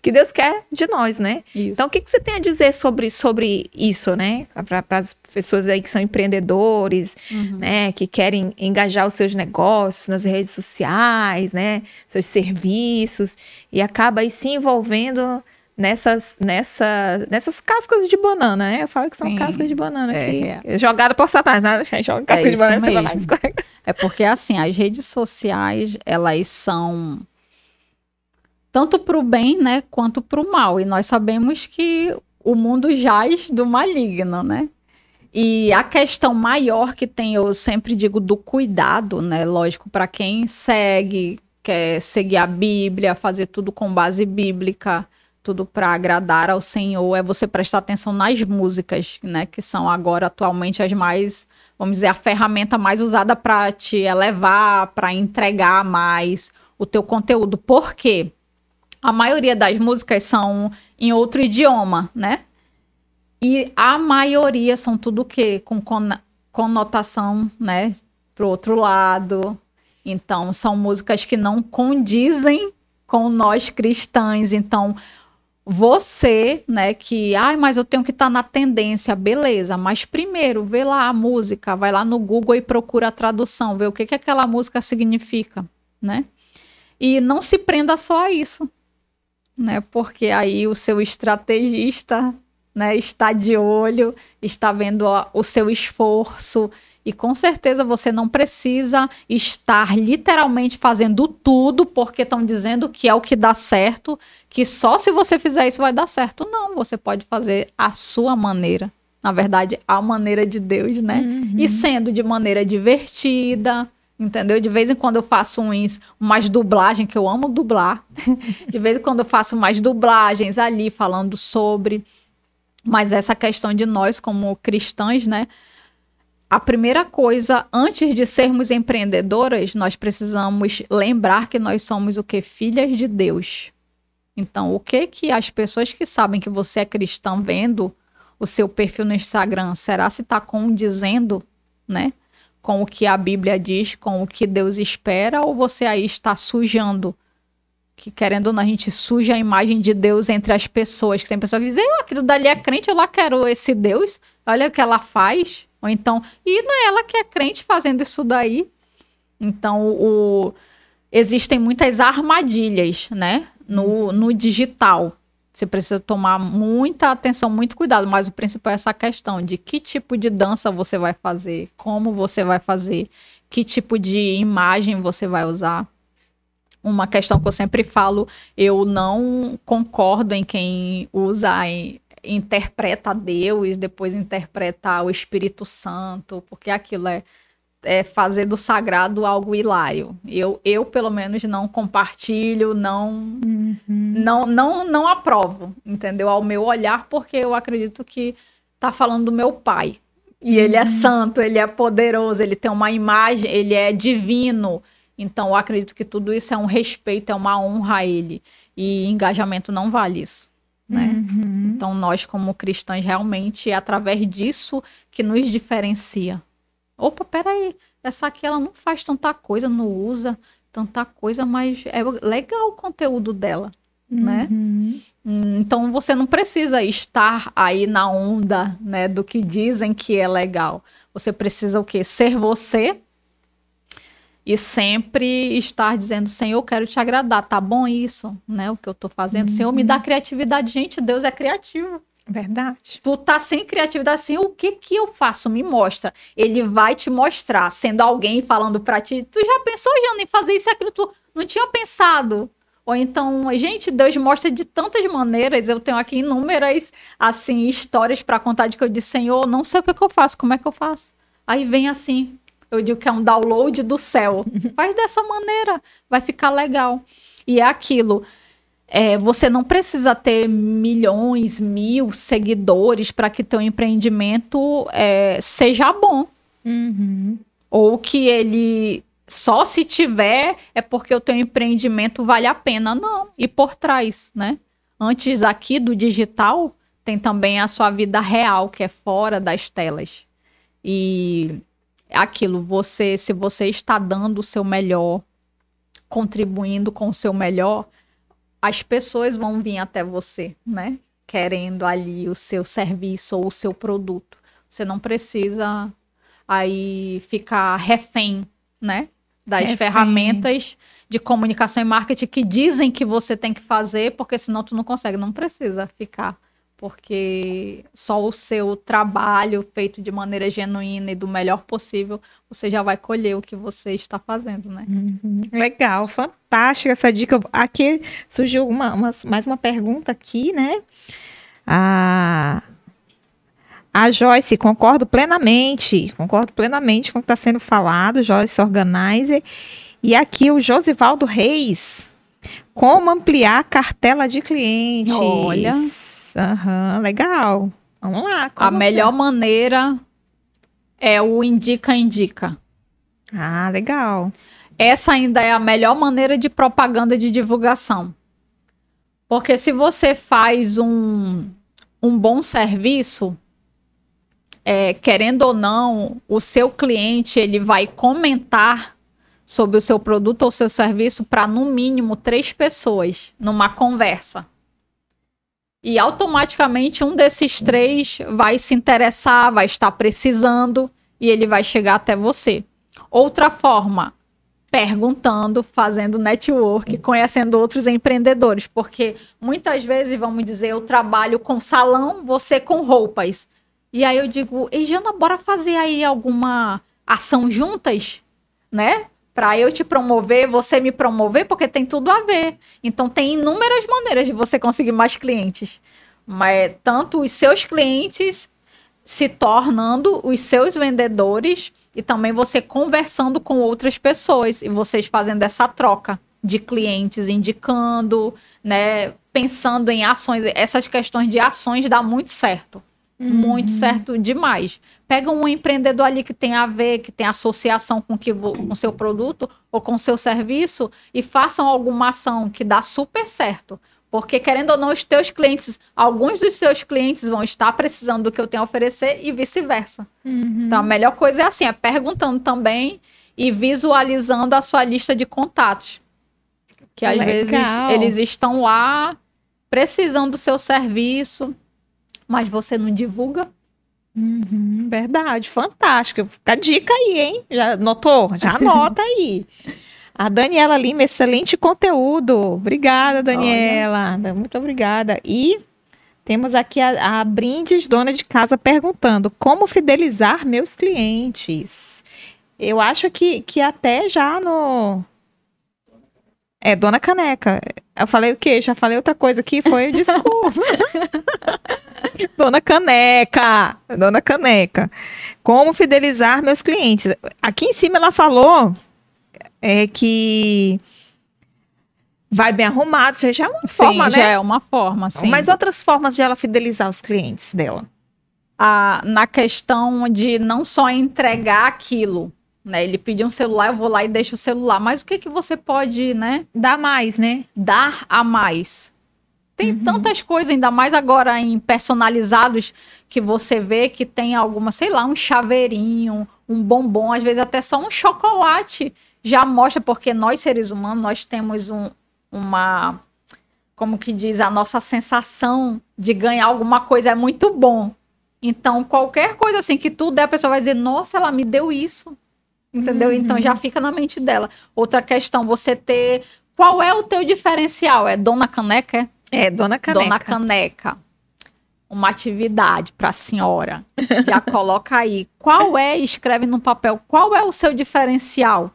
que Deus quer de nós, né? Isso. Então, o que, que você tem a dizer sobre, sobre isso, né? Para as pessoas aí que são empreendedores, uhum. né? Que querem engajar os seus negócios nas redes sociais, né? Seus serviços, e acaba aí se envolvendo nessas, nessa, nessas cascas de banana, né? Eu falo que são Sim. cascas de banana é, aqui. É. Jogada por Satanás, né? Joga é casca é de banana, mesmo. É porque, assim, as redes sociais, elas são tanto para o bem, né, quanto para o mal. E nós sabemos que o mundo jaz do maligno, né? E a questão maior que tem, eu sempre digo, do cuidado, né? Lógico, para quem segue, quer seguir a Bíblia, fazer tudo com base bíblica, tudo para agradar ao Senhor, é você prestar atenção nas músicas, né? Que são agora atualmente as mais, vamos dizer, a ferramenta mais usada para te elevar, para entregar mais o teu conteúdo. Por quê? A maioria das músicas são em outro idioma, né? E a maioria são tudo o quê? Com conotação, né? Pro outro lado. Então, são músicas que não condizem com nós cristãos. Então, você, né, que, ai, mas eu tenho que estar tá na tendência, beleza, mas primeiro vê lá a música, vai lá no Google e procura a tradução, vê o que, que aquela música significa, né? E não se prenda só a isso, né? Porque aí o seu estrategista, né, está de olho, está vendo o seu esforço, e com certeza você não precisa estar literalmente fazendo tudo porque estão dizendo que é o que dá certo, que só se você fizer isso vai dar certo. Não, você pode fazer a sua maneira. Na verdade, a maneira de Deus, né? Uhum. E sendo de maneira divertida, entendeu? De vez em quando eu faço uns, umas dublagens, que eu amo dublar. de vez em quando eu faço mais dublagens ali, falando sobre. Mas essa questão de nós, como cristãos, né? a primeira coisa, antes de sermos empreendedoras, nós precisamos lembrar que nós somos o que? Filhas de Deus. Então, o que que as pessoas que sabem que você é cristão vendo o seu perfil no Instagram, será se está condizendo, né? Com o que a Bíblia diz, com o que Deus espera, ou você aí está sujando? Que querendo ou não, a gente suja a imagem de Deus entre as pessoas. Que tem pessoas que dizem, eu aquilo dali é crente, eu lá quero esse Deus, olha o que ela faz. Ou então, e não é ela que é crente fazendo isso daí. Então, o, existem muitas armadilhas, né? No, no digital. Você precisa tomar muita atenção, muito cuidado, mas o principal é essa questão de que tipo de dança você vai fazer, como você vai fazer, que tipo de imagem você vai usar. Uma questão que eu sempre falo, eu não concordo em quem usa interpreta Deus, depois interpreta o Espírito Santo, porque aquilo é, é fazer do sagrado algo hilário. Eu, eu pelo menos, não compartilho, não, uhum. não, não, não aprovo, entendeu? Ao meu olhar, porque eu acredito que tá falando do meu pai. E ele é uhum. santo, ele é poderoso, ele tem uma imagem, ele é divino. Então, eu acredito que tudo isso é um respeito, é uma honra a ele. E engajamento não vale isso né? Uhum. Então nós como cristãos realmente é através disso que nos diferencia. Opa, peraí, essa aqui ela não faz tanta coisa, não usa tanta coisa, mas é legal o conteúdo dela, né? uhum. né? Então você não precisa estar aí na onda, né, do que dizem que é legal. Você precisa o quê? Ser você e sempre estar dizendo, Senhor, eu quero te agradar, tá bom isso, né? O que eu tô fazendo. Uhum. Senhor, me dá criatividade. Gente, Deus é criativo. Verdade. Tu tá sem criatividade assim, o que que eu faço? Me mostra. Ele vai te mostrar, sendo alguém falando para ti, tu já pensou, Jana, em fazer isso e aquilo? Tu não tinha pensado. Ou então, gente, Deus mostra de tantas maneiras. Eu tenho aqui inúmeras, assim, histórias para contar de que eu disse, Senhor, não sei o que, que eu faço, como é que eu faço? Aí vem assim, eu digo que é um download do céu. Faz dessa maneira, vai ficar legal. E é aquilo. É, você não precisa ter milhões, mil seguidores para que teu empreendimento é, seja bom. Uhum. Ou que ele só se tiver é porque o teu empreendimento vale a pena. Não. E por trás, né? Antes aqui do digital, tem também a sua vida real, que é fora das telas. E aquilo, você, se você está dando o seu melhor, contribuindo com o seu melhor, as pessoas vão vir até você, né? Querendo ali o seu serviço ou o seu produto. Você não precisa aí ficar refém, né? Das refém. ferramentas de comunicação e marketing que dizem que você tem que fazer, porque senão tu não consegue. Não precisa ficar porque só o seu trabalho feito de maneira genuína e do melhor possível, você já vai colher o que você está fazendo, né? Uhum. Legal, fantástica essa dica. Aqui surgiu uma, uma, mais uma pergunta aqui, né? A, a Joyce, concordo plenamente, concordo plenamente com o que está sendo falado, Joyce Organizer. E aqui o Josivaldo Reis, como ampliar a cartela de clientes? Olha Aham, legal. Vamos lá. A melhor é? maneira é o indica-indica. Ah, legal. Essa ainda é a melhor maneira de propaganda de divulgação. Porque se você faz um, um bom serviço, é, querendo ou não, o seu cliente ele vai comentar sobre o seu produto ou seu serviço para no mínimo três pessoas numa conversa e automaticamente um desses três vai se interessar, vai estar precisando e ele vai chegar até você. Outra forma, perguntando, fazendo network, conhecendo outros empreendedores, porque muitas vezes, vamos dizer, eu trabalho com salão, você com roupas. E aí eu digo, ei, Jana, bora fazer aí alguma ação juntas, né? Para eu te promover, você me promover, porque tem tudo a ver. Então tem inúmeras maneiras de você conseguir mais clientes. Mas tanto os seus clientes se tornando os seus vendedores e também você conversando com outras pessoas e vocês fazendo essa troca de clientes, indicando, né, pensando em ações, essas questões de ações dá muito certo. Uhum. Muito certo demais. Pega um empreendedor ali que tem a ver, que tem associação com que com seu produto ou com seu serviço e façam alguma ação que dá super certo. Porque, querendo ou não, os teus clientes, alguns dos teus clientes vão estar precisando do que eu tenho a oferecer e vice-versa. Uhum. Então, a melhor coisa é assim, é perguntando também e visualizando a sua lista de contatos. Que às Legal. vezes eles estão lá precisando do seu serviço, mas você não divulga. Uhum, verdade, fantástico. Fica a dica aí, hein? Já notou? Já anota aí. A Daniela Lima, excelente conteúdo. Obrigada, Daniela. Olha. Muito obrigada. E temos aqui a, a Brindes, dona de casa, perguntando: como fidelizar meus clientes? Eu acho que, que até já no. É, Dona Caneca. Eu falei o quê? Já falei outra coisa aqui? Foi, desculpa. Dona Caneca. Dona Caneca. Como fidelizar meus clientes? Aqui em cima ela falou é, que vai bem arrumado, já é uma sim, forma, já né? é uma forma, sim. Mas outras formas de ela fidelizar os clientes dela? Ah, na questão de não só entregar aquilo, né? Ele pediu um celular, eu vou lá e deixo o celular. Mas o que que você pode, né? Dar mais, né? Dar a mais. Tem uhum. tantas coisas, ainda mais agora em personalizados, que você vê que tem alguma, sei lá, um chaveirinho, um bombom, às vezes até só um chocolate já mostra, porque nós seres humanos, nós temos um, uma, como que diz, a nossa sensação de ganhar alguma coisa é muito bom. Então, qualquer coisa assim que tu der, a pessoa vai dizer, nossa, ela me deu isso. Entendeu? Uhum. Então já fica na mente dela. Outra questão, você ter. Qual é o teu diferencial? É Dona Caneca? É, Dona Caneca. Dona Caneca. Uma atividade para a senhora. Já coloca aí. Qual é, escreve no papel, qual é o seu diferencial?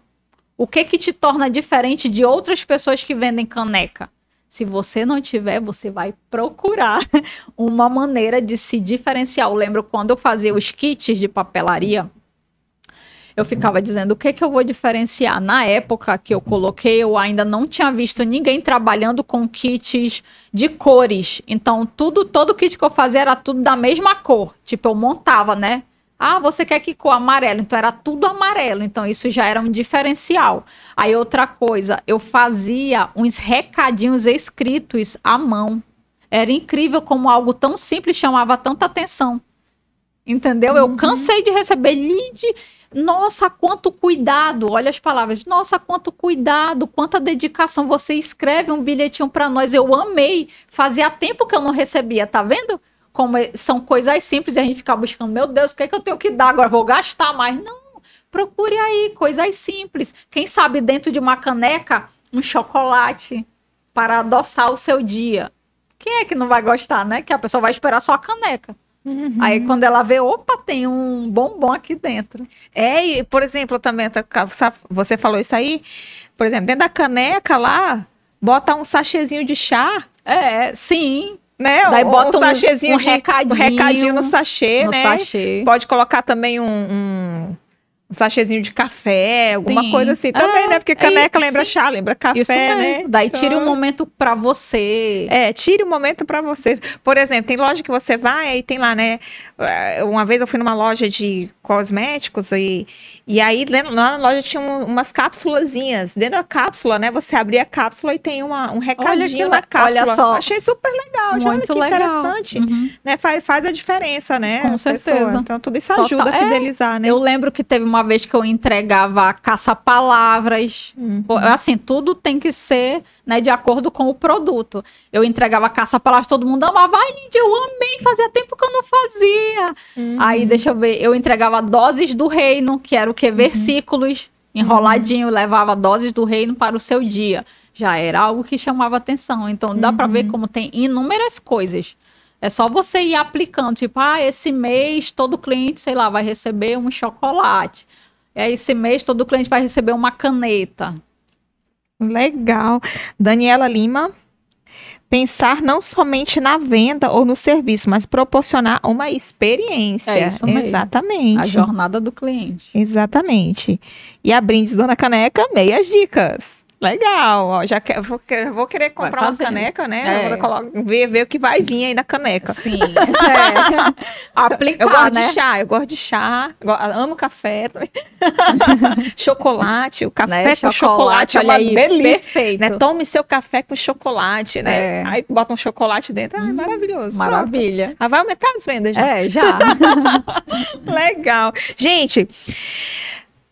O que que te torna diferente de outras pessoas que vendem caneca? Se você não tiver, você vai procurar uma maneira de se diferenciar. Eu lembro quando eu fazia os kits de papelaria, eu ficava dizendo o que que eu vou diferenciar. Na época que eu coloquei, eu ainda não tinha visto ninguém trabalhando com kits de cores. Então, tudo, todo kit que eu fazia era tudo da mesma cor. Tipo, eu montava, né? Ah, você quer que cor amarelo? Então era tudo amarelo. Então isso já era um diferencial. Aí outra coisa, eu fazia uns recadinhos escritos à mão. Era incrível como algo tão simples chamava tanta atenção. Entendeu? Eu cansei de receber lead. Nossa, quanto cuidado! Olha as palavras. Nossa, quanto cuidado, quanta dedicação. Você escreve um bilhetinho para nós. Eu amei. Fazia tempo que eu não recebia, tá vendo? Como é- são coisas simples e a gente fica buscando, meu Deus, o que é que eu tenho que dar agora? Vou gastar mais. Não, procure aí, coisas simples. Quem sabe dentro de uma caneca, um chocolate para adoçar o seu dia. Quem é que não vai gostar, né? Que a pessoa vai esperar só a caneca. Aí quando ela vê, opa, tem um bombom aqui dentro. É, e, por exemplo, também, tá- você falou isso aí, por exemplo, dentro da caneca lá, bota um sachêzinho de chá, É, sim. né? Daí bota um- sachêzinho um de, recadinho recadinho no sachê, no né? sachê. Pode colocar também um, um, sachêzinho de café, alguma Sim. coisa assim também, É, né? Porque é caneca isso, lembra chá, lembra café, Isso mesmo. né? Daí tire um Então- momento pra você. É, tire um momento pra vocês. Por exemplo, tem loja que você vai e tem lá, né? eh, Uma vez eu fui numa loja de cosméticos e, e aí dentro- lá na loja tinha um- umas cápsulazinhas. Dentro da cápsula, né? Você abria a cápsula e tem uma, um recadinho na cápsula. olha só. Achei super legal. Olha Muito que legal. interessante. Uhum. Né? Faz, faz a diferença, né? Com a pessoa. certeza. Então tudo isso Total. ajuda a É, fidelizar, né? Eu lembro que teve uma vez que eu entregava caça-palavras. Uhum. Assim, tudo tem que ser né, de acordo com o produto. Eu entregava caça-palavras, todo mundo amava. Ai, Lídia, eu amei, fazia tempo que eu não fazia. Uhum. Aí, deixa eu ver, eu entregava doses do reino, que era o Uhum. que? Versículos, enroladinho, levava doses do reino para o seu dia. Já era algo que chamava atenção. Então, dá para Uhum. ver como tem inúmeras coisas. É só você ir aplicando, tipo, ah, esse mês todo cliente, sei lá, vai receber um chocolate. Esse mês todo cliente vai receber uma caneta. Legal. Daniela Lima. Pensar não somente na venda ou no serviço, mas proporcionar uma experiência. É isso mesmo. Exatamente. A jornada do cliente. Exatamente. E a Brindes Dona Caneca, meias dicas. Legal, ó, já que, vou, vou querer comprar uma caneca, né? É. Vou colo- ver, ver o que vai vir aí na caneca. Sim. É. Aplicar, Eu gosto né? de chá, eu gosto de chá, amo café também. chocolate, o café Né? com chocolate, é olha uma aí, delícia. Perfeito. Né? Tome seu café com chocolate, né? É. Aí bota um chocolate dentro. Ai, maravilhoso. Pronto. Maravilha. Ah, vai aumentar as vendas já. É, já. Legal. Gente,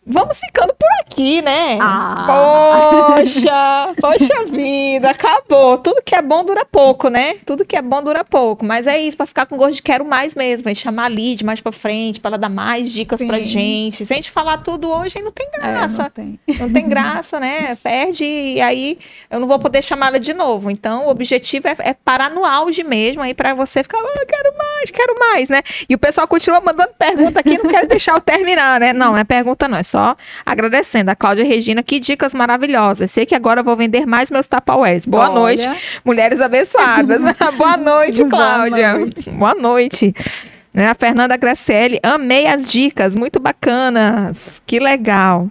vamos ficando por aqui, né? Ah. Poxa, poxa vida, acabou. Tudo que é bom dura pouco, né? Tudo que é bom dura pouco. Mas é isso, pra ficar com gosto de quero mais mesmo. Pra gente chamar a Lid mais pra frente, pra ela dar mais dicas pra Sim. gente. Se a gente falar tudo hoje, aí não tem É, graça. não tem. Não tem graça, né? Perde e aí eu não vou poder chamá-la de novo. Então, o objetivo é, é parar no auge mesmo aí pra você ficar, ah, quero mais, quero mais, né? E o pessoal continua mandando pergunta aqui, não quero deixar eu terminar, né? Não, não é pergunta não, é só agradecendo. A Cláudia Regina, que dicas maravilhosas. Sei que agora vou vender mais meus Tupperwares. Boa Olha. noite, mulheres abençoadas. Boa noite, Boa Cláudia. noite. Boa noite. Né, A Fernanda Graciele, amei as dicas, muito bacanas. Que legal.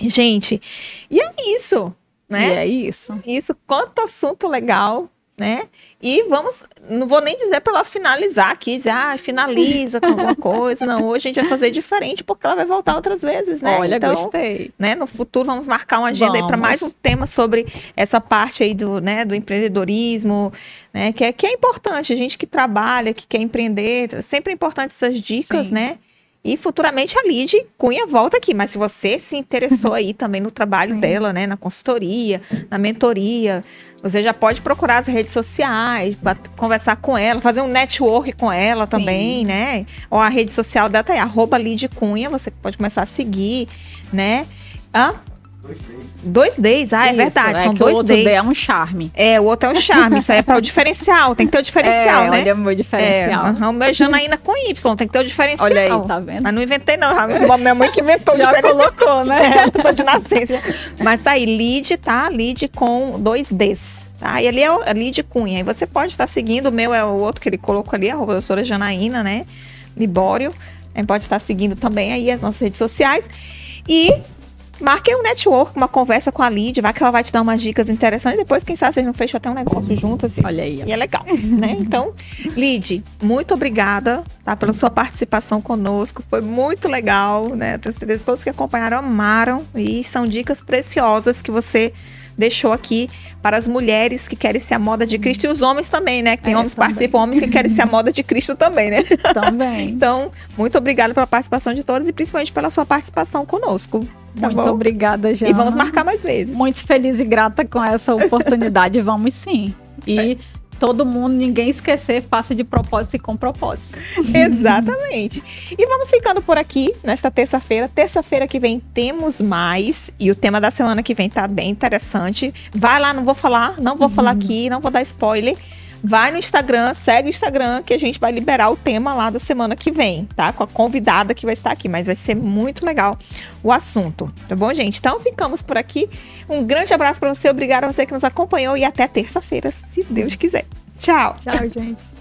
Gente, e é isso, né? E é isso. Isso, quanto assunto legal, né? E vamos, não vou nem dizer para ela finalizar aqui, dizer, ah, finaliza com alguma coisa. Não, hoje a gente vai fazer diferente porque ela vai voltar outras vezes, né? Olha, então, gostei. né, no futuro vamos marcar uma agenda aí para Vamos. mais um tema sobre essa parte aí do, né, do empreendedorismo, né, que é, que é importante, a gente que trabalha, que quer empreender, sempre é importante essas dicas, Sim. né? E futuramente a Lid Cunha volta aqui, mas se você se interessou aí também no trabalho Sim. dela, né, na consultoria, na mentoria, você já pode procurar as redes sociais, conversar com ela, fazer um network com ela também, né? Ou a rede social dela tá aí, arroba Lid Cunha, você pode começar a seguir, né? Hã? Dois days, ah, é Isso, verdade, são que dois o outro days. D é um charme. É, o outro é um charme, isso aí é para o diferencial, tem que ter o diferencial, é, né? Olha o meu diferencial. É, o meu é Janaína com Y, tem que ter o diferencial. Olha aí, tá vendo? Mas não inventei, não. Minha mãe que inventou o Já colocou, né? É, eu tô de nascença. Mas tá aí, lead, tá? Lead com dois Ds. Tá? E ali é o é lead Cunha. E você pode estar seguindo, o meu é o outro que ele colocou ali, arroba doutora Janaína, né? Libório. Aí pode estar seguindo também aí as nossas redes sociais. E marque um network, uma conversa com a Lid, vai que ela vai te dar umas dicas interessantes. Depois, quem sabe, vocês não fecham até um negócio juntos. Assim. Olha aí. ó. E é legal, né? Então, Lid, muito obrigada tá, pela sua participação conosco. Foi muito legal, né? Tenho certeza que todos que acompanharam amaram. E são dicas preciosas que você deixou aqui para as mulheres que querem ser a moda de Cristo e os homens também, né? Que tem É, homens que participam, homens que querem ser a moda de Cristo também, né? Também. Então, muito obrigada pela participação de todos e principalmente pela sua participação conosco. Tá Muito bom? obrigada, Jana. E vamos marcar mais vezes. Muito feliz e grata com essa oportunidade. vamos sim. E todo mundo, ninguém esquecer, faça de propósito e com propósito. Exatamente. E vamos ficando por aqui nesta terça-feira. Terça-feira que vem temos mais. E o tema da semana que vem tá bem interessante. Vai lá, não vou falar, não vou falar aqui, não vou dar spoiler. Vai no Instagram, segue o Instagram que a gente vai liberar o tema lá da semana que vem, tá? Com a convidada que vai estar aqui, mas vai ser muito legal o assunto, tá bom, gente? Então ficamos por aqui. Um grande abraço para você, obrigada a você que nos acompanhou e até terça-feira, se Deus quiser. Tchau. Tchau, gente.